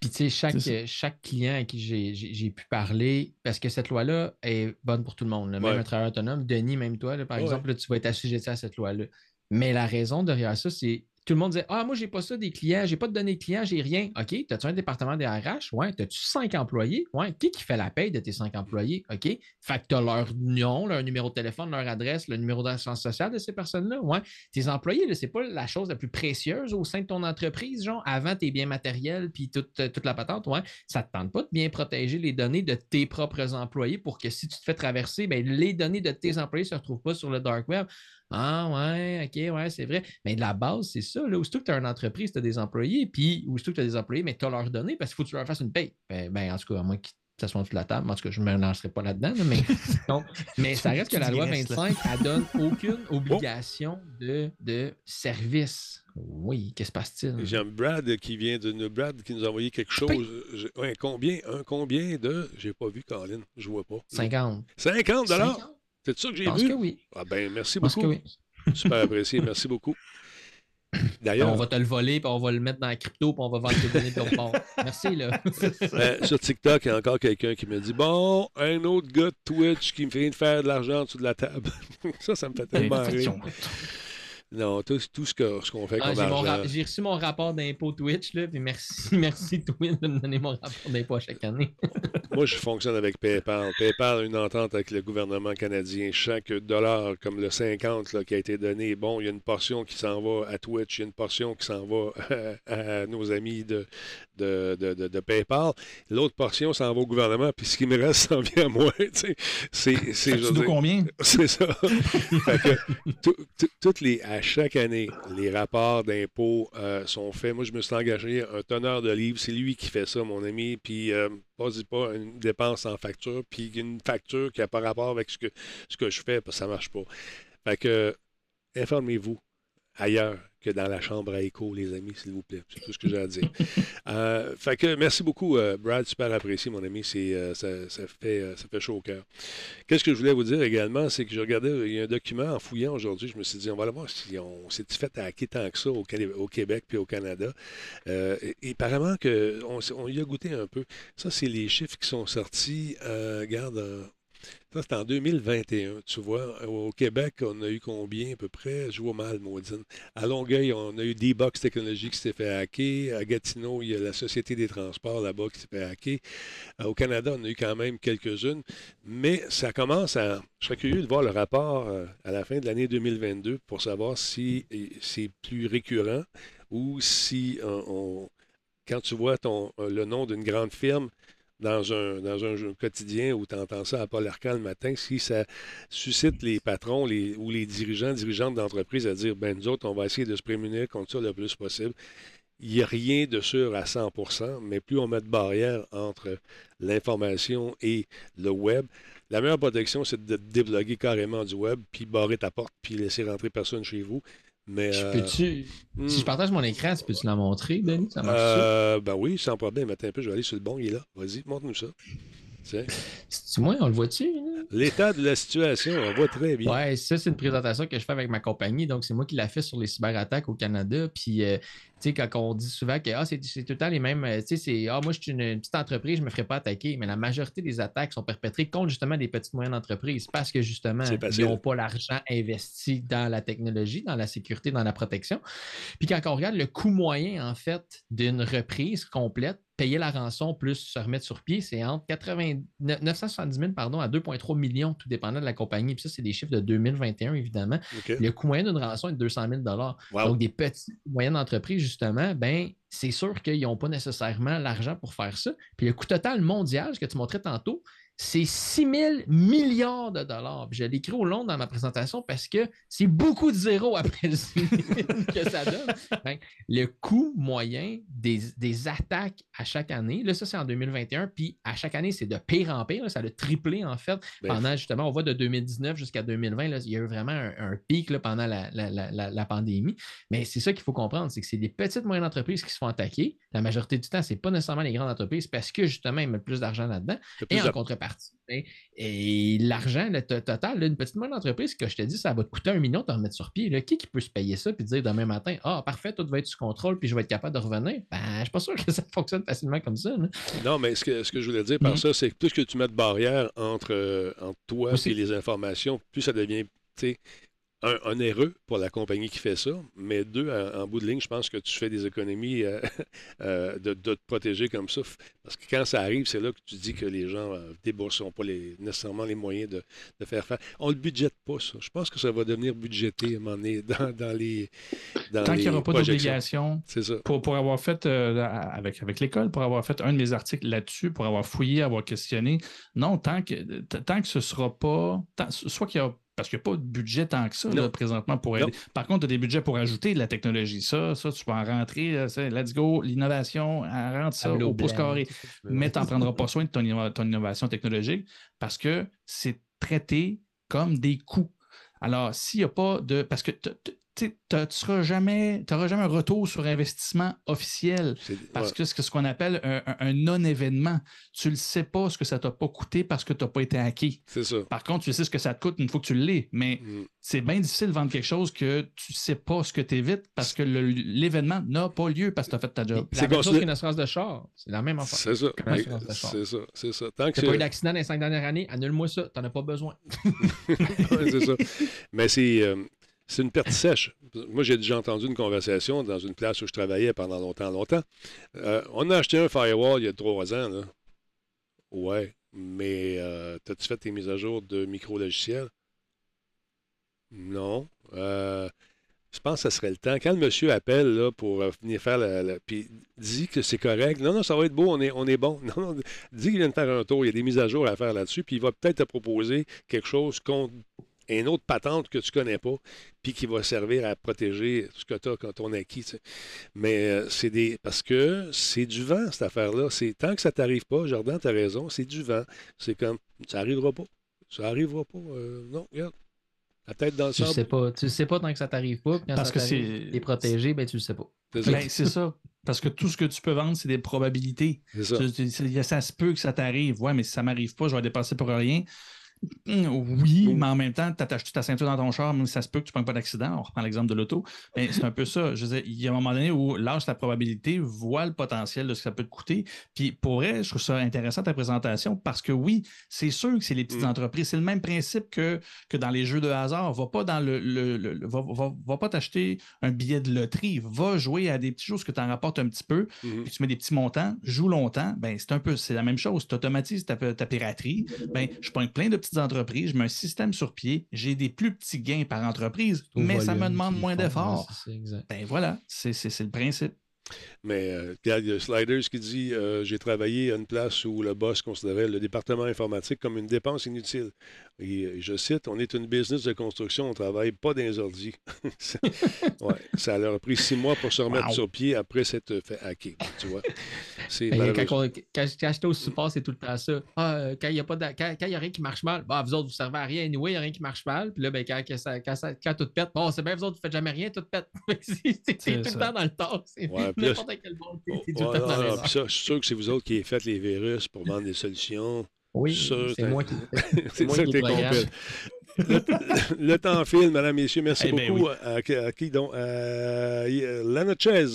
Speaker 2: Puis, tu sais, chaque, euh, chaque client à qui j'ai- j'ai j'ai pu parler, parce que cette loi-là est bonne pour tout le monde, là, même
Speaker 1: Ouais.
Speaker 2: un travailleur autonome. Denis, même toi, là, par
Speaker 1: Ouais.
Speaker 2: exemple, là, tu vas être assujetti à cette loi-là. Mais la raison derrière ça, c'est tout le monde disait Ah, moi, j'ai pas ça des clients, j'ai pas de données de clients, j'ai rien. OK, as-tu un département des RH? Ouais. As-tu cinq employés? Ouais. Qui qui fait la paye de tes cinq employés? OK. Fait que tu as leur nom, leur numéro de téléphone, leur adresse, le numéro d'assurance sociale de ces personnes-là? Ouais. Tes employés, c'est pas la chose la plus précieuse au sein de ton entreprise, genre, avant tes biens matériels puis toute, euh, toute la patente? Ouais. Ça te tente pas de bien protéger les données de tes propres employés pour que si tu te fais traverser, ben, les données de tes employés ne se retrouvent pas sur le dark web? Ah ouais, ok, ouais, c'est vrai. Mais de la base, c'est ça. Là, aussitôt que tu as une entreprise, tu as des employés, puis aussitôt que tu as des employés, mais tu as leurs données parce qu'il faut que tu leur fasses une paye. Ben, ben, en tout cas, à moins qu'ils s'assoient sur la table, en tout cas, je ne me lancerai pas là-dedans. là, mais, (laughs) ça reste que la loi
Speaker 3: digresse, là.
Speaker 2: 25, elle donne aucune obligation de, de service. Oui, qu'est-ce qui se passe-t-il?
Speaker 1: J'aime Brad qui vient de nous. Brad qui nous a envoyé quelque chose. Combien, un combien de. J'ai pas vu, Colin. Je vois pas.
Speaker 2: 50.
Speaker 1: 50 dollars?
Speaker 2: 50?
Speaker 1: C'est ça que j'ai
Speaker 2: pense
Speaker 1: vu?
Speaker 2: que oui.
Speaker 1: Ah ben, merci
Speaker 2: Je pense que
Speaker 1: beaucoup.
Speaker 2: oui. (laughs)
Speaker 1: Super apprécié. Merci beaucoup. D'ailleurs,
Speaker 2: On va te le voler, puis on va le mettre dans la crypto, puis on va vendre tes données de l'autre bord. Merci, là. (laughs)
Speaker 1: euh, sur TikTok, il y a encore quelqu'un qui me dit Bon, un autre gars de Twitch qui me fait de faire de l'argent en dessous de la table. (laughs) ça, ça me fait tellement rire. Non, tout, tout ce que- ce qu'on fait
Speaker 2: Ah,
Speaker 1: comme argent.
Speaker 2: j'ai reçu mon rapport d'impôt Twitch, là, puis merci, (laughs) merci Twin de me donner mon rapport d'impôt chaque année. (laughs) (laughs)
Speaker 1: Moi, je fonctionne avec PayPal. PayPal a une entente avec le gouvernement canadien. Chaque dollar, comme le 50 là, qui a été donné, bon, il y a une portion qui s'en va à Twitch, il y a une portion qui s'en va à, nos amis de, de, de- de- de PayPal. L'autre portion s'en va au gouvernement, puis ce qui me reste s'en vient à moi. tu sais. C'est,
Speaker 3: combien?
Speaker 1: c'est ça. Fait que toutes les, à chaque année, les rapports d'impôts euh, sont faits. Moi, je me suis engagé un teneur de livres. C'est lui qui fait ça, mon ami. Puis, euh, pas, pas une dépense en facture, puis une facture qui n'a pas rapport avec ce que, ce que je fais, parce que ça ne marche pas. Fait que, informez-vous ailleurs que dans la chambre à écho, les amis, s'il vous plaît. C'est tout ce que j'ai à dire. (laughs) Euh, fait que merci beaucoup, euh, Brad. Super apprécié, mon ami. C'est, euh, ça, ça fait, ça fait chaud au cœur. Qu'est-ce que je voulais vous dire également, c'est que je regardais, il y a un document en fouillant aujourd'hui, je me suis dit, on va aller voir si on s'est fait hacker tant que ça au, Québec puis au Canada. Et, et apparemment qu'on on y a goûté un peu. Ça, c'est les chiffres qui sont sortis. Regarde, ça, c'est en 2021, tu vois. Au Québec, on a eu combien à peu près? Je vois mal, Maudine. À Longueuil, on a eu D-Box Technologies qui s'est fait hacker. À Gatineau, il y a la Société des transports là-bas qui s'est fait hacker. Euh, Au Canada, on a eu quand même quelques-unes. Mais ça commence à... Je serais curieux de voir le rapport euh, à la fin de l'année 2022 pour savoir si c'est plus récurrent ou si euh, quand tu vois le nom d'une grande firme dans un, dans un quotidien où tu entends ça à Paul Arcan le matin, si ça suscite les patrons les, ou les dirigeants, dirigeantes d'entreprise à dire, ben nous autres, on va essayer de se prémunir contre ça le plus possible. Il n'y a rien de sûr à 100% mais plus on met de barrières entre l'information et le web, la meilleure protection, c'est de débloguer carrément du web, puis barrer ta porte, puis laisser rentrer personne chez vous. Mais,
Speaker 2: Je
Speaker 1: euh,
Speaker 2: peux-tu,
Speaker 1: hmm.
Speaker 2: Si je partage mon écran, tu peux-tu la montrer, Denis? Ça marche
Speaker 1: Euh, ben oui, sans problème. Attends un peu, je vais aller sur le bon, il est là. Vas-y, montre-nous ça.
Speaker 2: C'est moi, on le voit-tu? là?
Speaker 1: L'état de la situation, on voit très bien.
Speaker 2: Ouais, ça, c'est une présentation que je fais avec ma compagnie. Donc, c'est moi qui l'a fait sur les cyberattaques au Canada. Puis, euh, sais, quand on dit souvent que ah, c'est tout le temps les mêmes, euh, tu sais, c'est ah, moi, je suis une, une petite entreprise, je ne me ferai pas attaquer. Mais la majorité des attaques sont perpétrées contre justement des petites moyennes entreprises parce que justement, ils n'ont pas l'argent investi dans la technologie, dans la sécurité, dans la protection. Puis, quand on regarde le coût moyen, en fait, d'une reprise complète, payer la rançon plus se remettre sur pied, c'est entre 80 970 000 pardon, à 2,3 millions, tout dépendant de la compagnie. Puis ça, c'est des chiffres de 2021, évidemment. Le coût moyen d'une rançon est de 200 000
Speaker 1: Wow.
Speaker 2: Donc, des petites, moyennes entreprises, justement, ben, c'est sûr qu'ils n'ont pas nécessairement l'argent pour faire ça. Puis le coût total mondial, que tu montrais tantôt, c'est 6 000 milliards de dollars. Puis je l'ai écrit au long dans ma présentation parce que c'est beaucoup de zéros après le 6 000 que ça donne. (laughs) Ben, le coût moyen des, des attaques à chaque année, là, ça, c'est en 2021, puis à chaque année, c'est de pire en pire. là, ça a triplé, en fait,
Speaker 1: Ben,
Speaker 2: pendant justement, on voit de 2019 jusqu'à 2020, là, il y a eu vraiment un, un pic là, pendant la, la- la- la- pandémie. Mais c'est ça qu'il faut comprendre, c'est que c'est des petites moyennes entreprises qui se font attaquer. La majorité du temps, ce n'est pas nécessairement les grandes entreprises parce que justement, ils mettent plus d'argent là-dedans. Et en contrepartie, parti. hein. Et l'argent, le to- total, une petite moyenne entreprise, que je te dis, ça va te coûter un million de te remettre sur pied. là. Qui, qui peut se payer ça puis dire demain matin, ah, parfait, tout va être sous contrôle puis je vais être capable de revenir? Ben, je suis pas sûr que ça (laughs) fonctionne facilement comme ça. là.
Speaker 1: Non, mais ce que, ce que je voulais dire par
Speaker 3: Mhm.
Speaker 1: ça, c'est que plus que tu mets de barrières entre, euh, entre toi et les informations, plus ça devient, un, erreur pour la compagnie qui fait ça, mais deux, en, en bout de ligne, je pense que tu fais des économies euh, (laughs) euh, de, de te protéger comme ça. Parce que quand ça arrive, c'est là que tu dis que les gens euh, déboursent pas les, nécessairement les moyens de, de faire faire. On le budgète pas, ça. Je pense que ça va devenir budgété à un moment donné dans, dans les. Dans
Speaker 3: Tant qu'il n'y aura pas d'obligation, pour, pour avoir fait, euh, avec, avec l'école, pour avoir fait un de mes articles là-dessus, pour avoir fouillé, avoir questionné, non, tant que, tant que ce ne sera pas, tant- soit qu'il y a, parce qu'il n'y a pas de budget tant que ça, là, présentement, pour
Speaker 1: Non.
Speaker 3: aider. Par contre, tu as des budgets pour ajouter de la technologie. Ça, ça, tu peux en rentrer, c'est let's go, l'innovation, elle rentre ça
Speaker 2: Tableau
Speaker 3: au pouce
Speaker 2: blanc,
Speaker 3: carré. Mais tu n'en prendras pas soin de ton, ton innovation technologique parce que c'est traité comme des coûts. Alors, s'il n'y a pas de. Parce que tu n'auras jamais, t'auras jamais un retour sur investissement officiel
Speaker 1: C'est-
Speaker 3: parce
Speaker 1: ouais.
Speaker 3: que c'est ce qu'on appelle un, non-événement. Tu ne sais pas ce que ça t'a pas coûté parce que tu n'as pas été hacké.
Speaker 1: C'est ça.
Speaker 3: Par contre, tu sais ce que ça te coûte une fois que tu l'es. Mais
Speaker 1: Mm.
Speaker 3: c'est bien difficile de vendre quelque chose que tu ne sais pas ce que tu évites parce que l'événement n'a pas lieu parce que tu as fait ta job.
Speaker 2: C'est la même chose qu'une assurance de char. C'est la même affaire.
Speaker 1: C'est ça. C'est ça. C'est ça. Tant que
Speaker 2: Tu n'as pas eu d'accident dans les cinq dernières années, annule-moi ça, tu n'en as pas besoin. (laughs)
Speaker 1: Ouais, c'est ça. Mais c'est euh, c'est une perte sèche. Moi, j'ai déjà entendu une conversation dans une place où je travaillais pendant longtemps, longtemps. Euh, on a acheté un firewall il y a trois ans. Là. Ouais, mais euh, as-tu fait tes mises à jour de micro-logiciels? Non. Euh, je pense que ça serait le temps. Quand le monsieur appelle là, pour euh, venir faire la, Puis dit que c'est correct. Non, non, ça va être beau, on est, on est bon. (laughs) Non, non, dis qu'il vient de faire un tour. Il y a des mises à jour à faire là-dessus. Puis il va peut-être te proposer quelque chose contre une autre patente que tu connais pas, puis qui va servir à protéger ce que tu as quand on acquis. Mais euh, c'est des. Parce que c'est du vent, cette affaire-là. C'est tant que ça t'arrive pas, Jordan, tu as raison, c'est du vent. C'est comme ça arrivera pas. Ça arrivera pas. euh, non, regarde. La tête dans le
Speaker 2: Tu ne
Speaker 1: sable.
Speaker 2: sais pas. Tu le sais pas tant que ça t'arrive pas. puis Quand
Speaker 3: Parce
Speaker 2: ça
Speaker 3: que
Speaker 2: t'es protégé, ben tu le sais pas.
Speaker 1: C'est ça.
Speaker 3: Ben, c'est ça. Parce que tout ce que tu peux vendre, c'est des probabilités.
Speaker 1: C'est ça.
Speaker 3: Tu- tu- Ça, ça se peut que ça t'arrive. Ouais, mais si ça m'arrive pas, je vais dépenser pour rien. Hum, Oui, mais en même temps, tu attaches ta ceinture dans ton char, même si ça se peut que tu ne prennes pas d'accident? On reprend l'exemple de l'auto. Mais c'est un peu ça. Je il y a un moment donné où lâche la probabilité, voit le potentiel de ce que ça peut te coûter. Puis pour vrai, je trouve ça intéressant ta présentation parce que oui, c'est sûr que c'est les petites
Speaker 1: Mm.
Speaker 3: entreprises. C'est le même principe que, que dans les jeux de hasard. Va pas dans le. le- le- le- va, va- va pas t'acheter un billet de loterie. Va jouer à des petites choses que tu en rapportes un petit peu
Speaker 1: Mhm.
Speaker 3: puis tu mets des petits montants, joue longtemps, ben c'est un peu, c'est la même chose. Tu automatises ta, ta piraterie. Ben, je prends plein de petites entreprises, je mets un système sur pied, j'ai des plus petits gains par entreprise, mais ça me demande moins d'efforts. Ben voilà, c'est le principe.
Speaker 1: Mais euh, il y a Sliders qui dit euh, J'ai travaillé à une place où le boss considérait le département informatique comme une dépense inutile. Et, euh, je cite On est une business de construction, on ne travaille pas dans les ordis. (laughs) C'est- ouais, ça leur a pris six mois pour se remettre
Speaker 3: Wow.
Speaker 1: sur pied après s'être fait hacker. Tu vois
Speaker 2: quand, j'étais au support, c'est tout le temps ça. Ah, quand il n'y a, pas de- quand, quand il y a rien qui marche mal, bah, vous autres, vous servez à rien. Anyway, il n'y a rien qui marche mal. Puis là, ben, quand, ça, quand, ça- quand tout pète, bon, c'est bien, vous autres, vous faites jamais rien, tout pète. (laughs) c'est tout
Speaker 3: ça.
Speaker 2: le temps dans le temps.
Speaker 1: Ouais,
Speaker 2: n'importe quel
Speaker 1: je suis sûr que c'est vous autres qui avez fait les virus pour vendre des solutions.
Speaker 2: Oui, c'est moi qui. (laughs)
Speaker 1: C'est
Speaker 2: moi
Speaker 1: ça
Speaker 2: qui
Speaker 1: que t'es complet. Le, le temps file, mesdames, messieurs. Merci
Speaker 3: Eh ben
Speaker 1: beaucoup à, à qui donc? À Lana Chez,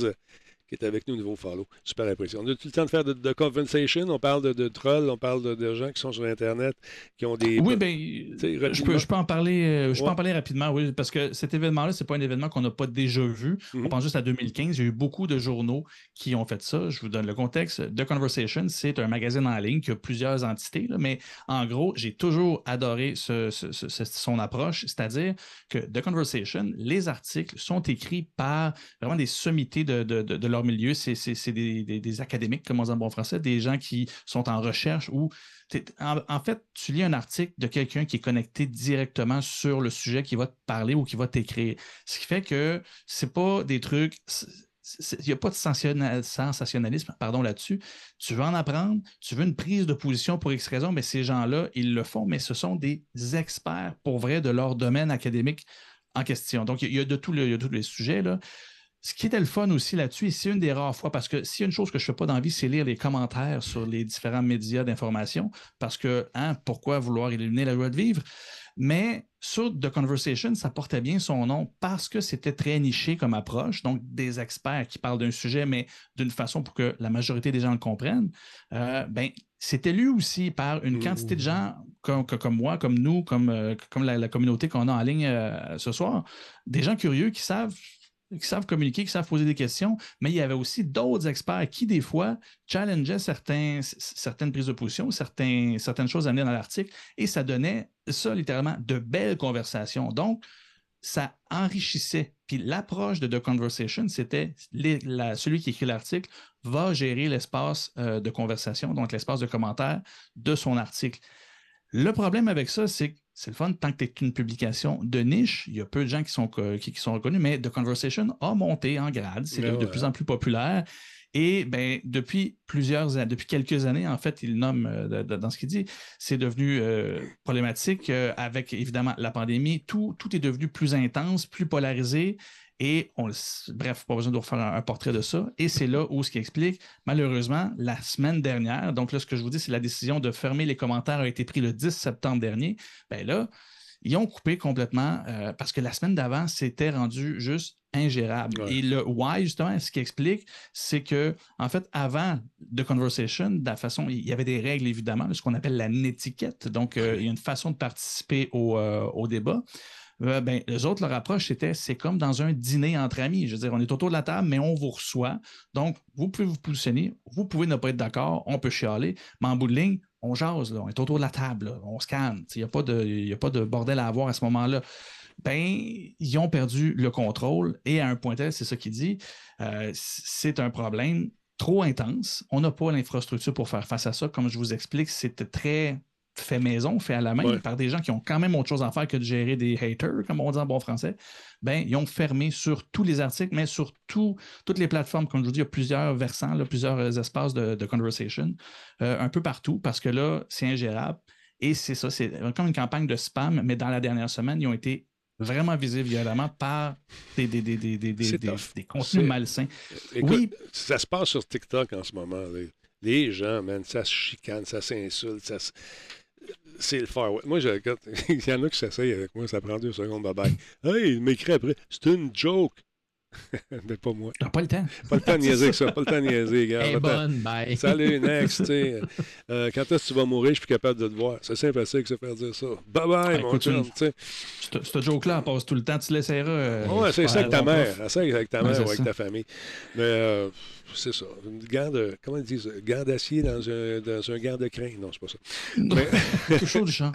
Speaker 1: qui est avec nous au niveau follow. Super impression. On a tout le temps de faire de, de conversation. On parle de, de trolls, on parle de, de gens qui sont sur Internet, qui ont des.
Speaker 3: Oui, ben, je peux, je peux en parler, euh, je peux en parler rapidement, oui, parce que cet événement-là, c'est pas un événement qu'on n'a pas déjà vu.
Speaker 1: Mhm.
Speaker 3: On pense juste à 2015. Il y a eu beaucoup de journaux qui ont fait ça. Je vous donne le contexte. The Conversation, c'est un magazine en ligne qui a plusieurs entités, là, mais en gros, j'ai toujours adoré ce- ce- ce- ce- son approche, c'est-à-dire que The Conversation, les articles sont écrits par vraiment des sommités de, de- de- de milieu. C'est des, académiques, comme on dit en bon français, des gens qui sont en recherche ou En, fait, tu lis un article de quelqu'un qui est connecté directement sur le sujet qui va te parler ou qui va t'écrire. Ce qui fait que c'est pas des trucs. Il n'y a pas de sensationna- sensationnalisme pardon, là-dessus. Tu veux en apprendre, tu veux une prise de position pour X raison, mais ces gens-là, ils le font, mais ce sont des experts pour vrai de leur domaine académique en question. Donc, il y a de, tout le- il y a tous les sujets. Là. Ce qui était le fun aussi là-dessus, et c'est une des rares fois, parce que s'il y a une chose que je ne fais pas d'envie, c'est lire les commentaires sur les différents médias d'information, parce que, hein, pourquoi vouloir éliminer la loi de vivre? Mais sur The Conversation, ça portait bien son nom parce que c'était très niché comme approche, donc des experts qui parlent d'un sujet, mais d'une façon pour que la majorité des gens le comprennent. Euh, ben, c'était lu aussi par une quantité de gens comme, comme moi, comme nous, comme, euh, la, communauté qu'on a en ligne euh, ce soir, des gens curieux qui savent qui savent communiquer, qui savent poser des questions, mais il y avait aussi d'autres experts qui, des fois, challengeaient certaines prises de position, certaines choses amenées dans l'article, et ça donnait ça, littéralement, de belles conversations. Donc, ça enrichissait. Puis l'approche de The Conversation, c'était celui qui écrit l'article va gérer l'espace euh, de conversation, donc l'espace de commentaires de son article. Le problème avec ça, c'est que c'est le fun tant que tu es une publication de niche. Il y a peu de gens qui sont, qui, sont reconnus, mais The Conversation a monté en grade. C'est de, plus en plus populaire. Et ben, depuis plusieurs depuis quelques années, en fait, il nomme euh, dans ce qu'il dit, c'est devenu euh, problématique euh, avec évidemment la pandémie. Tout, tout est devenu plus intense, plus polarisé. Et on, bref, pas besoin de refaire un, portrait de ça. Et c'est là où ce qui explique, malheureusement, la semaine dernière, donc là, ce que je vous dis, c'est la décision de fermer les commentaires a été prise le 10 septembre dernier. Bien là, ils ont coupé complètement euh, parce que la semaine d'avant, c'était rendu juste ingérable. Et le why, justement, ce qui explique, c'est que, en fait, avant The Conversation, de la façon, il y avait des règles, évidemment, ce qu'on appelle la netiquette. Donc, euh, il y a une façon de participer au, euh, au débat. Euh, ben, les autres, leur approche, c'était c'est comme dans un dîner entre amis. Je veux dire, on est autour de la table, mais on vous reçoit. Donc, vous pouvez vous positionner, vous pouvez ne pas être d'accord, on peut chialer, mais en bout de ligne, on jase, on est autour de la table, on se calme. Il n'y a, pas de, a pas de bordel à avoir à ce moment-là. Ben, ils ont perdu le contrôle et à un point tel, c'est ça qu'il dit, euh, c'est un problème trop intense. On n'a pas l'infrastructure pour faire face à ça. Comme je vous explique, c'était très fait maison, fait à la main, par des gens qui ont quand même autre chose à faire que de gérer des haters, comme on dit en bon français, ben, ils ont fermé sur tous les articles, mais sur toutes les plateformes. Comme je vous dis, il y a plusieurs versants, plusieurs euh, espaces de, conversation, euh, un peu partout, parce que là, c'est ingérable. Et c'est ça, c'est comme une campagne de spam, mais dans la dernière semaine, ils ont été vraiment visés violemment par des, des, des, des contenus malsains.
Speaker 1: oui. Ça se passe sur TikTok en ce moment. Les, gens, man, ça se chicane, ça s'insulte, ça se c'est le Far West. Moi, je, (laughs) il y en a qui s'essayent avec moi, ça prend deux secondes, bye bye. Hey, il m'écrit après, c'est une joke. Mais (laughs) pas moi.
Speaker 3: pas le temps.
Speaker 1: Pas le temps de niaiser que ça. Pas le temps de niaiser, gars.
Speaker 2: Hey, bonne, bye.
Speaker 1: Salut, (laughs) next. Euh, quand est-ce que tu vas mourir, je suis capable de te voir. C'est simple assez que se faire dire ça. Bye bye, mon chum.
Speaker 3: Ce joke-là, passe tout le temps. Tu l'essaieras. Euh,
Speaker 1: ouais, c'est ça avec ta mère. Essaye avec ta mère ou avec ta famille. Mais. Euh, c'est ça. Une gant de, comment ils disent, gant d'acier dans un, dans un gant de crin. Non, c'est pas ça.
Speaker 3: Mais... (laughs) Chose du champ.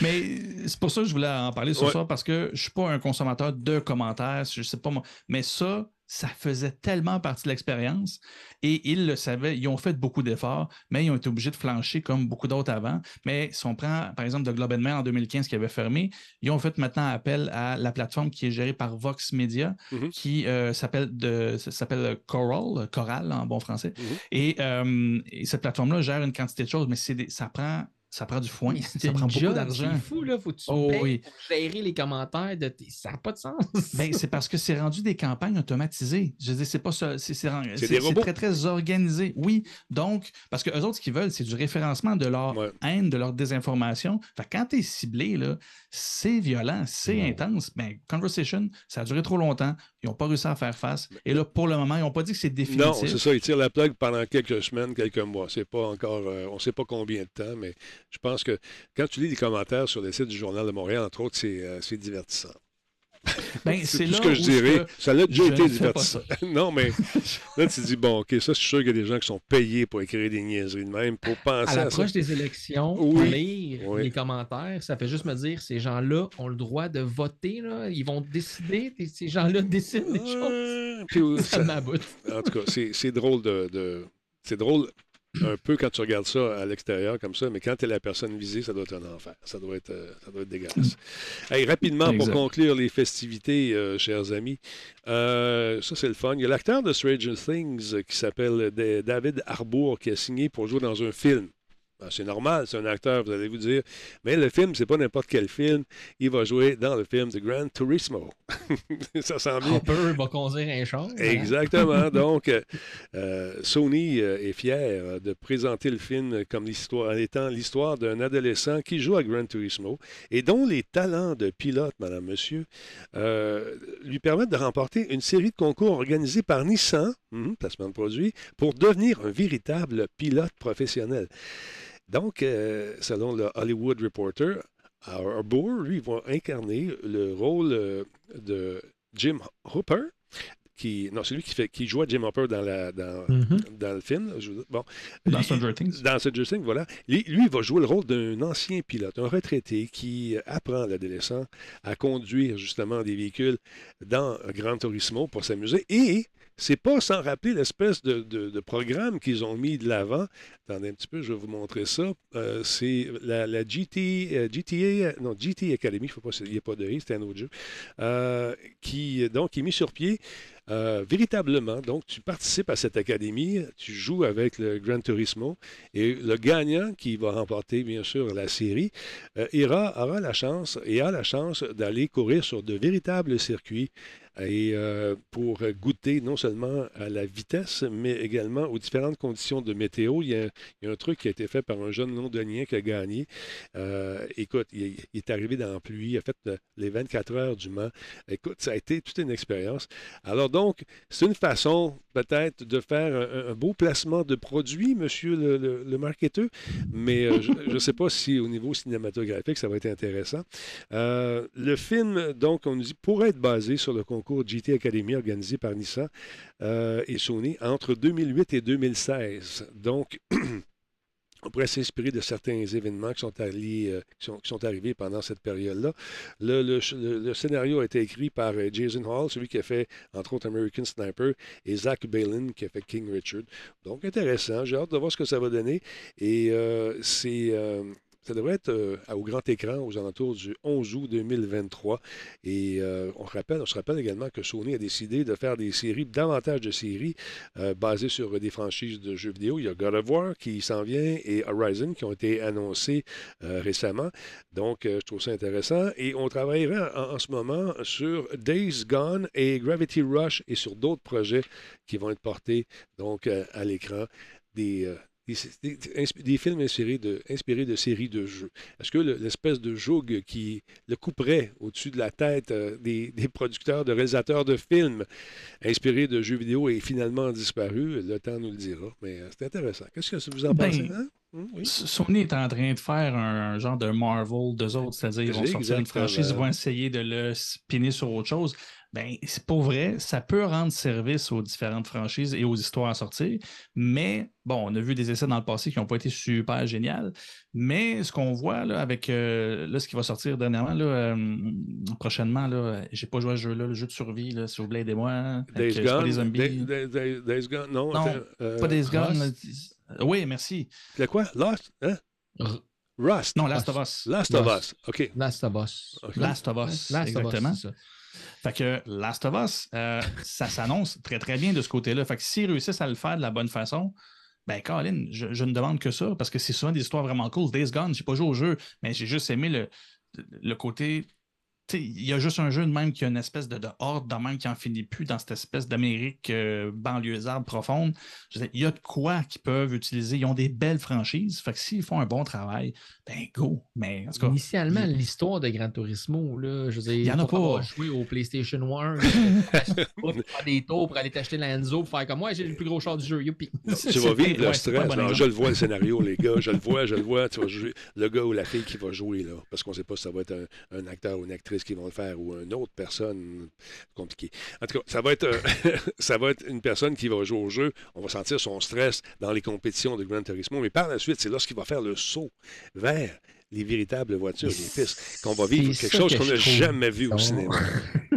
Speaker 3: Mais c'est pour ça que je voulais en parler ce soir parce que je suis pas un consommateur de commentaires. Je sais pas moi. Mais ça, ça faisait tellement partie de l'expérience et ils le savaient. Ils ont fait beaucoup d'efforts, mais ils ont été obligés de flancher comme beaucoup d'autres avant. Mais si on prend, par exemple, de Globe Mail en 2015 qui avait fermé, ils ont fait maintenant appel à la plateforme qui est gérée par Vox Media, mm-hmm. qui euh, s'appelle s'appelle Coral, Coral en bon français. Mm-hmm. Euh, et, cette plateforme-là gère une quantité de choses, mais ça prend ça prend du foin, ça prend beaucoup d'argent.
Speaker 2: C'est fou, là. Faut que tu oh, oui. pour gérer les commentaires. De Ça n'a pas de sens.
Speaker 3: ben, c'est parce que c'est rendu des campagnes automatisées. Je veux dire, c'est pas ça. C'est très, très organisé. Oui. Donc, parce que eux autres, ce qu'ils veulent, c'est du référencement de leur haine, de leur désinformation. Fait quand tu es ciblé, là, c'est violent, c'est intense. Mais ben, Conversation, ça a duré trop longtemps. Ils n'ont pas réussi à faire face. Et là, pour le moment, ils n'ont pas dit que c'est définitif.
Speaker 1: Non, c'est ça. Ils tirent la plug pendant quelques semaines, quelques mois. C'est pas encore. Euh, on ne sait pas combien de temps, mais je pense que quand tu lis des commentaires sur les sites du Journal de Montréal, entre autres, c'est euh, divertissant. (laughs)
Speaker 3: Ben, c'est
Speaker 1: ce que je dirais. Ça a déjà été divertissant. (laughs) non, mais là, tu dis, bon, OK, ça, je suis sûr qu'il y a des gens qui sont payés pour écrire des niaiseries de même, pour penser à,
Speaker 2: à l'approche des élections, lire les commentaires, ça fait juste me dire, ces gens-là ont le droit de voter, là. ils vont décider, ces gens-là décident des choses. (laughs) ça,
Speaker 1: En tout cas, c'est drôle de... de... C'est drôle un peu quand tu regardes ça à l'extérieur comme ça, mais quand tu es la personne visée, ça doit être un enfer. Ça doit être, euh, ça doit être dégueulasse. rapidement, pour conclure les festivités, euh, chers amis, euh, ça c'est le fun. Il y a l'acteur de Stranger Things qui s'appelle David Harbour qui a signé pour jouer dans un film. Ben, c'est normal, c'est un acteur, vous allez vous dire. Mais le film, c'est pas n'importe quel film. Il va jouer dans le film de Gran Turismo. (laughs) ça sent bien.
Speaker 2: Hopper va conduire un char. voilà.
Speaker 1: Exactement. (laughs) Donc, euh, Sony euh, est fier de présenter le film comme l'histoire, en étant l'histoire d'un adolescent qui joue à Gran Turismo et dont les talents de pilote, madame, monsieur, euh, lui permettent de remporter une série de concours organisés par Nissan, hum, placement de produit, pour devenir un véritable pilote professionnel. Donc, euh, selon le Hollywood Reporter, Harbour, lui, va incarner le rôle euh, de Jim Hooper, qui, non, c'est lui qui, fait, qui jouait Jim Hopper dans, la, dans,
Speaker 2: Mhm.
Speaker 1: dans le film. Je- bon,
Speaker 3: Dans Stranger Things.
Speaker 1: dans Stranger Things, voilà. Lui, lui, il va jouer le rôle d'un ancien pilote, un retraité qui apprend à l'adolescent à conduire justement des véhicules dans Gran Turismo pour s'amuser. Et c'est pas sans rappeler l'espèce de, programme qu'ils ont mis de l'avant. Attendez un petit peu, je vais vous montrer ça. Euh, c'est la, GT, euh, GTA, non, GT Academy, il n'y a pas de I, c'était un autre jeu, euh, qui donc est mis sur pied véritablement. Donc, tu participes à cette académie, tu joues avec le Gran Turismo et le gagnant qui va remporter, bien sûr, la série, ira, aura la chance et a la chance d'aller courir sur de véritables circuits et euh, pour goûter non seulement à la vitesse, mais également aux différentes conditions de météo. Il y a, un truc qui a été fait par un jeune londonien qui a gagné. Euh, écoute, il, est arrivé dans la pluie, il a fait euh, les 24 heures du Mans. Écoute, ça a été toute une expérience. Alors donc, c'est une façon peut-être de faire un, beau placement de produit, monsieur le, le- marketeur, mais je ne sais pas si au niveau cinématographique, ça va être intéressant. Le film, donc, on nous dit, pourrait être basé sur le concours GT Academy organisé par Nissan euh, et Sony entre 2008 et 2016. Donc, (clears throat) on pourrait s'inspirer de certains événements qui sont, euh, arrivés pendant cette période-là. Le, scénario a été écrit par euh, Jason Hall, celui qui a fait, entre autres, American Sniper, et Zach Balin, qui a fait King Richard. Donc, intéressant. J'ai hâte de voir ce que ça va donner. Et c'est... ça devrait être euh, au grand écran aux alentours du 11 août 2023. Et euh, on, se rappelle également que Sony a décidé de faire des séries, davantage de séries euh, basées sur des franchises de jeux vidéo. Il y a God of War qui s'en vient et Horizon qui ont été annoncés récemment. Donc, je trouve ça intéressant. Et on travaillera en, en ce moment sur Days Gone et Gravity Rush et sur d'autres projets qui vont être portés donc à l'écran. Des, des, des- inspi- des films inspirés de, inspirés de séries de jeux. Est-ce que le- l'espèce de joug qui le couperait au-dessus de la tête euh, des, des producteurs, de réalisateurs de films inspirés de jeux vidéo est finalement disparu? Le temps nous le dira. Mais euh, c'est intéressant. Qu'est-ce que vous en
Speaker 3: Ben,
Speaker 1: pensez? hein? Hum, oui.
Speaker 3: Sony est en train de faire un, un genre de Marvel d'eux autres, c'est-à-dire ils vont sortir une franchise, ils vont essayer de le spinner sur autre chose. Ben, c'est pas vrai, ça peut rendre service aux différentes franchises et aux histoires à sortir, mais bon, on a vu des essais dans le passé qui n'ont pas été super géniaux, mais ce qu'on voit là, avec euh, là, ce qui va sortir dernièrement, là, euh, prochainement, là, j'ai pas joué à ce jeu-là, le jeu de survie, là, s'il vous plaît, aidez-moi. avec,
Speaker 1: Days
Speaker 3: euh, pas
Speaker 1: Gone?
Speaker 3: des zombies.
Speaker 1: Day- Day- Day- Days Gone, non. Euh,
Speaker 3: Pas des Gone. Oui, merci.
Speaker 1: Le quoi? Lost? Hein?
Speaker 2: R-
Speaker 1: Rust.
Speaker 3: Non, Last of Us.
Speaker 1: Last of. Us. OK.
Speaker 2: Last of Us.
Speaker 3: Last of Us,
Speaker 2: Last of Us,
Speaker 3: exactement.
Speaker 2: c'est ça.
Speaker 3: Fait que Last of Us, euh, ça s'annonce très très bien de ce côté-là. Fait que s'ils réussissent à le faire de la bonne façon, ben Colin, je, je ne demande que ça parce que c'est souvent des histoires vraiment cool. Days Gone, j'ai pas joué au jeu, mais j'ai juste aimé le, le côté. Il y a juste un jeu de même qui a une espèce de, de horde de même qui en finit plus dans cette espèce d'Amérique euh, banlieusarde profonde. Il y a de quoi qu'ils peuvent utiliser. Ils ont des belles franchises. Fait que s'ils font un bon travail, ben go. Mais en tout cas,
Speaker 2: Initialement,
Speaker 3: il-
Speaker 2: l'histoire de Gran Turismo, là, je veux dire,
Speaker 3: Il y en a pas.
Speaker 2: joué au PlayStation 1, pour faire des tours pour aller t'acheter l'Enzo pour faire comme moi, j'ai le plus gros char du jeu, youpi.
Speaker 1: Tu vas (laughs) vivre le stress.
Speaker 3: bon
Speaker 1: Non,
Speaker 3: exemple.
Speaker 1: je le vois, le scénario, les gars. Je le vois, je le vois. Tu vas jouer, le gars ou la fille qui va jouer, là. Parce qu'on ne sait pas si ça va être un, un acteur ou une actrice qui vont le faire ou une autre personne. Compliqué. En tout cas, ça va être, euh, (laughs) ça va être une personne qui va jouer au jeu. On va sentir son stress dans les compétitions de Gran Turismo. Mais par la suite, c'est lorsqu'il va faire le saut vers les véritables voitures, les pistes, qu'on va vivre quelque chose qu'on n'a jamais vu au cinéma. (laughs)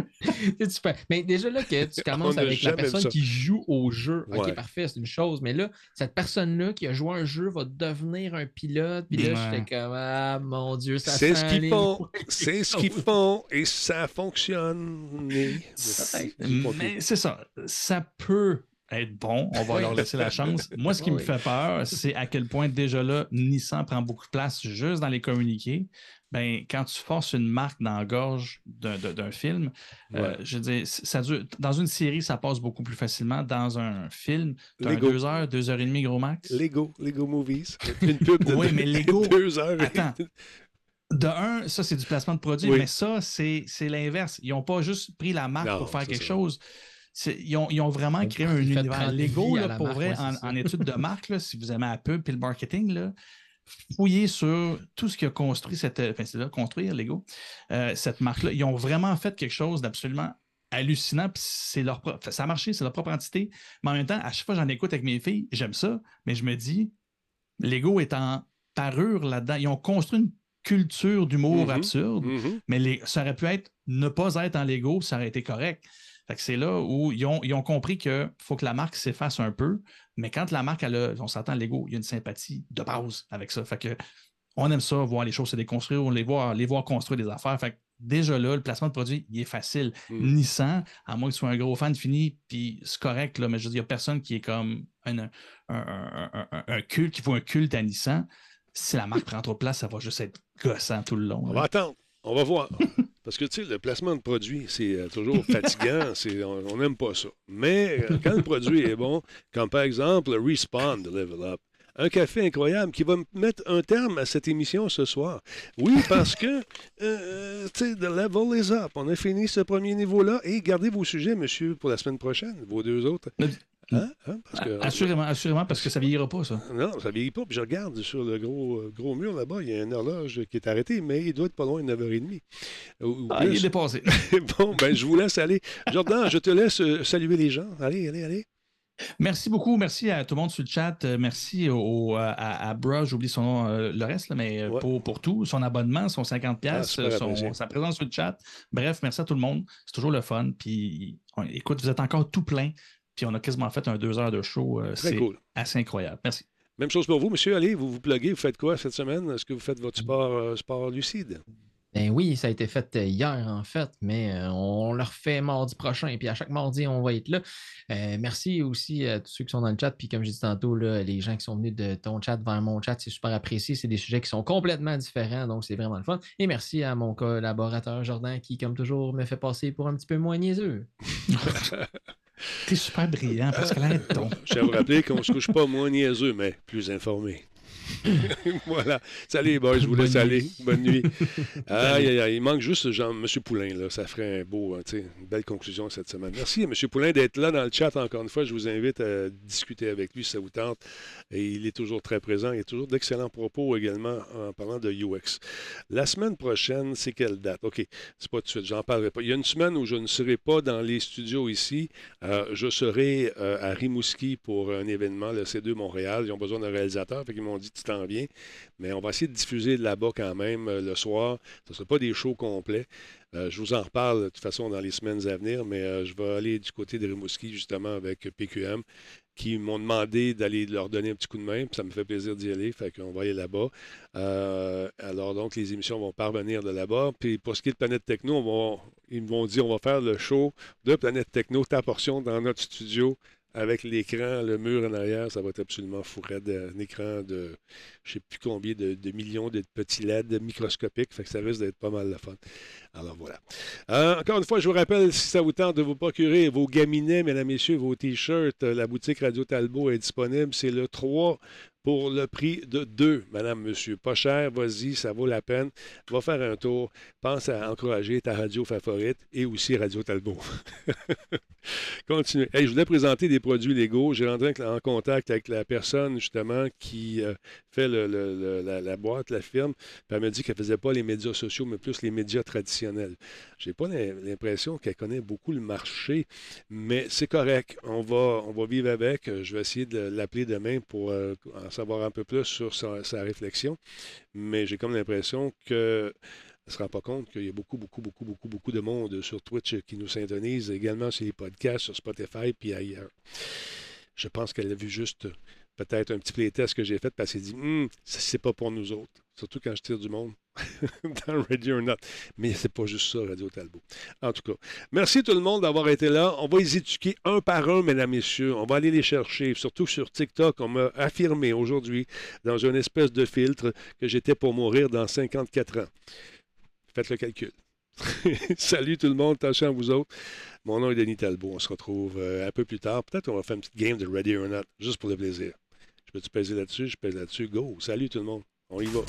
Speaker 2: Tu fais- Mais déjà là que tu (laughs) commences avec la personne qui joue au jeu,
Speaker 1: Ouais.
Speaker 2: ok parfait, c'est une chose, mais là, cette personne-là qui a joué un jeu va devenir un pilote, puis là,
Speaker 3: Ouais.
Speaker 2: j'étais comme ah mon Dieu, ça
Speaker 1: C'est ce qu'ils font. C'est ce qu'ils (laughs) font et ça fonctionne. Mais-
Speaker 3: c'est ça. Ça peut être bons. On va leur laisser la chance. Moi, ce qui me fait peur, c'est à quel point déjà là, Nissan prend beaucoup de place juste dans les communiqués. Ben, quand tu forces une marque dans la gorge d'un d'un- d'un film, euh, je dire, ça dure, dans une série, ça passe beaucoup plus facilement. Dans un film, tu as
Speaker 1: Lego.
Speaker 3: deux heures, deux heures et demie, gros max.
Speaker 1: Lego, Lego Movies. (laughs) Une pub de
Speaker 3: Oui, mais (laughs) Lego-
Speaker 1: deux heures.
Speaker 3: Attends. De un, ça, c'est du placement de produit,
Speaker 1: Oui.
Speaker 3: mais ça, c'est c'est l'inverse. Ils n'ont pas juste pris la marque
Speaker 1: Non,
Speaker 3: pour faire quelque
Speaker 1: ça.
Speaker 3: chose. C'est- Ils ont, ils ont vraiment créé un univers Lego, là, pour
Speaker 2: marque,
Speaker 3: vrai,
Speaker 2: ouais,
Speaker 3: en, en études de marque, là, si vous aimez la pub et le marketing, là, fouillez sur tout ce qui a construit cette. Enfin, c'est là, construire Lego, euh, cette marque-là. Ils ont vraiment fait quelque chose d'absolument hallucinant. Puis c'est leur ça a marché, c'est leur propre entité. Mais en même temps, à chaque fois que j'en écoute avec mes filles, j'aime ça, mais je me dis, Lego est en parure là-dedans. Ils ont construit une culture d'humour
Speaker 1: Mhm.
Speaker 3: absurde,
Speaker 1: Mhm.
Speaker 3: mais les- ça aurait pu être ne pas être en Lego, ça aurait été correct. C'est là où ils ont, ils ont compris qu'il faut que la marque s'efface un peu, mais quand la marque, elle a- on s'entend Lego, il y a une sympathie de base avec ça. Fait que on aime ça, voir les choses se déconstruire, on les voit, les voir construire des affaires. Fait que déjà là, le placement de produit, il est facile.
Speaker 1: Mm.
Speaker 3: Nissan, à moins que tu sois un gros fan fini, puis c'est correct, là, mais je veux dire, il n'y a personne qui est comme un, un, un- un- culte, qui faut un culte à Nissan. Si la marque prend trop de place, ça va juste être gossant tout le long.
Speaker 1: On
Speaker 3: là.
Speaker 1: va attendre. On va voir. (laughs) Parce que, tu sais, le placement de produit, c'est euh, toujours fatigant. (laughs) c'est- on n'aime pas ça. Mais euh, quand le produit est bon, comme par exemple le Respawn de Level Up, un café incroyable qui va mettre un terme à cette émission ce soir. Oui, parce que, euh, tu sais, the level is up. On a fini ce premier niveau-là. Et gardez vos sujets, monsieur, pour la semaine prochaine, vos deux autres.
Speaker 3: Le-
Speaker 1: Hein? Hein? Parce que,
Speaker 3: Assurément, assurément, parce que ça ne vieillira pas, ça.
Speaker 1: non, ça vieillit pas. Puis je regarde sur le gros, euh, gros mur là-bas, il y a une horloge qui est arrêtée, mais il doit être pas loin de 9h30. Ou- ou
Speaker 3: Ah, il est dépassé. (laughs)
Speaker 1: bon, ben, je vous laisse aller. Jordan, je te laisse euh, saluer les gens. Allez, allez, allez.
Speaker 3: Merci beaucoup. Merci à tout le monde sur le chat. Euh, Merci au, à, Bra, j'oublie son nom, euh, le reste, là, mais euh,
Speaker 1: Ouais.
Speaker 3: pour, pour tout, son abonnement, son 50$,
Speaker 1: Ah,
Speaker 3: sa présence sur le chat. Bref, merci à tout le monde. C'est toujours le fun. Puis, on- écoute, vous êtes encore tout plein. Puis, on a quasiment fait un deux heures de show. Euh,
Speaker 1: Très
Speaker 3: C'est
Speaker 1: cool.
Speaker 3: assez incroyable. Merci.
Speaker 1: Même chose pour vous, monsieur. Allez, vous vous pluguez. Vous faites quoi cette semaine? Est-ce que vous faites votre sport, euh, sport lucide?
Speaker 2: Ben oui, ça a été fait euh, hier en fait, mais on le refait mardi prochain. Et puis à chaque mardi, on va être là. Euh, merci aussi à tous ceux qui sont dans le chat. Puis comme j'ai dit tantôt, là, les gens qui sont venus de ton chat vers mon chat, c'est super apprécié. C'est des sujets qui sont complètement différents, donc c'est vraiment le fun. Et merci à mon collaborateur Jordan qui, comme toujours, me fait passer pour un petit peu moins niaiseux. (laughs) (laughs)
Speaker 3: T'es super brillant, parce que arrête ton. (laughs)
Speaker 1: Je à vous rappeler qu'on ne se couche pas moins niaiseux, mais plus informé. (laughs) voilà. Salut, boys, je vous
Speaker 2: Bonne
Speaker 1: laisse
Speaker 2: nuit.
Speaker 1: aller. Bonne nuit. (laughs) Aïe, aïe, aïe. Il manque juste Jean, M. Poulain. Là. Ça ferait un beau, hein, sais, une belle conclusion cette semaine. Merci à M. Poulain d'être là dans le chat encore une fois. Je vous invite à discuter avec lui si ça vous tente. Et il est toujours très présent. Il a toujours d'excellents propos également en parlant de UX. La semaine prochaine, c'est quelle date? OK, c'est pas tout de suite, j'en parlerai pas. Il y a une semaine où je ne serai pas dans les studios ici. Euh, je serai euh, à Rimouski pour un événement, le C2 Montréal. Ils ont besoin d'un réalisateur, fait qu'ils m'ont dit tu t'en. Mais on va essayer de diffuser là-bas quand même euh, le soir. Ce ne sera pas des shows complets. Euh, je vous en reparle de toute façon dans les semaines à venir, mais euh, je vais aller du côté de Rimouski justement avec PQM qui m'ont demandé d'aller leur donner un petit coup de main, puis ça me fait plaisir d'y aller, fait qu'on va aller là-bas. Alors donc, les émissions vont parvenir de là-bas. Puis pour ce qui est de Planète Techno, ils m'ont dit on va faire le show de Planète Techno, ta portion dans notre studio avec l'écran, le mur en arrière, ça va être absolument fou raide. Un écran de je ne sais plus combien de, de millions de petits LED microscopiques, fait que ça risque d'être pas mal la fun. Alors voilà. Euh, encore une fois, je vous rappelle, si ça vous tente de vous procurer vos gaminets, mesdames, messieurs, vos t-shirts, euh, la boutique Radio Talbot est disponible. C'est le 3 pour le prix de 2, madame, monsieur. Pas cher, vas-y, ça vaut la peine. Va faire un tour. Pense à encourager ta radio favorite et aussi Radio Talbot. (laughs) Continuez. Hey, je voulais présenter des produits légaux. J'ai rentré en contact avec la personne, justement, qui euh, fait la, boîte, la firme. Puis elle m'a dit qu'elle ne faisait pas les médias sociaux, mais plus les médias traditionnels. J'ai pas l'im- l'impression qu'elle connaît beaucoup le marché, mais c'est correct. On va, vivre avec. Je vais essayer de l'appeler demain pour euh, en savoir un peu plus sur sa réflexion. Mais j'ai comme l'impression que ne se rend pas compte qu'il y a beaucoup, beaucoup, beaucoup, beaucoup, beaucoup de monde sur Twitch qui nous syntonise, également sur les podcasts, sur Spotify, puis ailleurs. Je pense qu'elle a vu juste peut-être un petit playtest que j'ai fait, parce qu'elle s'est dit, ça, c'est pas pour nous autres. Surtout quand je tire du monde. (laughs) dans Radio or Not. Mais c'est pas juste ça, Radio Talbot. En tout cas, merci tout le monde d'avoir été là. On va les éduquer un par un, mesdames, messieurs. On va aller les chercher. Surtout sur TikTok, on m'a affirmé aujourd'hui, dans une espèce de filtre, que j'étais pour mourir dans 54 ans. Faites le calcul. (laughs) Salut tout le monde, attention à vous autres. Mon nom est Denis Talbot. On se retrouve euh, un peu plus tard. Peut-être qu'on va faire une petite game de Ready or Not, juste pour le plaisir. Je peux-tu peser là-dessus? Je pèse là-dessus. Go! Salut tout le monde. On y va.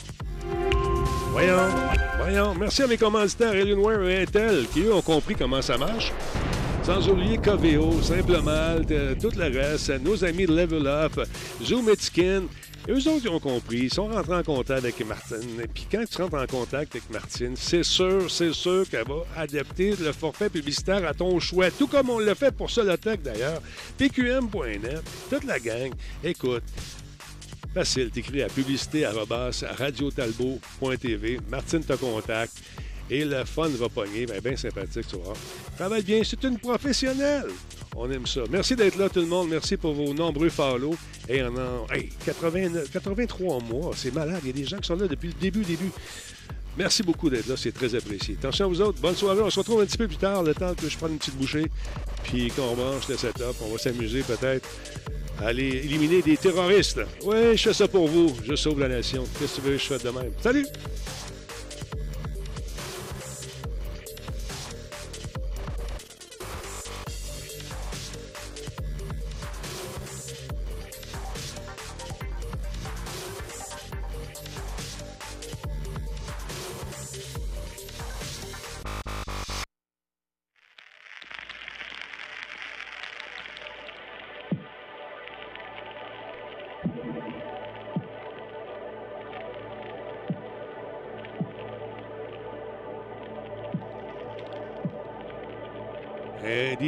Speaker 1: Voyons, voyons. Merci à mes commanditaires Alienware et Intel qui, eux, ont compris comment ça marche. Sans oublier Coveo, Simplement, tout le reste, nos amis de Level Up, Zoom et Skin. Et eux autres, ils ont compris. Ils sont rentrés en contact avec Martine. Et puis quand tu rentres en contact avec Martine, c'est sûr, c'est sûr qu'elle va adapter le forfait publicitaire à ton choix. Tout comme on l'a fait pour Solotech d'ailleurs. PQM.net, toute la gang. Écoute, Facile, t'écris à publicité à radiotalbot.tv. Martine te contacte et le fun va pogner. Bien, bien sympathique, tu vois. Travaille bien, c'est une professionnelle. On aime ça. Merci d'être là, tout le monde. Merci pour vos nombreux follow. Et on a hey, 83 mois. C'est malade. Il y a des gens qui sont là depuis le début, début. Merci beaucoup d'être là. C'est très apprécié. Attention à vous autres. Bonne soirée. On se retrouve un petit peu plus tard, le temps que je prenne une petite bouchée. Puis qu'on branche le setup. On va s'amuser peut-être à aller éliminer des terroristes. Oui, je fais ça pour vous. Je sauve la nation. Qu'est-ce que tu veux je fasse de même? Salut!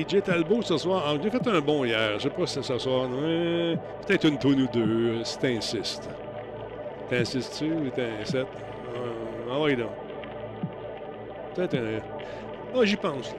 Speaker 1: DJ Talbot ce soir. Ah, j'ai fait un bon hier. Je sais pas si c'est ce soir. Peut-être une tonne ou deux, si t'insistes. T'insistes-tu ou t'insistes? Ah oui, donc. Peut-être un. Ah, j'y pense.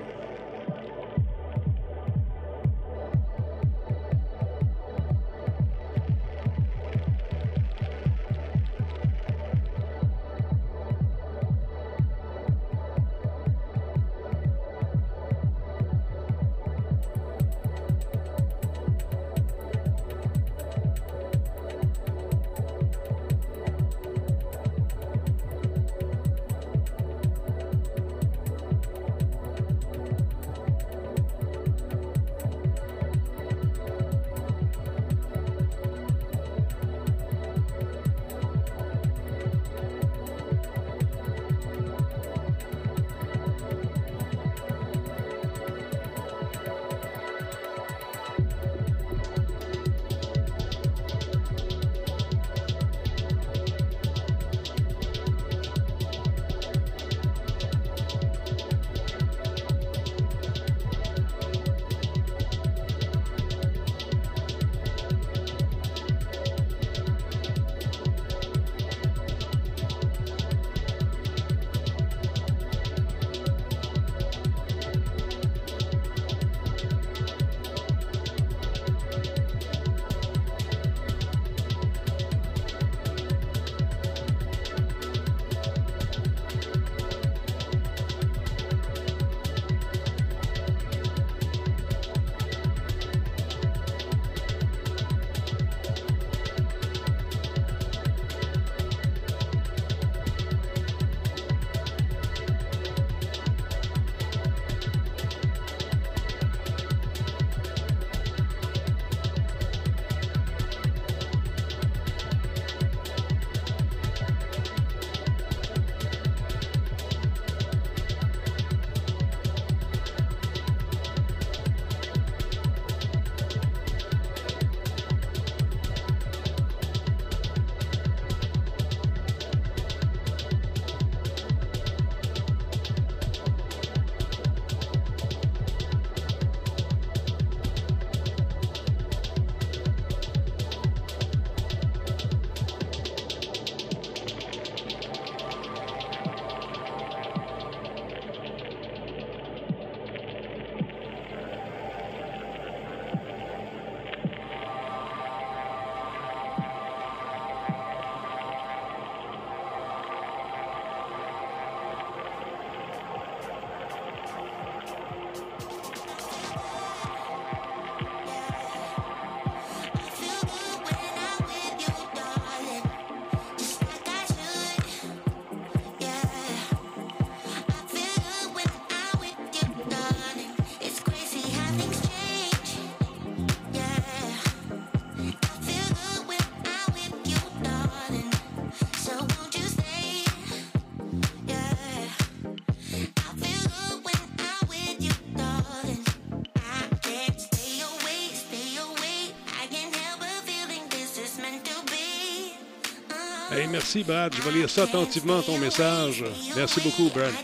Speaker 1: Merci, Brad. Je vais lire ça attentivement, ton message. Merci beaucoup, Brad.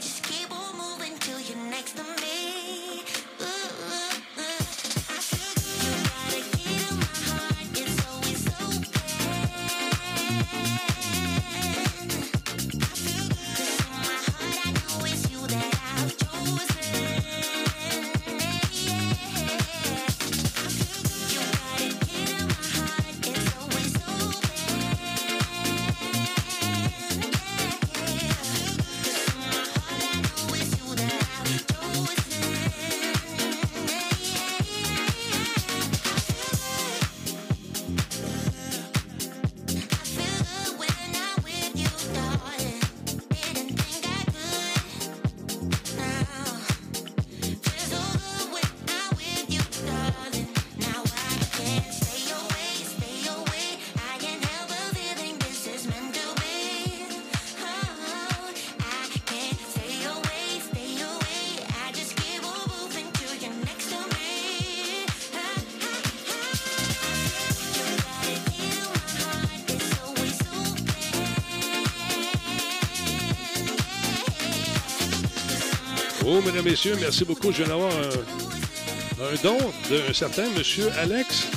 Speaker 1: Messieurs, merci beaucoup. Je viens d'avoir un, don d'un certain monsieur Alex.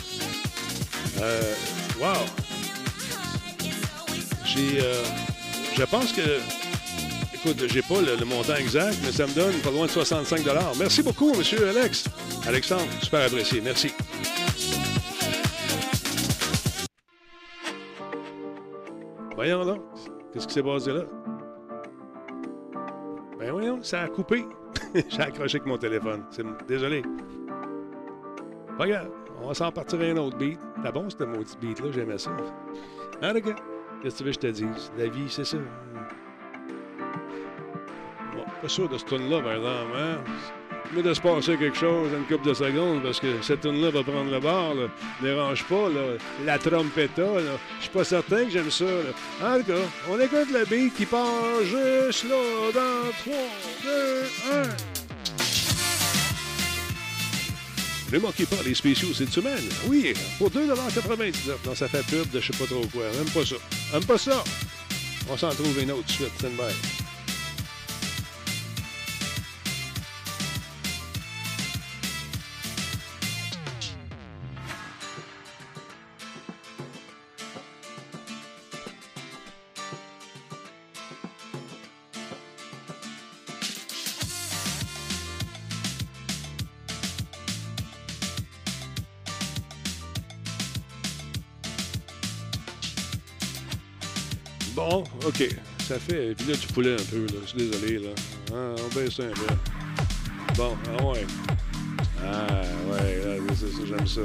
Speaker 1: Euh, wow! J'ai. euh, je pense que. Écoute, j'ai pas le, le montant exact, mais ça me donne pas loin de 65 Merci beaucoup, monsieur Alex. Alexandre, super apprécié. Merci. Voyons donc. Qu'est-ce qui s'est passé là? Ben voyons, ça a coupé. (laughs) J'ai accroché avec mon téléphone. Désolé. Pas grave. On va s'en partir un autre beat. C'est bon, ce maudit beat-là? J'aimais ça. Le gars? Qu'est-ce que tu veux que je te dise? La vie, c'est ça. Bon, pas sûr de ce tune-là, par exemple, hein? Mais de se passer quelque chose une couple de secondes, parce que cette tune-là va prendre le bord, là. Dérange pas, là. La trompetta. Je suis pas certain que j'aime ça. En tout cas, on écoute le beat qui part juste là, dans 3, 2, 1. Ne manquez pas les spéciaux cette semaine. Oui, pour 2,99 dans sa fait pub de je sais pas trop quoi. Même pas ça. Même pas ça. On s'en trouve une autre suite. Stand by. Bon, OK. Ça fait filet du poulet un peu, là. Je suis désolé, là. Ah, on baisse un peu. Bon, ah ouais. Ah, ouais, là, j'aime ça.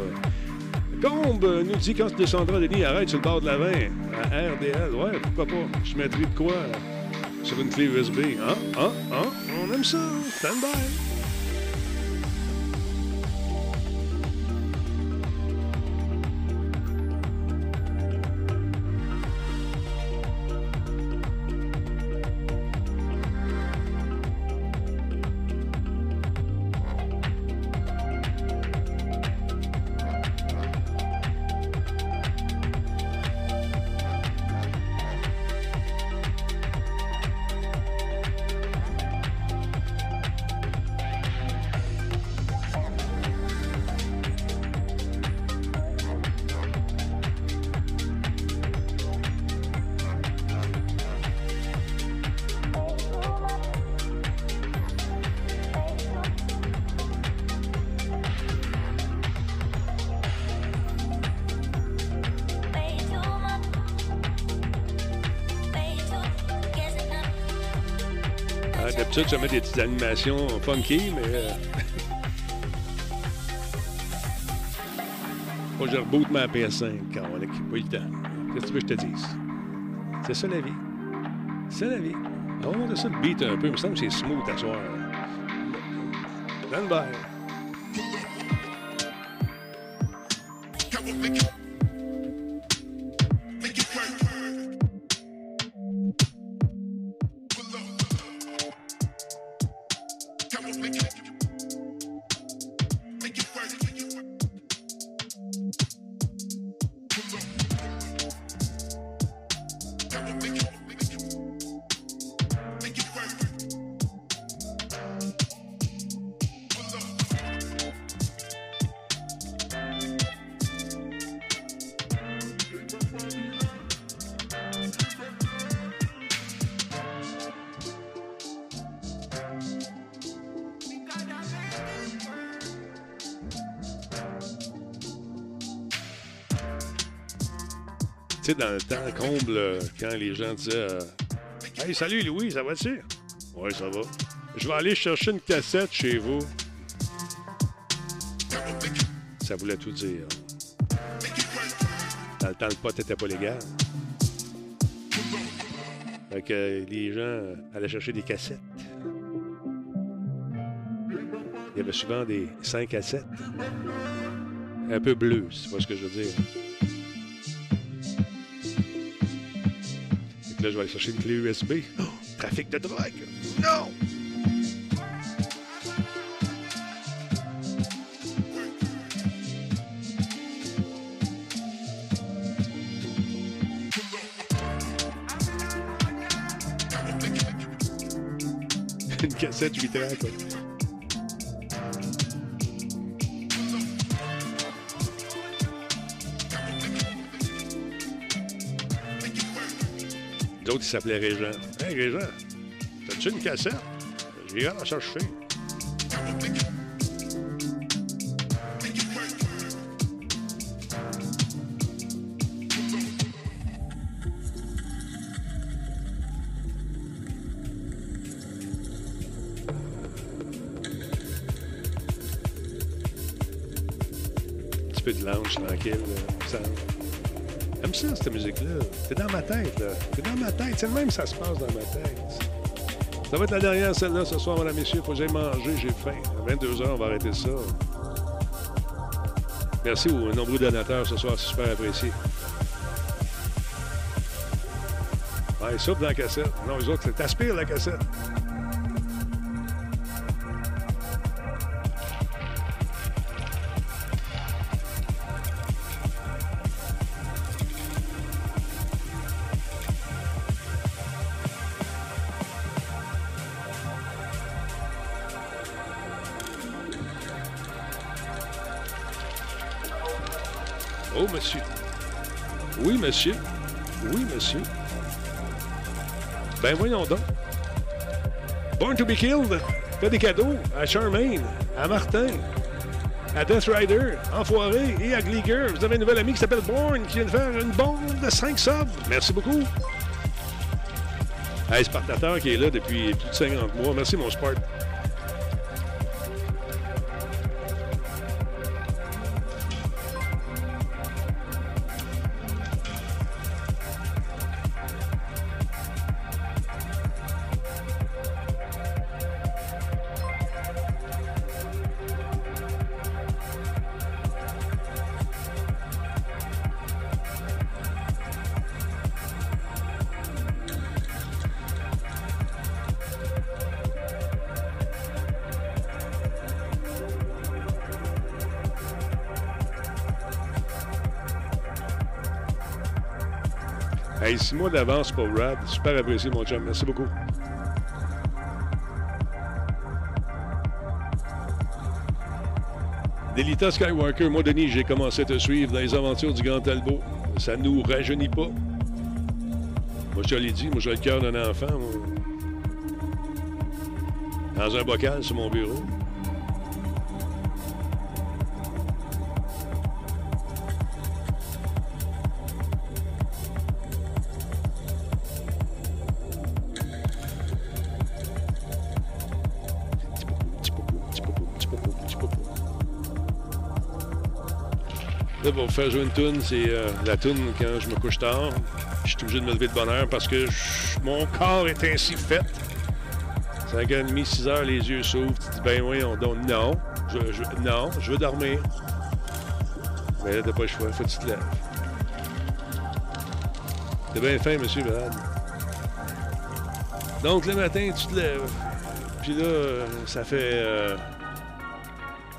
Speaker 1: Combe nous dit quand tu descendras, Denis, arrête sur le bord de la 20. À RDL, ouais, pourquoi pas? Je mettrai de quoi là, sur une clé USB. Hein? Hein? Hein? On aime ça. Stand by. Ah, D'habitude, je des petites animations funky, mais. Euh... (laughs) Faut que je reboot ma PS5 quand on n'a pas le temps. Qu'est-ce que tu veux que je te dise? C'est ça la vie. C'est la vie. On a ça le beat un peu. Il me semble que c'est smooth à soir. Stand. Quand les gens disaient euh, Hey, salut Louis, ça va-tu? Ouais, ça va. Je vais aller chercher une cassette chez vous. Ça voulait tout dire. Dans le temps, le pot n'était pas légal. Fait que les gens euh, allaient chercher des cassettes. Il y avait souvent des 5 à 7. Un peu bleu, c'est pas ce que je veux dire. Là, je vais aller chercher une clé USB. Oh, trafic de drogue! Non! une cassette 8 ans, quoi. D'autres, ils s'appelaient Régent. Hey, Régent, t'as-tu une cassette? J'ai la chercher. Un petit peu de lounge tranquille. là, ça- cette musique-là. C'est dans ma tête, là. C'est dans ma tête. C'est le même ça se passe dans ma tête. Ça va être la dernière, celle-là, ce soir, mesdames et messieurs. Faut que j'aille manger, j'ai faim. À 22h, on va arrêter ça. Merci aux nombreux donateurs ce soir, c'est super apprécié. Ouais, souffrent dans la cassette. Non, les autres, t'aspires la cassette. Ben voyons donc. Born to be Killed fait des cadeaux à Charmaine, à Martin, à Death Rider, Enfoiré et à Gleeger. Vous avez un nouvel ami qui s'appelle Born qui vient de faire une bombe de 5 subs. Merci beaucoup. Hey, Spartateur qui est là depuis plus de 50 mois. Merci, mon Spart. D'avance pour Rad. Super apprécié, mon chum. Merci beaucoup. Delita Skywalker, moi, Denis, j'ai commencé à te suivre dans les aventures du Grand Talbot. Ça nous rajeunit pas. Moi, je te l'ai dit, moi, j'ai le cœur d'un enfant. Dans un bocal sur mon bureau. Faire jouer une toune, c'est euh, la toune quand je me couche tard. Je suis obligé de me lever de bonne heure parce que mon corps est ainsi fait. 5h30, 6h, les yeux s'ouvrent. Tu dis, ben oui, on donne. Non, je, non, je veux dormir. Mais là, t'as pas le choix, faut que tu te lèves. T'es bien fin, monsieur Brad. Donc, le matin, tu te lèves. Puis là, ça fait euh,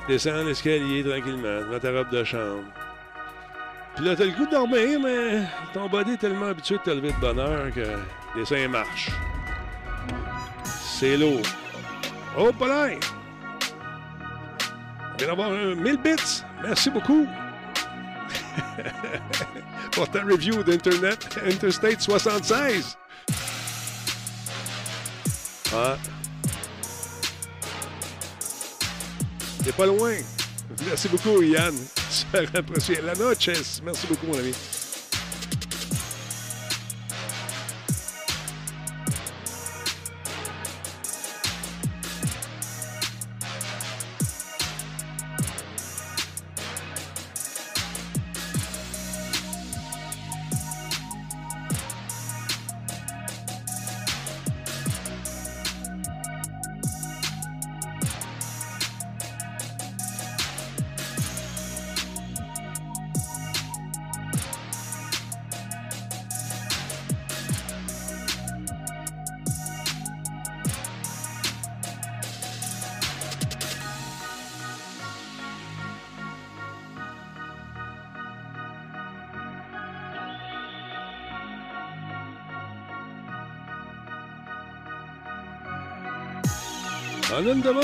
Speaker 1: descendre l'escalier tranquillement, devant ta robe de chambre. Puis là, t'as le goût de dormir, mais ton body est tellement habitué de te lever de bonne heure que les seins marchent. C'est lourd. Oh, pas là! On vient d'avoir un 1000 bits. Merci beaucoup. (laughs) Pour ta review d'Internet Interstate 76. Ah. T'es pas loin. Merci beaucoup, Yann. (laughs) Apprécié. La noche. Merci beaucoup, mon ami.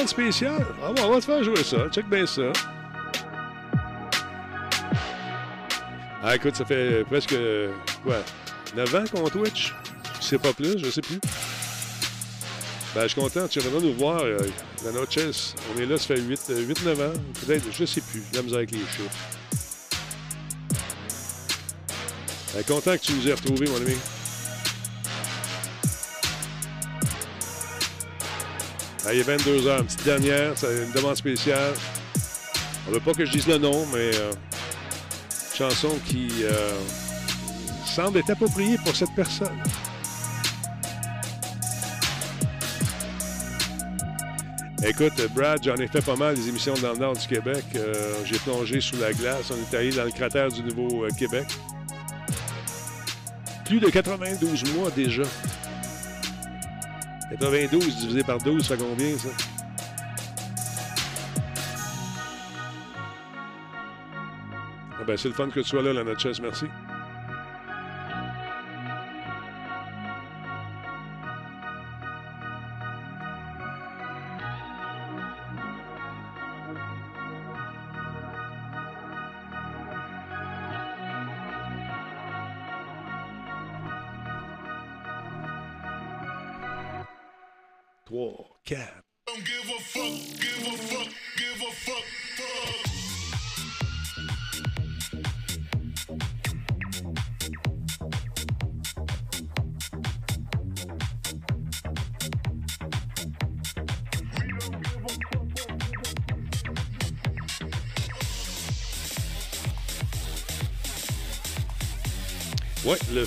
Speaker 1: Spéciale. Ah bon, on va te faire jouer ça. Check bien ça. Ah, écoute, ça fait presque, quoi, 9 ans qu'on Twitch? C'est pas plus, je sais plus. Ben, je suis content. Tu viendras nous voir. Euh, la Noches, on est là, ça fait 8-9 ans. Peut-être, je sais plus. La misère avec les chiffres. Ben, content que tu nous aies retrouvés, mon ami. Ah, il est 22h, une petite dernière, c'est une demande spéciale. On veut pas que je dise le nom, mais euh, chanson qui euh, semble être appropriée pour cette personne. Écoute, Brad, j'en ai fait pas mal des émissions dans le nord du Québec. Euh, j'ai plongé sous la glace. On est allé dans le cratère du Nouveau-Québec. Plus de 92 mois déjà. 92 divisé par 12, ça fait combien, ça? Ah ben, c'est le fun que tu sois là, la Natchez, merci.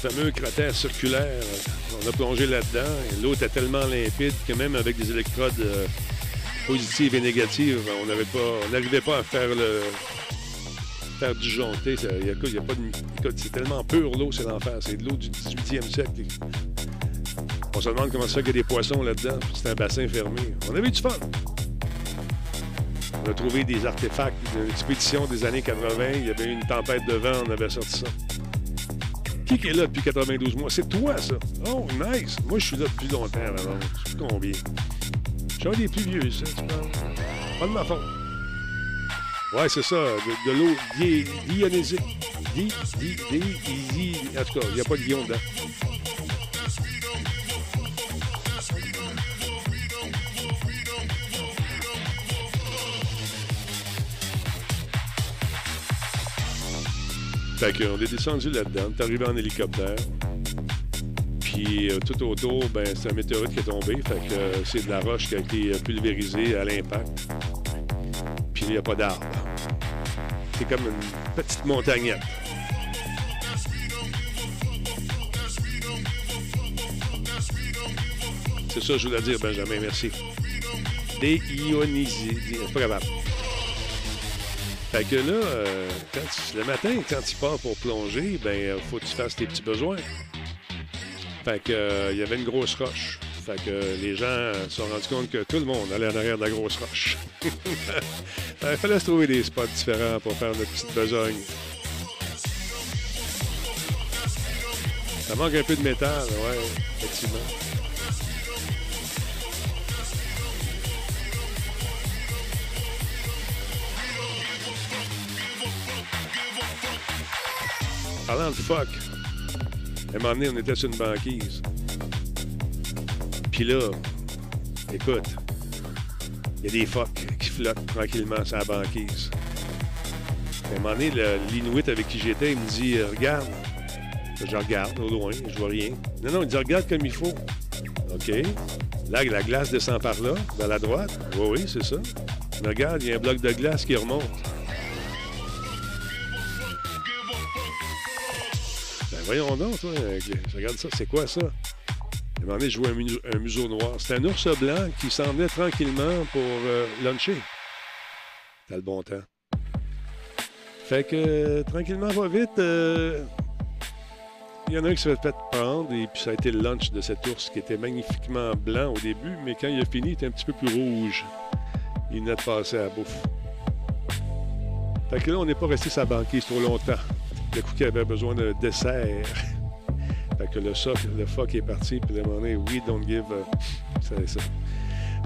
Speaker 1: Le fameux cratère circulaire. On a plongé là-dedans et l'eau était tellement limpide que même avec des électrodes euh, positives et négatives, on n'arrivait pas à faire le faire c'est tellement pur l'eau, c'est l'enfer. C'est de l'eau du 18e siècle. On se demande comment ça qu'il y a des poissons là-dedans. C'est un bassin fermé. On avait du fun. On a trouvé des artefacts d'une expédition des années 80. Il y avait une tempête de vent, on avait sorti ça. Qui est là depuis 92 mois? C'est toi, ça. Oh, nice. Moi, je suis là depuis longtemps, alors. Je sais plus combien? Je suis un des plus vieux, ça, tu parles. Pas de ma faute. Ouais, c'est ça. De, de l'eau di- dionysique. Di, di, di, di, di- En tout cas, il n'y a pas de guillon dedans. Fait qu'on est descendu là-dedans, t'es arrivé en hélicoptère. Puis euh, tout autour, ben, c'est un météorite qui est tombé. Fait que euh, c'est de la roche qui a été euh, pulvérisée à l'impact. Puis il n'y a pas d'arbre. C'est comme une petite montagnette. C'est ça que je voulais dire, Benjamin, merci. Déionisé. C'est pas grave. Fait que là, euh, le matin, quand tu pars pour plonger, ben, euh, faut que tu fasses tes petits besoins. Fait que, euh, il y avait une grosse roche. Fait que les gens se sont rendus compte que tout le monde allait en arrière de la grosse roche. (laughs) Il fallait se trouver des spots différents pour faire notre petite besogne. Ça manque un peu de métal, ouais, effectivement. Parlant de fuck, à un moment donné, on était sur une banquise. Puis là, écoute, il y a des phoques qui flottent tranquillement sur la banquise. À un moment donné, l'Inuit avec qui j'étais, il me dit Regarde. Je regarde au loin, je vois rien. Non, non, il dit Regarde comme il faut. OK. Là, la glace descend par là, vers la droite. Oui, oui, c'est ça. Mais regarde, il y a un bloc de glace qui remonte. Voyons donc, toi. euh, regarde ça. C'est quoi ça? Un moment donné, je vois un, mu- un museau noir. C'est un ours blanc qui s'en venait tranquillement pour euh, luncher. T'as le bon temps. Fait que, euh, tranquillement, va vite. euh, Il y en a un qui s'est fait prendre et puis ça a été le lunch de cet ours qui était magnifiquement blanc au début, mais quand il a fini, il était un petit peu plus rouge. Il venait de passer à la bouffe. Fait que là, on n'est pas resté la banquise trop longtemps. Le coup qui avait besoin d'un dessert. (laughs) fait que le, soc, le phoque est parti, puis moment donné, we don't give. c'est ça.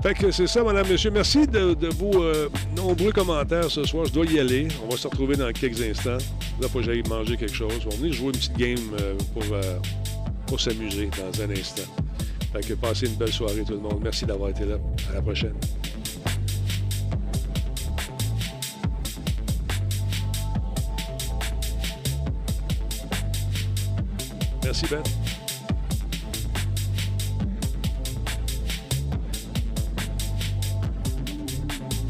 Speaker 1: Fait que c'est ça, madame, monsieur. Merci de, de vos euh, nombreux commentaires ce soir. Je dois y aller. On va se retrouver dans quelques instants. Là, faut que j'aille manger quelque chose. On va venir jouer une petite game euh, pour, euh, pour s'amuser dans un instant. Fait que passez une belle soirée, tout le monde. Merci d'avoir été là. À la prochaine. Merci, Ben.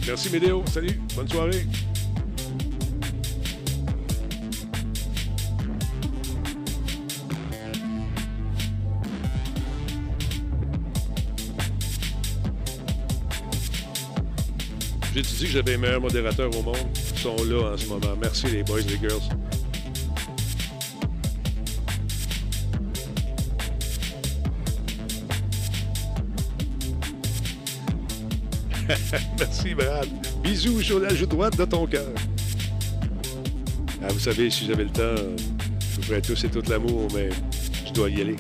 Speaker 1: Merci, Médéo. Salut. Bonne soirée. J'ai dit que j'avais les meilleurs modérateurs au monde? Ils sont là en ce moment. Merci les boys, les girls. (laughs) Merci, Brad. Bisous sur la joue droite de ton cœur. Ah, vous savez, si j'avais le temps, je vous ferais tous et tout l'amour, mais je dois y aller.